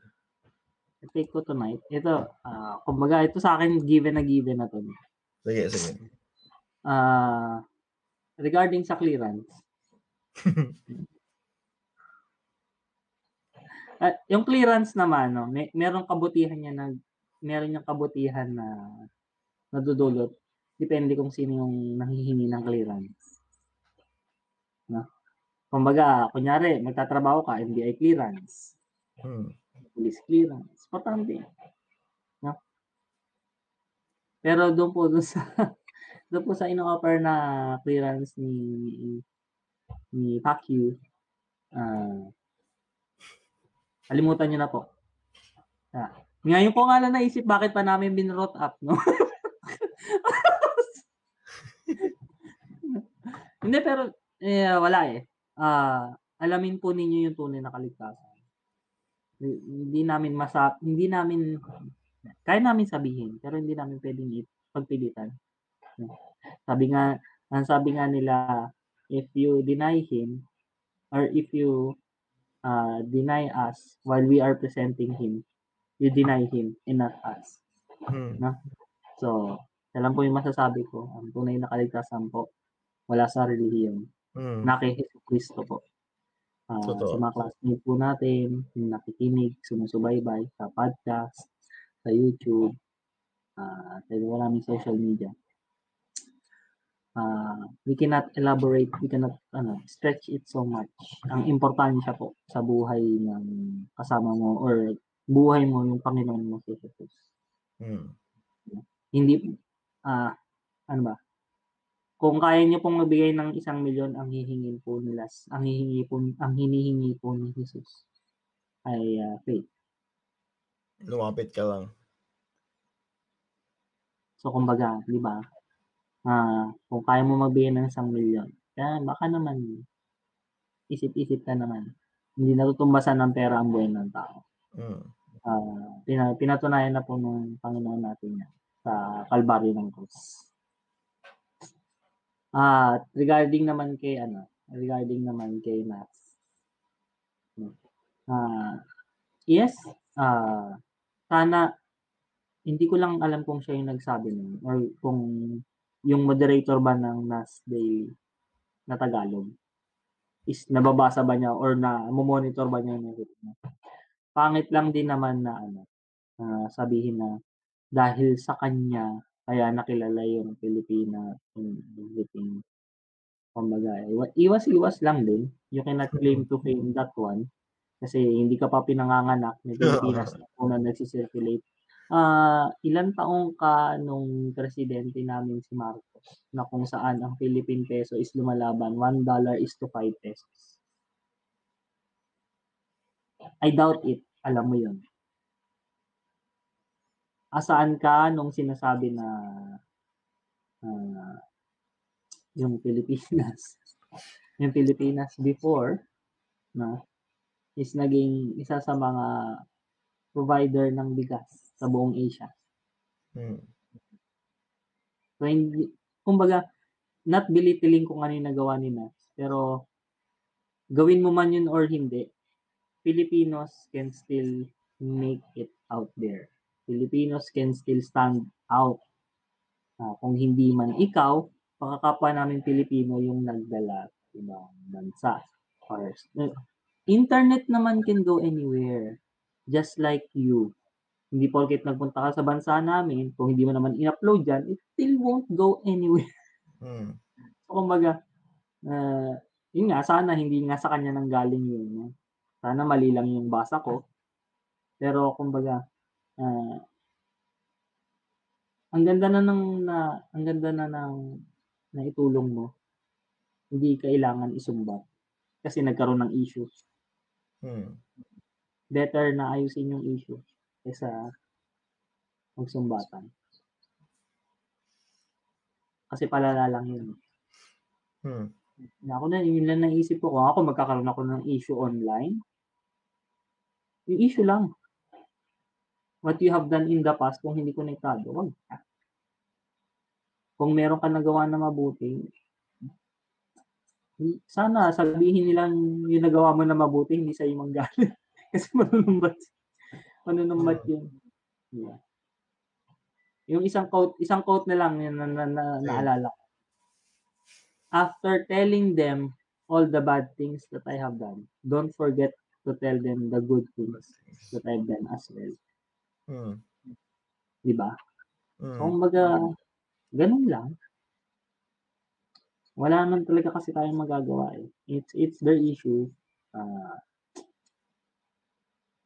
take ko tonight. Ito, ah kumbaga, ito sa akin, given na given na to. Sige, sige. Ah regarding sa clearance. [laughs] Ah, yung clearance naman, no, may merong kabutihan niya na meron niyang kabutihan na nadudulot depende kung sino yung nanghihingi ng clearance. No? Kumbaga, kunyari, magtatrabaho ka, NBI clearance, Hmm. police clearance, importante. No? Pero doon po, doon sa, [laughs] doon po sa ino-offer na clearance ni ni Pacquiao, ah kalimutan nyo na po. Ah, ngayon ko nga lang naisip bakit pa namin binrot up, no? [laughs] Hindi, pero eh, wala eh. Ah, alamin po ninyo yung tunay na kaligtasan. Hi- Hindi namin masa hindi namin kaya namin sabihin, pero hindi namin pwedeng pagpilitan. Sabi nga, ang sabi nga nila, if you deny him or if you uh, deny us while we are presenting him, you deny him and not us. Hmm. So, yan lang po yung masasabi ko. Ang tunay na kaligtasan po, wala sa relihiyon. Hmm. Na kay Jesu Cristo po. Totoo. sa mga classmates po natin, yung nakikinig, sumusubaybay sa podcast, sa YouTube, ah, sa iba naming social media. Ah, we cannot elaborate, we cannot ano, stretch it so much. Ang importansya po sa buhay ng kasama mo or buhay mo yung Panginoon mo si Jesus. Hmm. Hindi, ah, ano ba? Kung kaya niyo pong magbigay ng isang milyon, ang hihingin po nila, ang hihingi po, ang hinihingi po ni Jesus ay ah, faith. Lumapit ka lang. So, kumbaga, di ba? Ah, kung kaya mo magbigay ng isang milyon, kaya baka naman, isip-isip ka naman. Hindi natutumbasan ng pera ang buhay ng tao. Ah, pina, pinatunayan na po ng Panginoon natin yan sa Kalbaryo ng Cruz. Ah, regarding naman kay ano, regarding naman kay Max. Ah, yes, ah sana hindi ko lang alam kung siya yung nagsabi nun or kung yung moderator ba ng NAS Daily na Tagalog is nababasa ba niya or na monitor ba niya yung niya. Pangit lang din naman na ano, ah, sabihin na dahil sa kanya kaya nakilala yung Pilipina in everything. Kumbaga, iwa- iwas-iwas lang din. You cannot claim to fame that one kasi hindi ka pa pinanganganak ng Pilipinas na una nagsisirculate. Ah, ilan taong ka nung presidente namin si Marcos na kung saan ang Philippine peso is lumalaban, 1 dollar is to 5 pesos. I doubt it. Alam mo yun. Asaan ka nung sinasabi na ah, yung Pilipinas, [laughs] yung Pilipinas before, na is naging isa sa mga provider ng bigas sa buong Asia. Hmm. So, hindi, kumbaga, not belittling kung ano yung nagawa ni Nas, pero gawin mo man yun or hindi, Filipinos can still make it out there. Filipinos can still stand out. Ah, kung hindi man ikaw, pakakapwa namin Pilipino yung nagdala ibang bansa. Or, eh, internet naman can go anywhere. Just like you. Hindi porket nagpunta ka sa bansa namin, kung hindi mo naman in-upload yan, it still won't go anywhere. Hmm. [laughs] So, kumbaga, ah, yun nga, sana hindi nga sa kanya nang galing yun. no? Sana mali lang yung basa ko. Pero, kumbaga, ah, ang ganda na ng na, ang ganda na ng na itulong mo. Hindi kailangan isumbat kasi nagkaroon ng issue. Hmm. Better na ayusin yung issue kaysa magsumbatan. Kasi palala lang yun. Hmm. Na ako na, yun lang naisip ko. Kung ako magkakaroon ako ng issue online, Yung issue lang. What you have done in the past, kung hindi konektado, wag ka. Kung meron ka nagawa na mabuti, sana sabihin nilang yung nagawa mo na mabuti, hindi sa imong galing. [laughs] Kasi manunumbat. Manunumbat yun. Yeah. Yung isang quote, isang quote na lang yun na, na, na naalala ko. After telling them all the bad things that I have done, don't forget to tell them the good things that I've done as well. Hmm. Di ba? Hmm. Kung baga, ganun lang. Wala naman talaga kasi tayong magagawa eh. It's, it's their issue. Uh,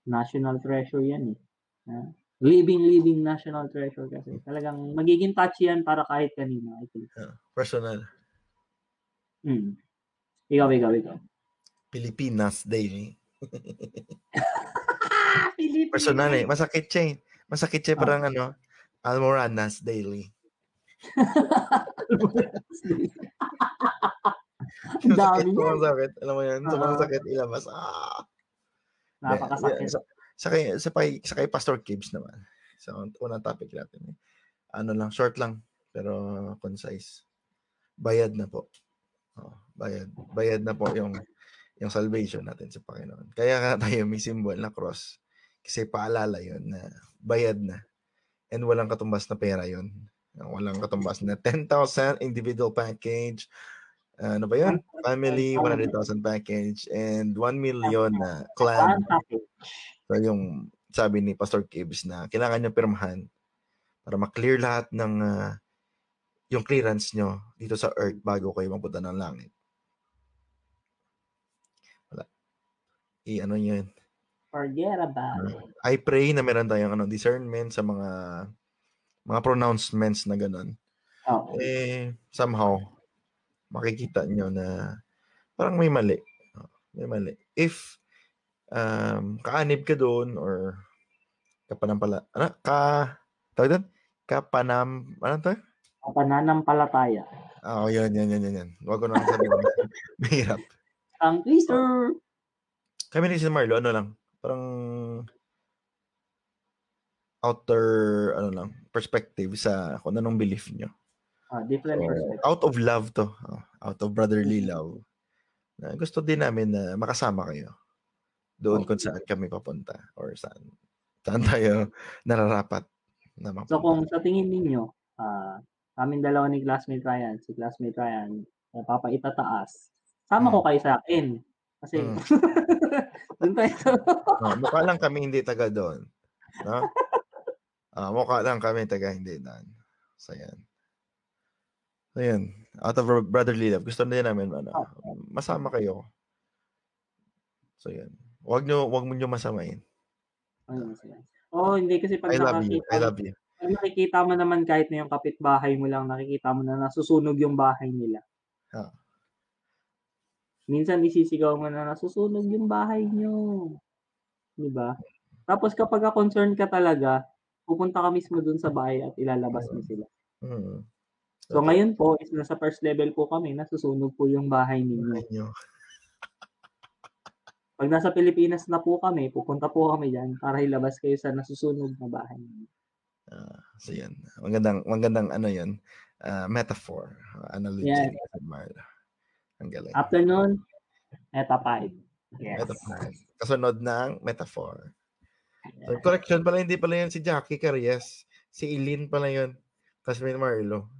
national treasure yan eh. Uh, living, living national treasure kasi. Talagang magiging touchy yan para kahit kanina. I think. Yeah. Personal. Hmm. Ikaw, ikaw, ikaw. Pilipinas Day. [laughs] [laughs] Pilipinas. Personal eh. Masakit siya eh. Masakit siya parang ano, Almoranas Daily. [laughs] Ang dami sakit, niya. sobrang sakit. Alam mo yan, sobrang Oo. sakit ilabas. Ah! Napakasakit. Sa, sa, kay, sa, kay, sa kay Pastor Gibbs naman. So, unang topic natin. Eh. Ano lang, short lang, pero concise. Bayad na po. Oh, bayad. Bayad na po yung yung salvation natin sa Panginoon. Kaya nga tayo may symbol na cross. Kasi paalala yun na bayad na. And walang katumbas na pera yun. Walang katumbas na 10,000 individual package. Ano ba yun? Family, 100,000 package. And 1 million na clan. So yung sabi ni Pastor Gibbs na kailangan nyo pirmahan para ma-clear lahat ng ah, yung clearance nyo dito sa earth bago kayo mapunta ng langit. Wala. I ano nyo yun. Forget about it. I pray na meron tayong ano, discernment sa mga mga pronouncements na ganun. Oo. Eh, somehow, makikita nyo na parang may mali. Oh, May mali. If um, kaanib ka doon or kapanampala, ano, ka, tawag doon? Kapanam, ano to? Pananampalataya. Oo, oh, yun, yun, yun, yun, yun. Huwag ko na sabihin. [laughs] Mahirap. Ang twister. Kami ni si Marlo, ano lang, parang outer, ano lang, perspective sa kung anong belief nyo. Ah, different So, perspective. out of love to. Oh, out of brotherly love. Na gusto din namin na makasama kayo. Doon kung saan kami papunta or saan saan [laughs] tayo nararapat na mapunta. So kung sa tingin ninyo, ah kaming dalawa ni classmate Ryan, si classmate Ryan, napapaitataas, sama ko kayo sa akin. Kasi, Mm. [laughs] [laughs] doon tayo sa... Oh, mukha lang kami hindi taga doon. No? Ah, mukha lang kami taga hindi doon. So, yan. So, yan. Out of brotherly love, gusto din namin ano, masama kayo. So, yan. Wag nyo, wag mo nyo masamain. Sige. Oh, hindi kasi pag I love you. I love you. pag nakikita mo naman kahit na yung kapitbahay mo lang, nakikita mo na nasusunog yung bahay nila. Ah. Minsan isisigaw mo na nasusunog yung bahay nyo. Di ba? Tapos kapag concerned ka talaga, pupunta ka mismo dun sa bahay at ilalabas mo sila. Hmm. So ngayon po, is nasa first level po kami, nasusunog po yung bahay ninyo. Inyo. [laughs] Pag nasa Pilipinas na po kami, pupunta po kami dyan para ilabas kayo sa nasusunog na bahay ninyo. Ah, so yan. Magandang magandang ano 'yun. ah, metaphor, analogy ni Marla. Ang galing. After nun, Meta 5. Yes. Metaphor. Kasunod ng metaphor. So, correction pala, hindi pala yun si Jackie Caries. Si Eileen pala yun. Tapos may Marlo.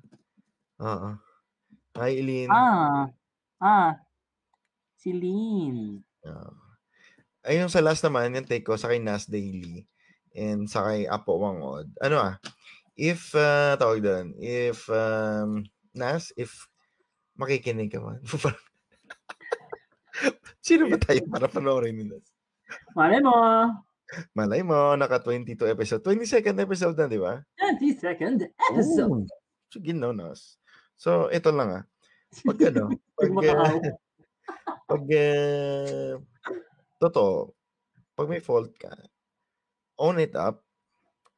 Oo. Hi, Eileen. Ah, ah, si Lynn. Ah. Ayun sa last naman, yung take ko sa kay Nas Daily and sa kay Apo Wangod. Ano ah, if, uh, tawag doon, if, um, Nas, if makikinig ka man. [laughs] Sino ba tayo para panoorin ni Nas? Malay mo, Malay mo, naka 22 episode. 22nd episode na, di ba? 20 second episode. Oh, sige, no, Nas. So, ito lang ah. Pag ano, [laughs] Pag uh, pag uh, [laughs] totoo, pag may fault ka, own it up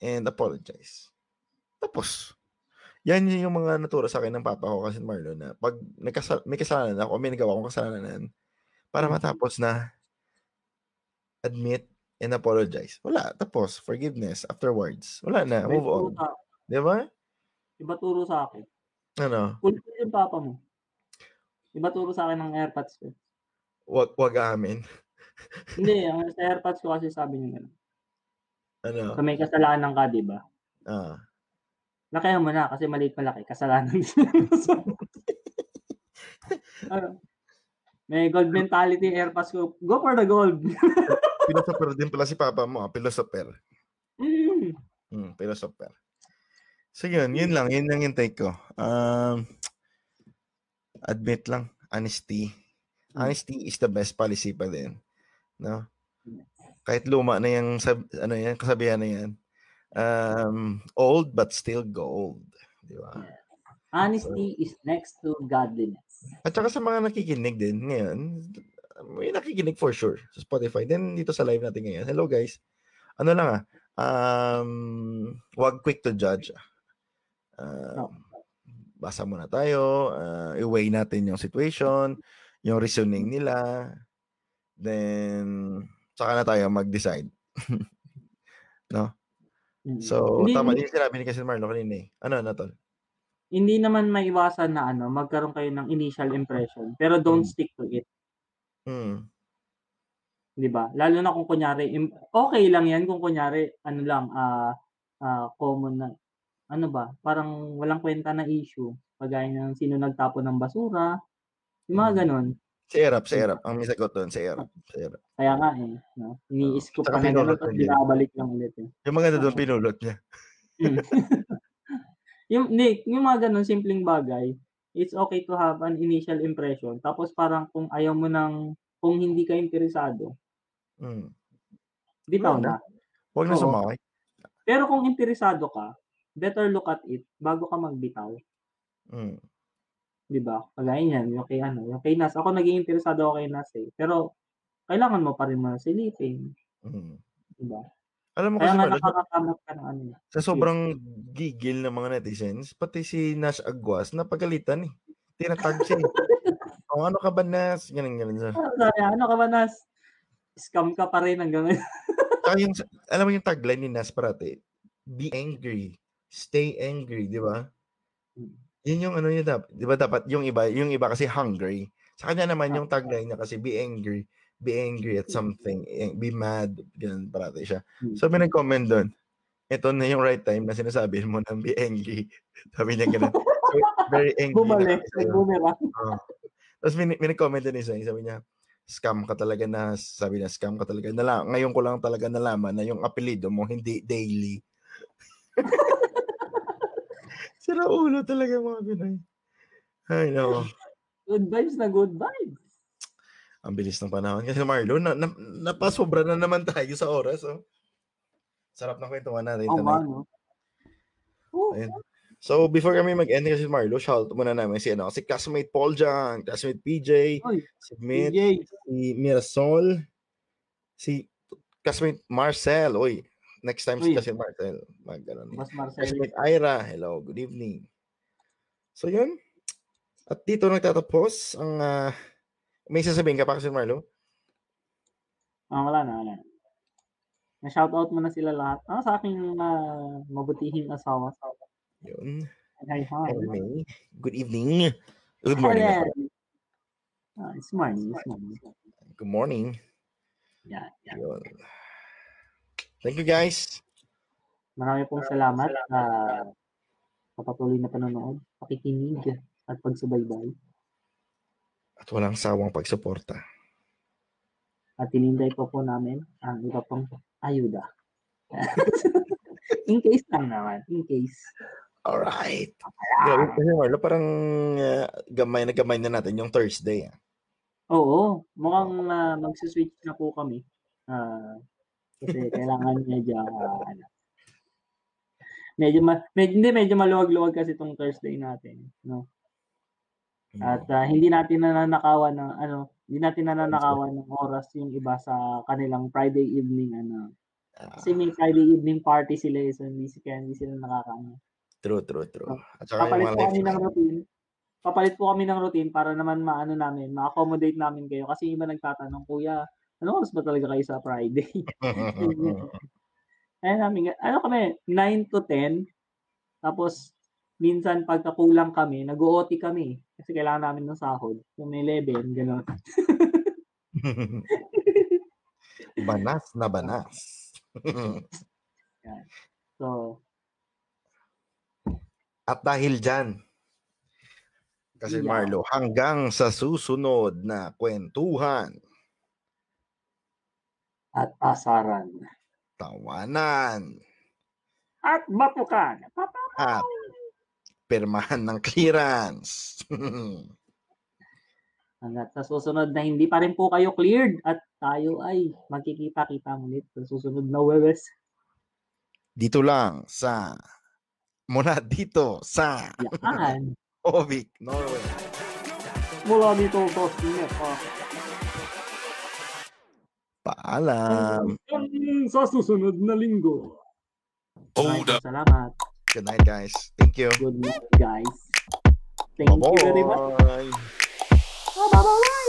and apologize. Tapos, yan yun yung mga naturo sa akin ng papa ko kasi Marlon na pag nagkasal- may kasalanan ako, may nagawa akong kasalanan, para matapos na admit and apologize. Wala, tapos forgiveness afterwards. Wala na, move on. 'Di ba? iba turo sa akin. Ano? Cool yung papa mo. Iba turo sa akin ng AirPods ko. Wag wag amin. [laughs] Hindi, ang sa AirPods ko kasi sabi niya. Ano? Sa may kasalanan ka, 'di ba? Ah. Lakihan mo na kasi maliit malaki kasalanan. [laughs] ano? May gold mentality AirPods ko. Go for the gold. [laughs] Philosopher din pala si papa mo, ah, philosopher. Mm. Hmm, philosopher. So yun, yun lang, yun lang yung take ko. Um, admit lang, honesty. Honesty is the best policy pa din. No? Kahit luma na yung sab- ano yan, kasabihan na yan. Um, old but still gold. Di ba? Honesty is next to godliness. At saka sa mga nakikinig din ngayon, may nakikinig for sure sa Spotify. Then dito sa live natin ngayon. Hello guys. Ano lang ah, um, wag quick to judge. Um, basa muna tayo, uh, i-weigh natin yung situation, yung reasoning nila, then saka na tayo mag-decide. [laughs] Mm. So, Hindi- tama din sinabi ni kasi Marlo kanina eh. Ano na tol? hindi naman maiwasan na ano, magkaroon kayo ng initial impression, pero don't Mm. stick to it, Hmm. 'di ba? Lalo na kung kunyari im- okay lang 'yan kung kunyari ano lang ah ah, common na ano ba, parang walang kwenta na issue, kagaya ng sino nagtapon ng basura, yung mga Mm. Si Erap, si Erap. Ang may sagot doon, si Erap. Si Erap. Kaya nga eh, no? Ini-scoop Tsaka pa na mo din. binabalik lang ulit eh. Yung maganda doon, pinulot niya. Mm. [laughs] yung, Nick, yung mga ganun, simpleng bagay, it's okay to have an initial impression. Tapos parang kung ayaw mo ng, kung hindi ka interesado, Hmm. bitaw Wala na. Huwag na sumakay. Pero kung interesado ka, better look at it bago ka magbitaw. Hmm. Di ba? Kagaya niyan, yung kay ano, yung kay Nas. Ako naging interesado ako kay Nas eh. Pero, kailangan mo pa rin mga silipin. Hmm. Di ba? Alam mo Kaya kasi, nga nakakakamot ka ng ano. eh. sa sobrang gigil ng mga netizens, pati si Nash Aguas, napagalitan eh. Tinatag siya eh. [laughs] oh, ano ka ba, Nas? Ganun, ganun siya. Ah, sabi, ano ka ba Nas? Scam ka pa rin hanggang ngayon. [laughs] Saka yung, alam mo yung tagline ni Nas parati, be angry, stay angry, di ba? Yun yung ano yun dapat, di ba dapat yung iba, yung iba kasi hungry. Sa kanya naman yung tagline niya kasi be angry, be angry at something, eh, be mad, ganun parati siya. So may nag-comment doon, ito na yung right time na sinasabi mo na be angry. [laughs] Sabi niya ganun. So, very angry. na Bumalik, kami sa'yo. boomerang. Oo. Tapos may, may nag-comment din isa, sabi niya, scam ka talaga na, sabi niya, scam ka talaga. Nala, ngayon ko lang talaga nalaman na yung apelido mo hindi daily. [laughs] Sira ulo talaga mga Pinoy. Ay, nako. Good vibes na good vibes. Ang bilis ng panahon. Kasi Marlo, na, na, napasobra na naman tayo sa oras. Oh. Sarap ng kwentuhan natin nga, tonight. no? Oh, Ayun. So, before kami mag-end kasi Marlo, shout muna namin si, ano, si classmate Paul Jang, classmate PJ, Oy, si Mitch, DJ. si Mirasol, si classmate Marcel. Uy, next time si Uy. classmate Marcel. Mag, ano, Mas Marcel. Ira. Hello, good evening. So, yun. At dito nagtatapos ang ah, may sasabihin ka pa kasi Marlo? Ah, wala na, wala na. Na-shoutout mo na sila lahat. Ah, sa aking ah, mabutihing asawa. Yun. Hi, hi. Anyway, good evening. Good morning. Hello. ako. Ah, it's morning, it's morning. Good morning. Yeah, yeah. Yun. Thank you guys. Marami pong salamat sa sa patuloy na panonood, pakikinig, at pagsubaybay. At walang sawang pagsuporta. At tinintay po po namin ang iba pang ayuda. [laughs] in case lang naman, in case. Alright. Grabe kasi Marlo, parang ah, gamay na gamay na natin yung Thursday. ah. Oo, mukhang uh, magsi-switch na po kami. Ah, kasi kailangan medyo ah, ano. Medyo ma- medyo hindi medyo maluwag-luwag kasi itong Thursday natin, no. At ah, hindi natin nananakawan ng ano, hindi natin nananakawan ng oras yung iba sa kanilang Friday evening ano. Ah, Kasi may Friday evening party sila eh, so hindi, kaya hindi sila nakakaano. true, true, true. At saka yung Papalit mga po kami ng routine. Papalit po kami ng routine para naman maano namin, ma-accommodate namin kayo. Kasi yung iba nagtatanong, Kuya, ano oras ba talaga kayo sa Friday? [laughs] Ayun namin, ano kami, 9 to 10. Tapos, minsan pagkakulang kami, nag-OT kami. Kasi kailangan namin ng sahod. Kung may 11, gano'n. [laughs] banas na banas. [laughs] so, At dahil dyan, kasi Yeah. Marlo, hanggang sa susunod na kwentuhan, at asaran. tawanan, At batukan. Papa! at permahan ng clearance. [laughs] Hanggat sa susunod na hindi pa rin po kayo cleared at tayo ay magkikita-kita ulit sa susunod na Webes. dito lang sa mula dito sa Yan. [laughs] Ovik, Norway. Mula dito sa Sinepa. Paalam. Hanggang sa susunod na linggo. Hold Maraming Salamat. Good night, guys. Thank you. Good night, guys. Thank you very much. Bye-bye. Bye-bye.